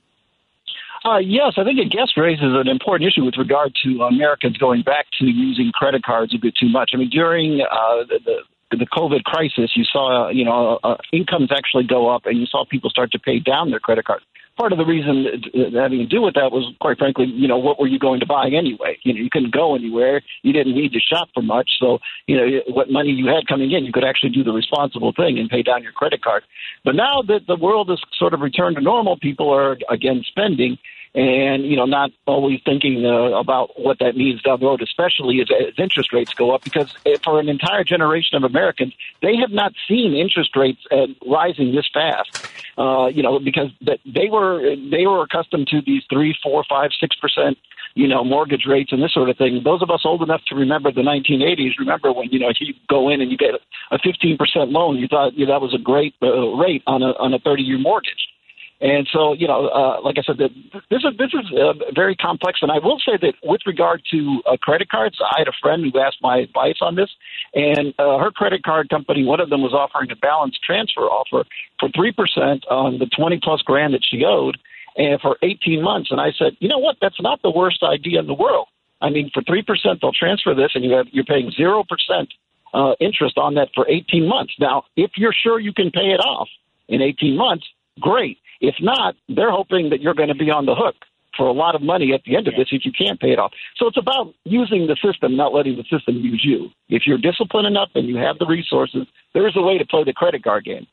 Uh, yes, I think a guest raises an important issue with regard to Americans going back to using credit cards a bit too much. I mean, during uh, the, the the COVID crisis, you saw you know uh, incomes actually go up, and you saw people start to pay down their credit cards. Part of the reason having to do with that was, quite frankly, you know, what were you going to buy anyway? You know, you couldn't go anywhere. You didn't need to shop for much. So, you know, what money you had coming in, you could actually do the responsible thing and pay down your credit card. But now that the world has sort of returned to normal, people are again spending and you know not always thinking uh, about what that means down the road, especially as, as interest rates go up. Because uh, for an entire generation of Americans, they have not seen interest rates uh, rising this fast. Uh, you know, because that they were they were accustomed to these three, four, five, six percent you know, mortgage rates and this sort of thing. Those of us old enough to remember the 1980s, remember when, you know, you go in and you get a 15% loan, you thought you know, that was a great uh, rate on a, on a 30 year mortgage. And so, you know, uh, like I said, that this is this is uh, very complex. And I will say that with regard to uh, credit cards, I had a friend who asked my advice on this, and uh, her credit card company, one of them was offering a balance transfer offer for three percent on the twenty plus grand that she owed, and for eighteen months. And I said, you know what? That's not the worst idea in the world. I mean, for three percent, they'll transfer this, and you have you're paying zero percent uh, interest on that for eighteen months. Now, if you're sure you can pay it off in eighteen months, great. If not, they're hoping that you're going to be on the hook for a lot of money at the end of this if you can't pay it off. So it's about using the system, not letting the system use you. If you're disciplined enough and you have the resources, there is a way to play the credit card game.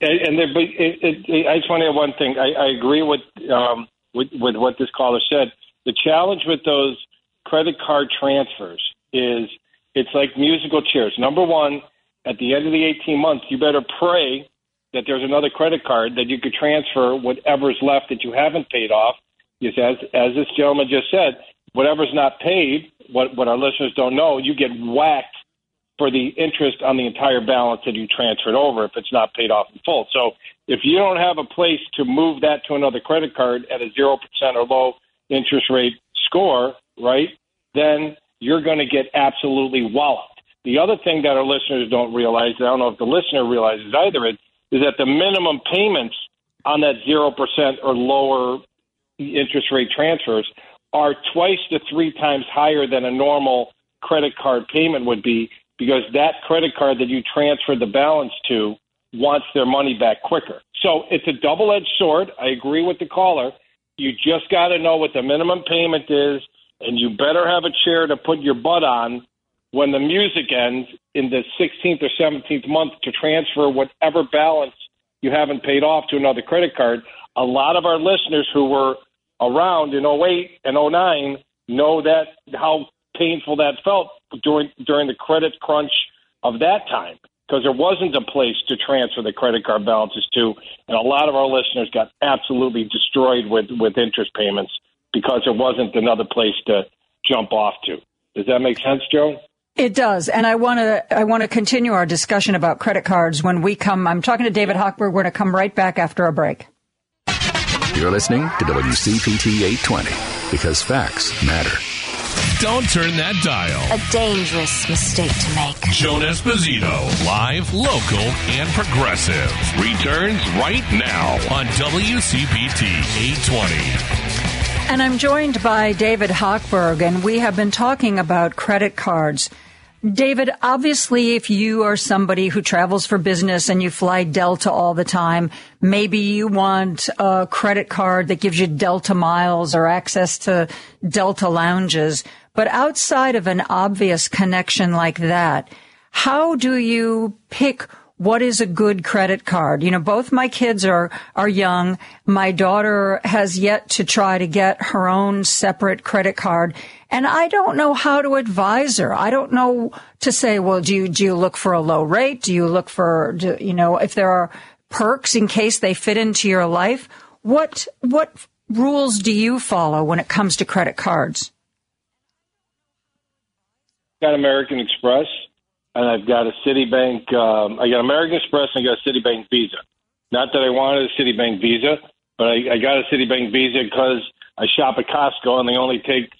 And, and there, but it, it, I just want to add one thing. I, I agree with, um, with with what this caller said. The challenge with those credit card transfers is it's like musical chairs. Number one, at the end of the 18 months, you better pray that there's another credit card that you could transfer whatever's left that you haven't paid off. Because as as this gentleman just said, whatever's not paid, what what our listeners don't know, you get whacked for the interest on the entire balance that you transferred over if it's not paid off in full. So if you don't have a place to move that to another credit card at a zero percent or low interest rate score, right, then you're going to get absolutely walloped. The other thing that our listeners don't realize, I don't know if the listener realizes either, is, is that the minimum payments on that zero percent or lower interest rate transfers are twice to three times higher than a normal credit card payment would be because that credit card that you transfer the balance to wants their money back quicker. So it's a double edged sword. I agree with the caller. You just got to know what the minimum payment is, and you better have a chair to put your butt on when the music ends in the 16th or 17th month to transfer whatever balance you haven't paid off to another credit card. A lot of our listeners who were around in 08 and 09 know that how painful that felt during during the credit crunch of that time because there wasn't a place to transfer the credit card balances to, and a lot of our listeners got absolutely destroyed with with interest payments because there wasn't another place to jump off to. Does that make sense, Joe? It does, and I want to I want to continue our discussion about credit cards when we come. I'm talking to David Hochberg. We're going to come right back after a break. You're listening to WCPT 820 because facts matter. Don't turn that dial. A dangerous mistake to make. Joan Esposito, live, local, and progressive, returns right now on WCPT 820. And I'm joined by David Hochberg, and we have been talking about credit cards. David, obviously, if you are somebody who travels for business and you fly Delta all the time, maybe you want a credit card that gives you Delta miles or access to Delta lounges. But outside of an obvious connection like that, how do you pick what is a good credit card? You know, both my kids are, are young. My daughter has yet to try to get her own separate credit card. And I don't know how to advise her. I don't know to say, well, do you, do you look for a low rate? Do you look for, do, you know, if there are perks in case they fit into your life? What, what rules do you follow when it comes to credit cards? Got American Express and I've got a Citibank. Um, I got American Express and I got a Citibank Visa. Not that I wanted a Citibank Visa, but I, I got a Citibank Visa because I shop at Costco and they only take,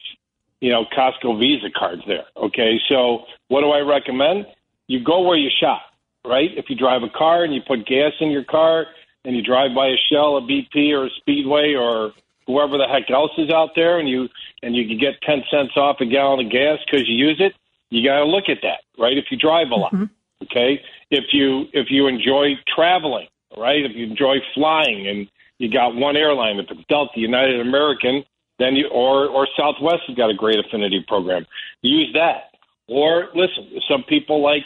you know, Costco Visa cards there. Okay, so what do I recommend? You go where you shop, right? If you drive a car and you put gas in your car and you drive by a Shell, a BP, or a Speedway, or whoever the heck else is out there, and you and you can get ten cents off a gallon of gas because you use it you got to look at that, right? If you drive a lot, Mm-hmm. okay. If you if you enjoy traveling, right? If you enjoy flying, and you got one airline, if it's Delta, United American, then you or or Southwest has got a great affinity program. Use that. Or listen, some people like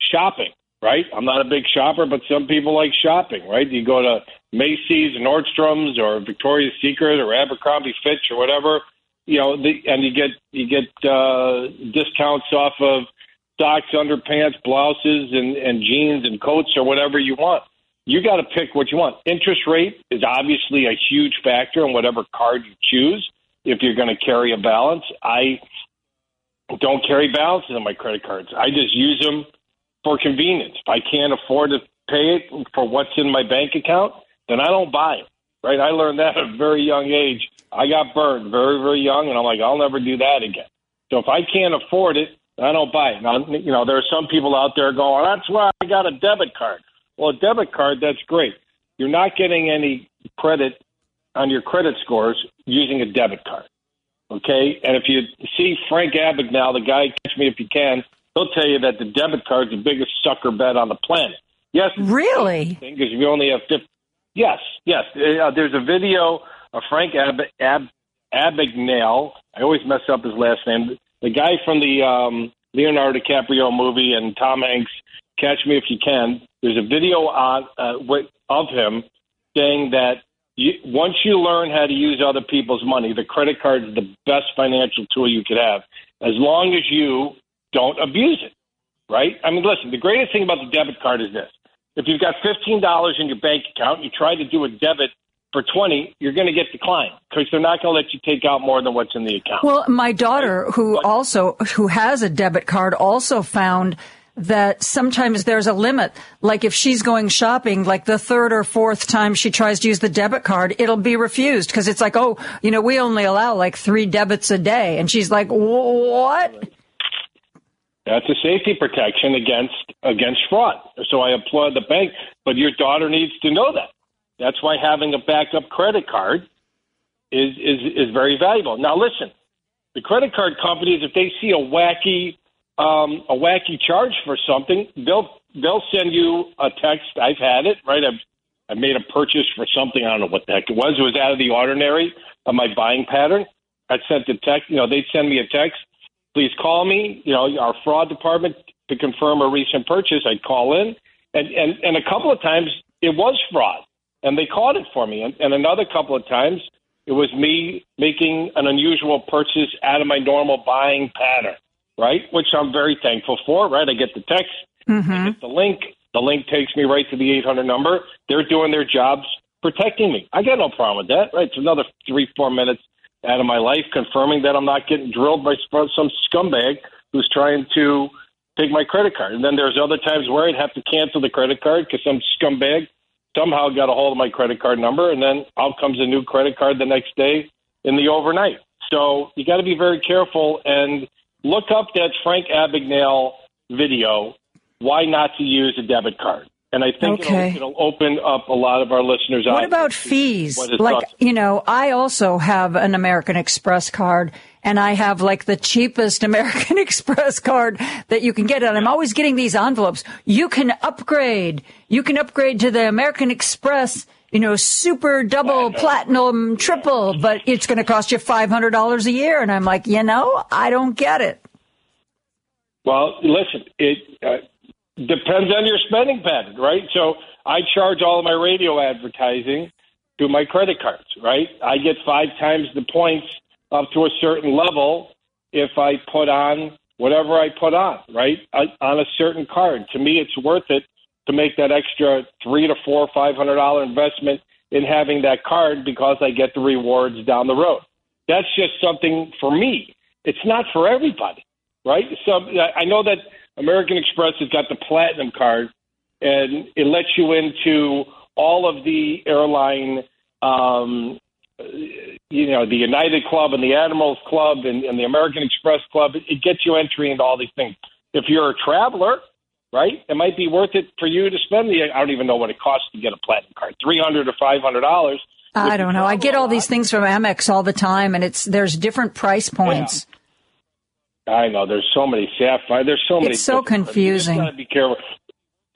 shopping, right? I'm not a big shopper, but some people like shopping, right? You go to Macy's, Nordstrom's, or Victoria's Secret, or Abercrombie Fitch, or whatever you know, the, and you get you get uh, discounts off of socks, underpants, blouses, and, and jeans and coats or whatever you want. You got to pick what you want. Interest rate is obviously a huge factor in whatever card you choose. If you're going to carry a balance, I don't carry balances on my credit cards. I just use them for convenience. If I can't afford to pay it for what's in my bank account, then I don't buy it. Right? I learned that at a very young age I got burned very, very young, and I'm like, I'll never do that again. So if I can't afford it, I don't buy it. Now, you know, there are some people out there going, that's why I got a debit card. Well, a debit card, that's great. You're not getting any credit on your credit scores using a debit card. Okay? And if you see Frank Abagnale, the guy, catch me if you can, he'll tell you that the debit card's the biggest sucker bet on the planet. Yes. Really? Because you only have 50. Yes, yes. Uh, there's a video of Frank Ab- Ab- Abagnale. I always mess up his last name. The guy from the um, Leonardo DiCaprio movie and Tom Hanks. Catch Me If You Can. There's a video on uh, of him saying that you, once you learn how to use other people's money, the credit card is the best financial tool you could have, as long as you don't abuse it. Right? I mean, listen. The greatest thing about the debit card is this: if you've got fifteen dollars in your bank account, you try to do a debit for 20, you're going to get declined because they're not going to let you take out more than what's in the account. Well, my daughter, who also, who has a debit card, also found that sometimes there's a limit. Like if she's going shopping, like the third or fourth time she tries to use the debit card, it'll be refused because it's like, oh, you know, we only allow like three debits a day. And she's like, what? That's a safety protection against against fraud. So I applaud the bank, but your daughter needs to know that. That's why having a backup credit card is is is very valuable. Now, listen, the credit card companies, if they see a wacky um, a wacky charge for something, they'll they'll send you a text. I've had it right. I've I made a purchase for something. I don't know what the heck it was. It was out of the ordinary of my buying pattern. I sent a text. You know, they'd send me a text. Please call me. You know, our fraud department to confirm a recent purchase. I'd call in, and and and a couple of times it was fraud and they caught it for me. And, and another couple of times, it was me making an unusual purchase out of my normal buying pattern, right? Which I'm very thankful for, right? I get the text, mm-hmm. I get the link. The link takes me right to the 800 number. They're doing their jobs protecting me. I got no problem with that, right? It's another three, four minutes out of my life, confirming that I'm not getting drilled by some scumbag who's trying to take my credit card. And then there's other times where I'd have to cancel the credit card because some scumbag somehow got a hold of my credit card number, and then out comes a new credit card the next day in the overnight. So you got to be very careful and look up that Frank Abagnale video. Why not to use a debit card? And I think Okay. it'll, it'll open up a lot of our listeners' eyes. What about fees? what Like, you know, I also have an American Express card and I have like the cheapest American Express card that you can get. And I'm always getting these envelopes. You can upgrade. You can upgrade to the American Express, you know, super double platinum triple, but it's going to cost you $500 a year. And I'm like, you know, I don't get it. Well, listen, it uh, depends on your spending pattern, right? So I charge all of my radio advertising to my credit cards, right? I get five times the points up to a certain level if I put on whatever I put on, right? I, on a certain card. To me, it's worth it to make that extra three to four, five hundred dollar investment in having that card because I get the rewards down the road. That's just something for me. It's not for everybody, right? So I I know that American Express has got the platinum card, and it lets you into all of the airline, um, you know, the United Club and the Admirals Club and, and the American Express Club. It, it gets you entry into all these things. If you're a traveler, right, it might be worth it for you to spend the. I don't even know what it costs to get a platinum card, three hundred or five hundred dollars. I don't know. I get all these things from Amex all the time and it's, there's different price points. I know there's so many sapphire. There's so many. It's so confusing. You gotta be careful.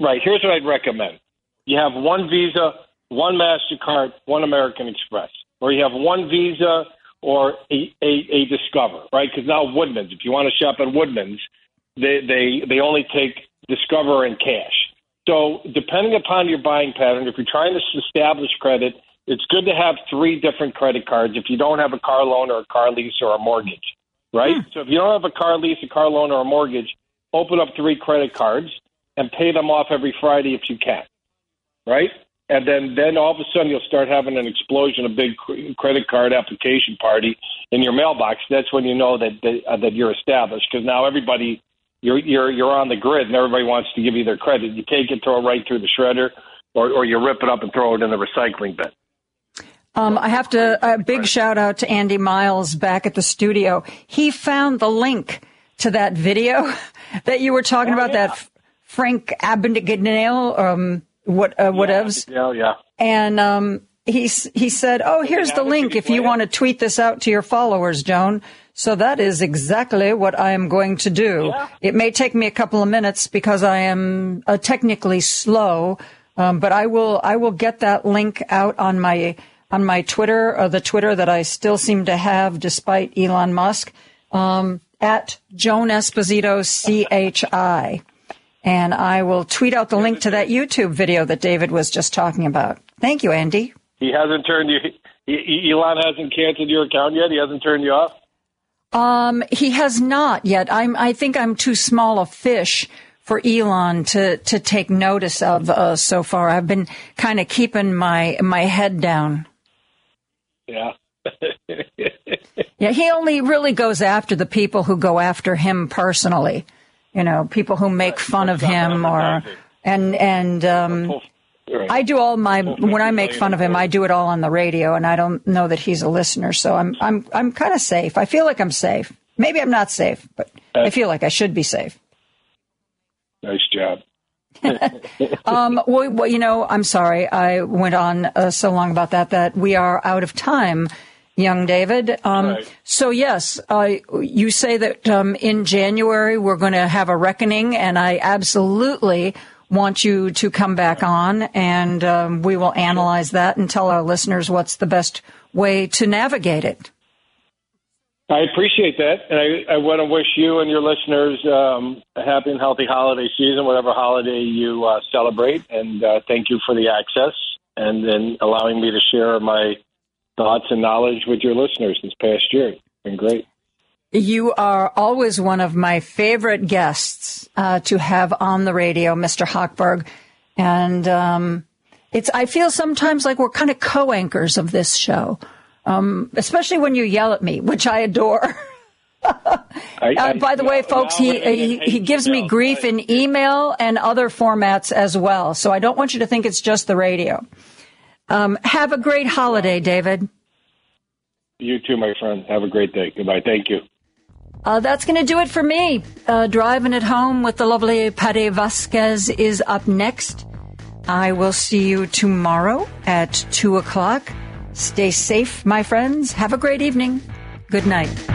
Right. Here's what I'd recommend: you have one Visa, one Mastercard, one American Express, or you have one Visa or a, a, a Discover. Right? Because now Woodman's. If you want to shop at Woodman's, they they they only take Discover and cash. So depending upon your buying pattern, if you're trying to establish credit, it's good to have three different credit cards if you don't have a car loan or a car lease or a mortgage right? So if you don't have a car lease, a car loan, or a mortgage, open up three credit cards and pay them off every Friday if you can, right? And then, then all of a sudden you'll start having an explosion, a big cr- credit card application party in your mailbox. That's when you know that that, uh, that you're established because now everybody you're you're you're on the grid and everybody wants to give you their credit. You take it, throw it right through the shredder, or or you rip it up and throw it in the recycling bin. Um, I have to, a big shout out to Andy Miles back at the studio. He found the link to that video that you were talking about, that F- Frank Abagnale, um, what, uh, whatevs. Yeah, yeah. And, um, he, he said, Oh, here's the link if you want to tweet this out to your followers, Joan. So that is exactly what I am going to do. It may take me a couple of minutes because I am uh, technically slow, um, but I will I will get that link out on my on my Twitter, uh, the Twitter that I still seem to have despite Elon Musk, um, at Joan Esposito CHI. And I will tweet out the link to that YouTube video that David was just talking about. Thank you, Andy. He hasn't turned you. Elon hasn't canceled your account yet. He hasn't turned you off. Um, he has not yet. I'm, I think I'm too small a fish for Elon to, to take notice of, uh, so far. I've been kind of keeping my, my head down. Yeah. Yeah, he only really goes after the people who go after him personally. You know, people who make fun of him or, and, and, um, I do all my, when I make fun of him, I do it all on the radio and I don't know that he's a listener. So I'm, I'm, I'm kind of safe. I feel like I'm safe. Maybe I'm not safe, but I feel like I should be safe. Nice job. Um, well, well, you know, I'm sorry I went on uh, so long about that that we are out of time, young David. Um, So yes, uh, you say that um, in January we're going to have a reckoning, and I absolutely want you to come back on, and um, we will analyze that and tell our listeners what's the best way to navigate it. I appreciate that, and I, I want to wish you and your listeners um, a happy and healthy holiday season, whatever holiday you uh, celebrate. And uh, thank you for the access and then allowing me to share my thoughts and knowledge with your listeners this past year. It's been great. You are always one of my favorite guests uh, to have on the radio, Mr. Hochberg, and um, it's. I feel sometimes like we're kind of co-anchors of this show. Um, especially when you yell at me, which I adore. Uh, by the way, folks, he, he he gives me grief in email and other formats as well. So I don't want you to think it's just the radio. Um, have a great holiday, David. You too, my friend. Have a great day. Goodbye. Thank you. Uh, that's going to do it for me. Uh, driving it home with the lovely Patti Vasquez is up next. I will see you tomorrow at 2 o'clock. Stay safe, my friends. Have a great evening. Good night.